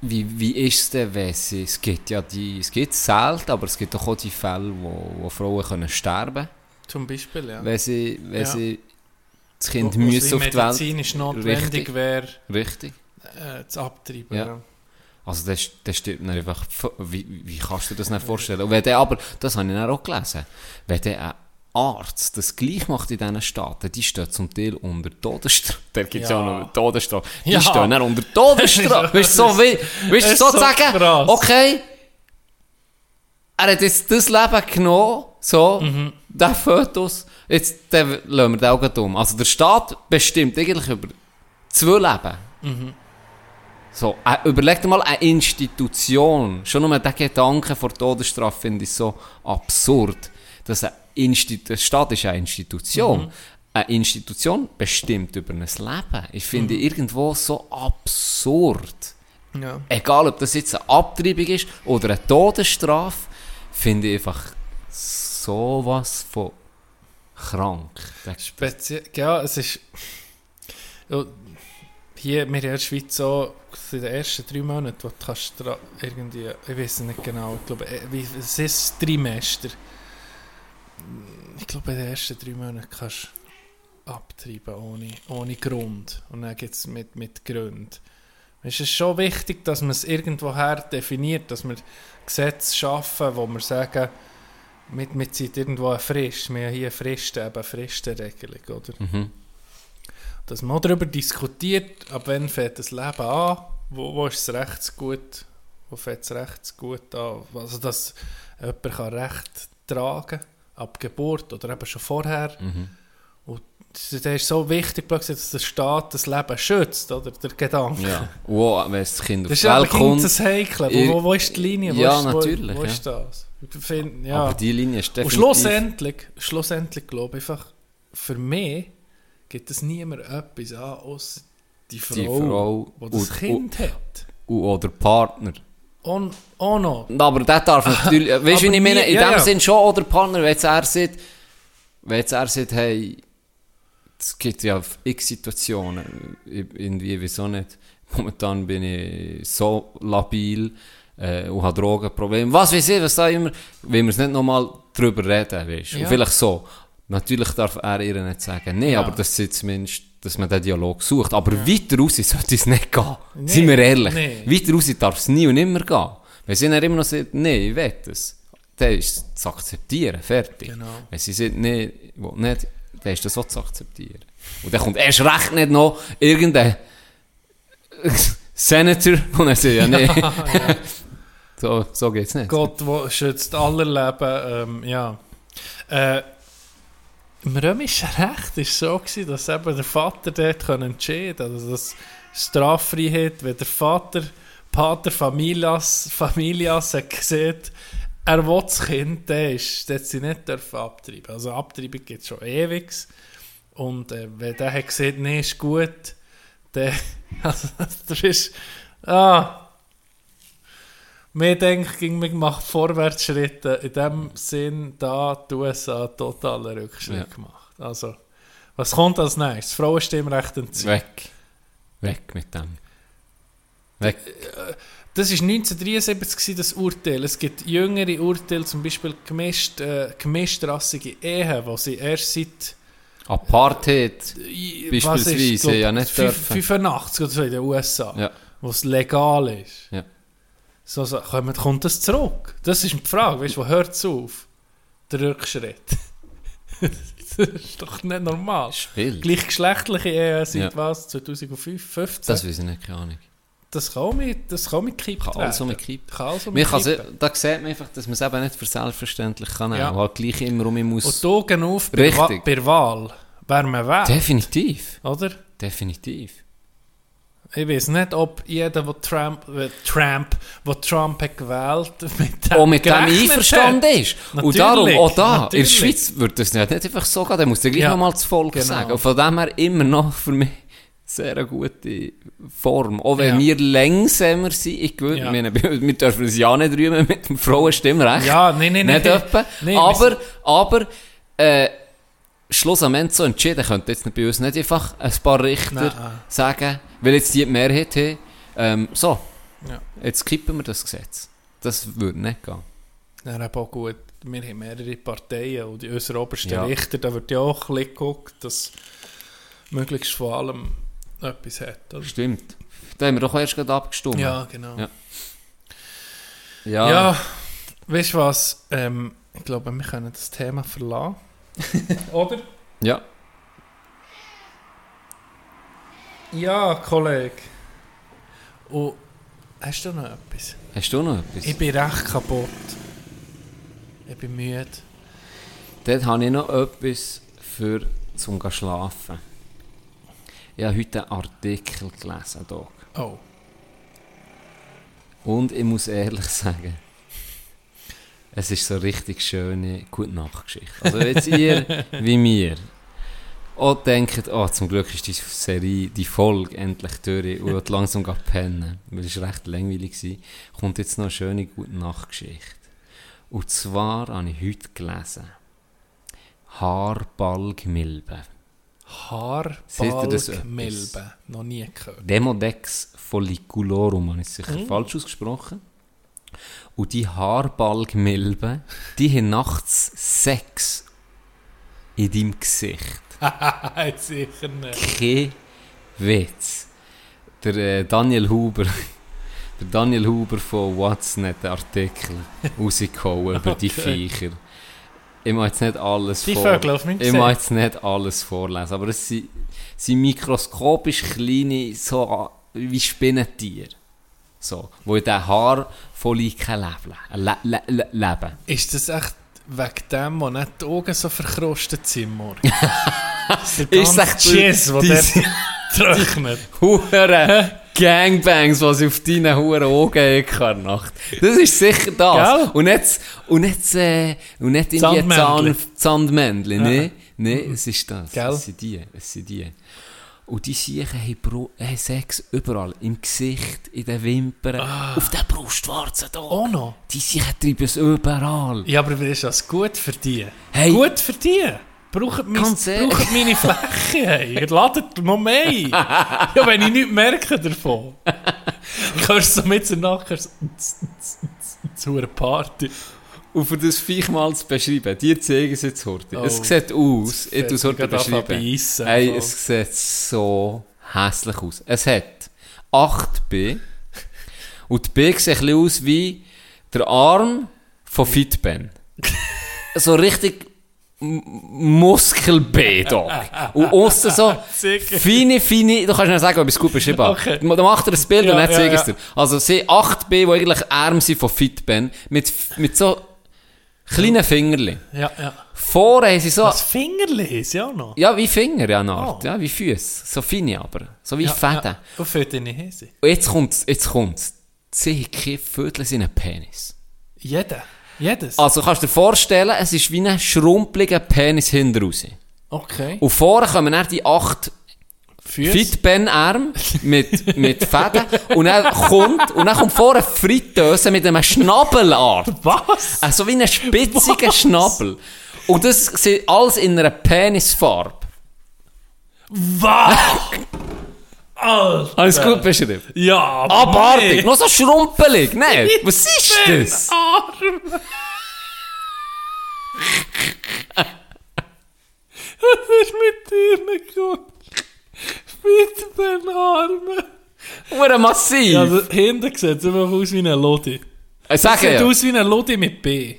Wie, wie ist es denn, wenn sie, es gibt ja die, es gibt selten, aber es gibt doch auch die Fälle, wo, wo Frauen können sterben Zum Beispiel, ja. wenn sie, wenn Ja. sie das Kind Wo- wie auf die Welt. medizinisch notwendig Richtig. wäre, Richtig. äh, zu abtreiben. Ja. Ja. Also das, das stimmt mir einfach, wie, wie kannst du das nicht vorstellen? Und wenn der aber, das habe ich dann auch gelesen, wenn der ein Arzt das gleich macht in diesen Staaten, die stehen zum Teil unter Todesstrafe. Da gibt es ja. Auch noch Todesstrafe. Die Ja. stehen dann unter Todesstrafe. weißt du, so wie, weißt so so sagen, krass. okay, er hat jetzt das Leben genommen, so, Mhm. der Fötus, jetzt dann lassen wir den auch um. Also der Staat bestimmt eigentlich über zwei Leben. Mhm. So, äh, überleg dir mal eine Institution. Schon nur der Gedanke vor Todesstrafe finde ich so absurd. Dass eine Institu der Staat ist eine Institution. Mhm. Eine Institution bestimmt über ein Leben. Ich finde Mhm. irgendwo so absurd. Ja. Egal, ob das jetzt eine Abtreibung ist oder eine Todesstrafe, finde ich einfach sowas von krank. Speziell, ja, es ist. Hier, wir in der Schweiz so in den ersten drei Monaten, wo du kannst irgendwie, ich weiß nicht genau, ich glaube, wie, es ist Trimester. Ich glaube, in den ersten drei Monaten kannst du abtreiben ohne, ohne Grund. Und dann gibt es mit, mit Gründen. Es ist schon wichtig, dass man es irgendwoher definiert, dass wir Gesetze schaffen, wo wir sagen, mit, mit sind irgendwo eine Frist. Wir haben hier Fristen, eben Fristenregelung, oder? Mhm. dass man darüber diskutiert, ab wann fängt das Leben an, wo, wo ist das Rechtsgut, wo fängt das Rechtsgut an, also dass jemand kann Recht tragen ab Geburt oder eben schon vorher. Mhm. Und das ist so wichtig, dass der Staat das Leben schützt, oder der Gedanke. Ja. Wo, wenn das Kind auf Das die ist Welt kommt, das Heikle. Wo, wo, wo ist die Linie? Wo Ja, ist, natürlich, Wo, wo ja. ist das? Find, ja. Aber die Linie ist Und definitiv... schlussendlich, schlussendlich glaube ich einfach, für mich gibt es niemand etwas an, außer die Frau, Die Frau die das und- Kind hat. Und- Oder Partner. Und auch noch. Aber der darf natürlich... Weißt du, wie ich meine? In ja, dem ja. Sinn schon oder Partner, wenn jetzt er sagt... Wenn jetzt er sagt, hey... Es gibt ja x Situationen. Irgendwie, wieso nicht? Momentan bin ich so labil äh, und habe Drogenprobleme. Was weiß ich, was da immer... Wenn wir es nicht nochmal drüber reden, weißt? Ja. Und vielleicht so. Natürlich darf er ihr nicht sagen, nee, Ja. aber das ist zumindest, dass man den Dialog sucht. Aber weiter raus sollte es nicht gehen. Nee, Sind wir ehrlich. nee. Weiter raus darf es nie und nimmer gehen. Wenn sie dann immer noch sagt, nee, ich will das, dann ist es zu akzeptieren, fertig. Genau. Wenn sie sagt, nee, ich will nicht, dann ist das auch zu akzeptieren. Und dann kommt erst recht nicht noch irgendein Senator, und dann sagt, ja, nee, so, so geht's nicht. Gott, wo schützt aller Leben, ähm, ja. Äh, Im römischen Recht war es so, gewesen, dass eben der Vater dort entscheiden konnte. Also das Straffreiheit, wenn der Vater, Pater Familias, Familias hat gesehen, er will das Kind, dann ist, hat sie nicht dürfen abtreiben. Also Abtreibung gibt es schon ewig. Und äh, wenn der hat gesehen, nee, ist gut, dann, also das ist, ah, mir denkt, ging mir macht Vorwärtsschritte. In dem Sinn, da die USA totalen Rückschritt Ja. gemacht. Also, was kommt als nächstes? Frauenstimmrecht entziehen. Weg. Weg mit dem. Weg. Das war 1973 gewesen, das Urteil. Es gibt jüngere Urteile, zum Beispiel gemischt, äh, gemischtrassige Ehen, wo sie erst seit Apartheid. äh, Beispielsweise, glaub, ja, nicht fünf- dürfen. 85 oder so in den USA, Ja. wo es legal ist. Ja. So, so, kommt, kommt das zurück? Das ist die Frage, weißt du, wo hört es auf? Der Rückschritt. das ist doch nicht normal. Spiel. Gleichgeschlechtliche Ehe seit Ja. was? 2005, 15? Das weiß ich nicht, keine Ahnung. das kann auch mit, das kann mit gekippt Kann werden. alles so mit gekippt. Kann also Mir mit kann kippen. da sieht man einfach, dass man es eben nicht für selbstverständlich kann nehmen. Ja. Und halt gleich immer um muss. Und Augen auf bei, Wa bei Wahl. Wer man wählt, Definitiv. oder? Definitiv. Ich weiß nicht, ob jeder, der Trump, äh, Trump, wo Trump hat gewählt mit dem, Auch mit dem einverstanden hat. ist. Und Natürlich, darum, auch da, in der natürlich. Schweiz wird das nicht einfach so gehen, dann muss der gleich Ja, nochmal das Volk genau. sagen. Und von dem her immer noch für mich sehr eine gute Form. Auch wenn Ja. wir langsamer sind, ich gewöhne, Ja. wir, wir dürfen uns ja nicht rühmen mit dem Frauenstimmrecht. Ja, nein, nein, nicht nein. etwa. Nee, wir aber, aber, äh, schlussendlich so entschieden, könnte jetzt bei uns nicht einfach ein paar Richter Nein. sagen, weil jetzt die Mehrheit haben, ähm, so, Ja. jetzt kippen wir das Gesetz. Das würde nicht gehen. Dann eben auch gut, wir haben mehrere Parteien und die unsere obersten Ja. Richter, da wird ja auch ein bisschen geguckt, dass möglichst von allem etwas hat. Oder? Stimmt. Da haben wir doch erst gerade abgestimmt. Ja, genau. Ja. Ja, Ja. weißt du was? Ähm, ich glaube, wir können das Thema verlassen. Oder? Ja. Ja, Kollege. Und hast du noch etwas? Hast du noch etwas? Ich bin recht kaputt. Ich bin müde. Dort habe ich noch etwas für zum schlafen. Ich habe heute einen Artikel gelesen. Hier. Oh. Und ich muss ehrlich sagen, es ist so eine richtig schöne Gute-Nacht-Geschichte. Also jetzt ihr, wie mir, auch denkt, oh, zum Glück ist die Serie, die Folge endlich durch und will langsam pennen, weil es recht langweilig war, kommt jetzt noch eine schöne Gute-Nacht-Geschichte. Und zwar habe ich heute gelesen, Haarballgmilbe. Haarbalgmilbe. Noch nie gehört. Demodex folliculorum, habe ich sicher falsch ausgesprochen. Und die Haarbalgmilben, die haben nachts Sex in deinem Gesicht. Sicher nicht. Kein Witz. Der äh, Daniel Huber, der Daniel Huber von What's Artikel rausgehauen über die Okay. Viecher. Ich mag jetzt nicht alles Die vor- Vögel auf meinem Ich Gesicht. jetzt nicht alles vorlesen, aber es sind, sind mikroskopisch kleine, so wie Spinnentiere. So, wo in diesen Haarfollikeln leben. Le le le leben. Ist das echt wegen dem, wo nicht die Augen so verkrustet sind morgen? ist der Ist echt Schiss, der die- dort trocknet. Hure Gangbangs, was auf deinen Huren Augen haben Nacht. Das ist sicher das. Gell? Und jetzt, und jetzt, äh, und nicht irgendwie Zahn. Zandmännchen, ne? Ne, es ist das. Gell? Es sind die, es sind die. Und die Siechen haben, Bro haben Sex überall. Im Gesicht, in den Wimpern, auf den Brustwarzen da. Auch noch? Die Siechen treiben es überall. Ja, aber ist das gut für die? Hey. Gut für die? Braucht, mein, braucht meine Fläche, hey. Ladet noch mehr ein. Ja, wenn ich nichts merke davon. Ich höre so mit der Nacht zu einer Party. Und für das Viech mal zu beschreiben, die zeigen es jetzt heute. Oh. Es sieht aus, ich tue es heute beschreiben. Voll. es sieht so hässlich aus. Es hat 8 B. Und die B sieht ein bisschen aus wie der Arm von Fitben. so richtig M- Muskel-B, Dog. Und aussen so feine, feine, du kannst nicht sagen, ob ich es gut beschrieben habe. Okay. Dann macht er ein Bild Ja, und dann ja, zeige ich es ja. dir. Also, sie 8B, die eigentlich Arme sind von Fitben, mit, mit so kleinen Fingerchen. Ja, ja. Vorne haben sie so, Das Fingerli ist ja auch noch. ja, wie Finger, ja, eine Art. Oh. Ja, wie Füße. So feine aber. So wie ja, Fäden. Ja. Und für deine Hese. Und jetzt kommt's, jetzt kommt's. Sie haben kein Viertel in einen Penis. Jeder. Jedes. Also kannst du dir vorstellen, es ist wie ein schrumpeliger Penis hinten raus. Okay. Und vorne kommen dann die acht Füße. Fitben-Arm mit, mit Fäden. und dann kommt, und dann kommt vorne eine Fritteuse mit einem Schnabelart. Was? Also wie ein spitziger Was? Schnabel. Und das sind alles in einer Penisfarbe. Was? Alter. Alles gut beschrieben? Ja, aber Abartig, nee. noch so schrumpelig. Nein, was ist das? Arm. Was ist mit dir gekommen? Mit den Armen. Hure massiv. Ja, also, hinten sieht es einfach aus wie eine Lodi. Es sage sieht ja. aus wie eine Lodi mit B.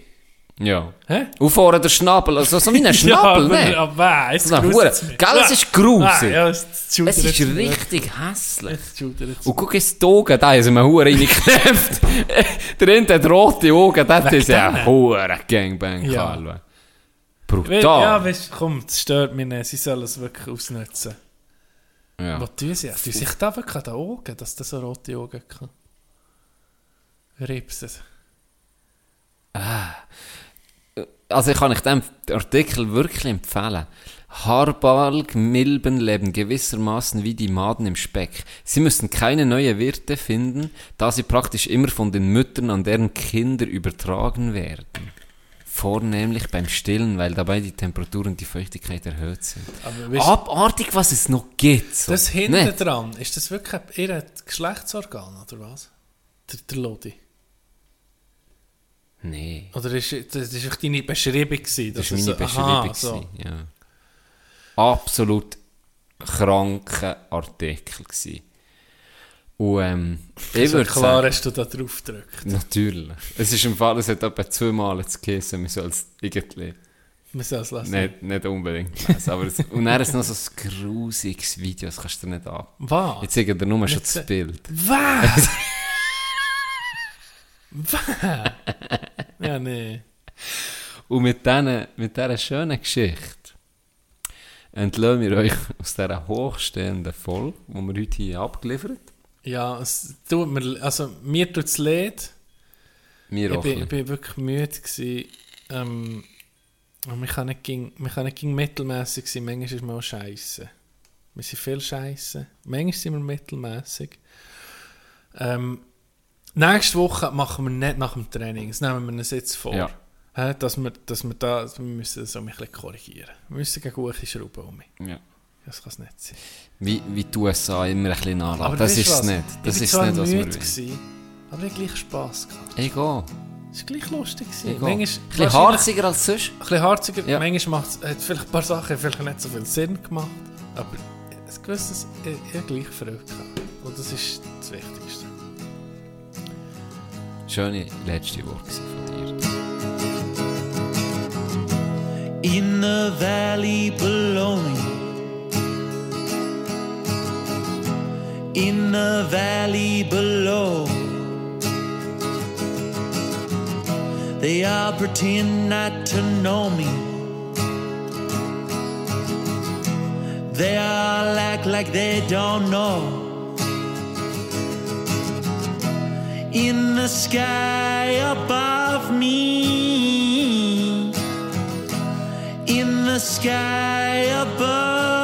Ja. Hä? Und vorne der Schnabel, also so wie ein Schnabel, ja, ne? aber, aber es ein Hure- Gell, es ist grusig. Ja, es Es ist richtig hässlich. Und guck jetzt die Augen, da haben sie mir Huren reingeknäpft. der hinten hat rote Augen, Wegen ist ja? Huren Gangbang, Ja. We- Ja, Brutal. weißt komm, das stört mich nicht. Sie sollen es wirklich ausnutzen. Ja. Was tun sie? Tun sich da an den Augen, dass das so rote Augen kann? Ripsen. Also ich kann euch den Artikel wirklich empfehlen. Haarbalgmilben leben gewissermaßen wie die Maden im Speck. Sie müssen keine neue Wirte finden, da sie praktisch immer von den Müttern an deren Kinder übertragen werden. Vornehmlich beim Stillen, weil dabei die Temperatur und die Feuchtigkeit erhöht sind. Aber weißt, Abartig, was es noch gibt. So. das hinten Nicht? dran, ist das wirklich ihr Geschlechtsorgan, oder was? Der, der Lodi? Nee, Oder ist das ist echt deine Beschreibung gewesen? das war meine so- Beschreibung. Aha, so. Ja. Absolut kranker Artikel. Gewesen. Und ähm, ich würde klar sagen, hast du da drauf gedrückt. natürlich. Es ist im Fall, es hat etwa zweimal jetzt geheißen, man soll es irgendwie Wir sollen es lassen. nicht, nicht unbedingt lesen. Aber es, und dann ist noch so ein grusiges Video, das kannst du dir nicht ab. Was? Ich zeige dir nur schon das Bild. Was? Was? Ja, nee. Und mit, diesen, mit dieser schönen Geschichte entlassen wir euch aus dieser hochstehenden Folge, die wir heute hier abgeliefert Ja, es tut mir, also mir tut es leid. Ich auch. bin, ich bin wirklich müde gewesen. Ähm, und man kann nicht gegen, man kann nicht gegen mittelmässig sein, manchmal ist man auch scheiße. Wir sind viel scheiße. Manchmal sind wir mittelmässig. Ähm, nächste Woche machen wir nicht nach dem Training. Das nehmen wir uns jetzt vor. Ja. Dass wir, dass wir da, wir müssen das so ein bisschen korrigieren. Wir müssen gegen hohe Schrauben um. Ja. Das kann es nicht sein. Wie, wie die USA immer ein bisschen nachladen. Das ist es nicht. Das ich ist war nicht, was wir gewesen, aber ich hatte gleich Spass. Gehabt. Egal. Es war gleich lustig. Manchmal, Ein bisschen harziger als sonst. Ein bisschen harziger. Ja. Manchmal macht es vielleicht ein paar Sachen vielleicht nicht so viel Sinn gemacht. Aber ein gewisses, ich, ich habe gleich Freude gehabt. Und das ist das Wichtigste. Schöne letzte Worte von dir. in the valley below me. In the valley below. They all pretend not to know me. They all act like they don't know. In the sky above me in the sky above.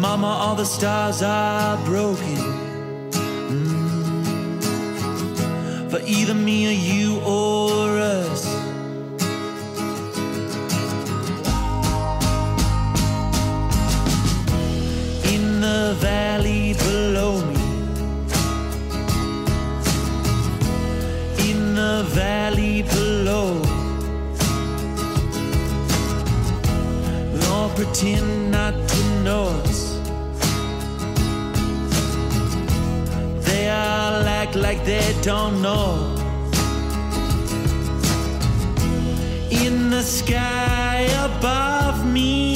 Mama, all the stars are broken. Mm. For either me or you or us. In the valley below me. in the valley below. All pretend not to know They all act like they don't know. In the sky above me,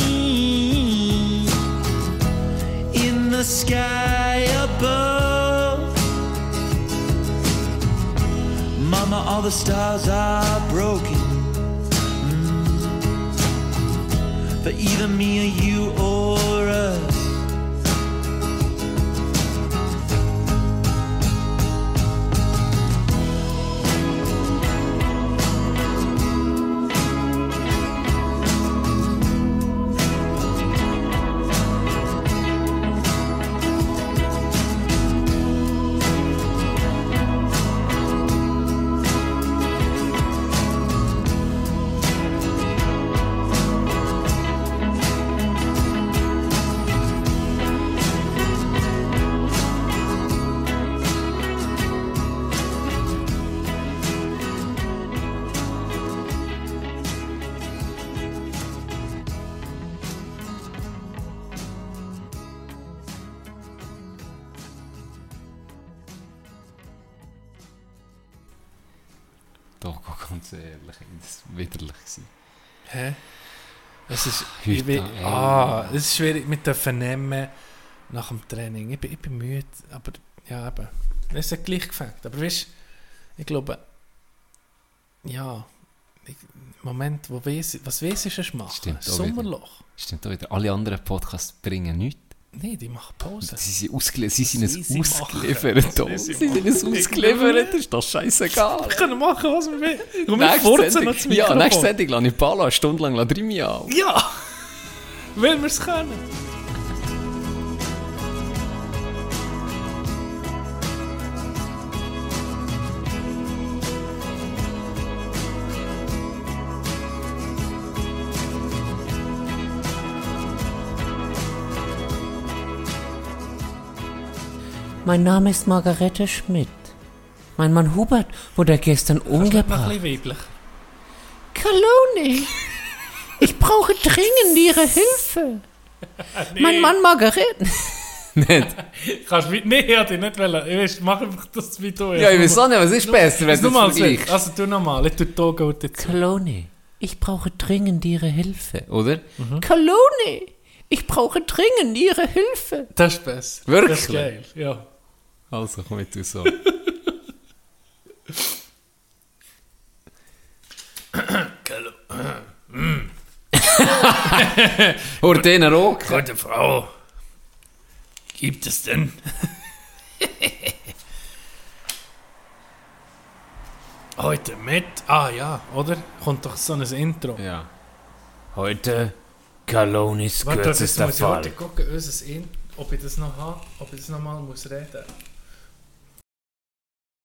in the sky above. Mama, all the stars are broken. Mm. For either me or you or ich bin, ah, es ist schwierig mit dem Vernehmen nach dem Training. Ich bin, ich bin müde, aber ja, eben. Es hat gleich gefällt. Aber weißt ich glaube, ja, ich, Moment, wo weiss, was weiss ich schon machen? Stimmt Sommerloch. Stimmt auch wieder, alle anderen Podcasts bringen nichts. Nein, die machen Pause. Sie sind, ausgele sie sind Sie ein sind ausgeliefert. machen. Sie sind ein machen. ausgeliefert, ist doch scheißegal. Wir können machen, was wir wollen. Wir Nächste furzen das ja, nächste Sendung lasse ich Palo eine Stunde lang mich an. Ja! Weil wir es können. Mein Name ist Margarete Schmidt. Mein Mann Hubert wurde gestern ein umgebracht. bisschen weiblich. Kaloni, ich brauche dringend Ihre Hilfe. Mein Mann Margarete. Nicht? Kannst du mit... Nein, ich hätte nicht wollen. Ich weiß, mach einfach das wie du. Ja, ich weiß auch nicht, was ist besser, wenn du nochmal es vergleichst. Also tu nochmal. Ich tu die Augen gut dazu. Kaloni, ich brauche dringend Ihre Hilfe. Oder? Kaloni, ich brauche dringend Ihre Hilfe. Das ist besser. Wirklich? Das ist geil, ja. Also, komm mit du so. Hör den Rock. Gute Frau, gibt es denn? Heute mit... Ah ja, oder? Kommt doch so ein Intro. Ja. Heute Calonis Warte, jetzt kürzester muss ich Fall. heute gucken, ob ich das noch habe, ob ich das noch mal muss reden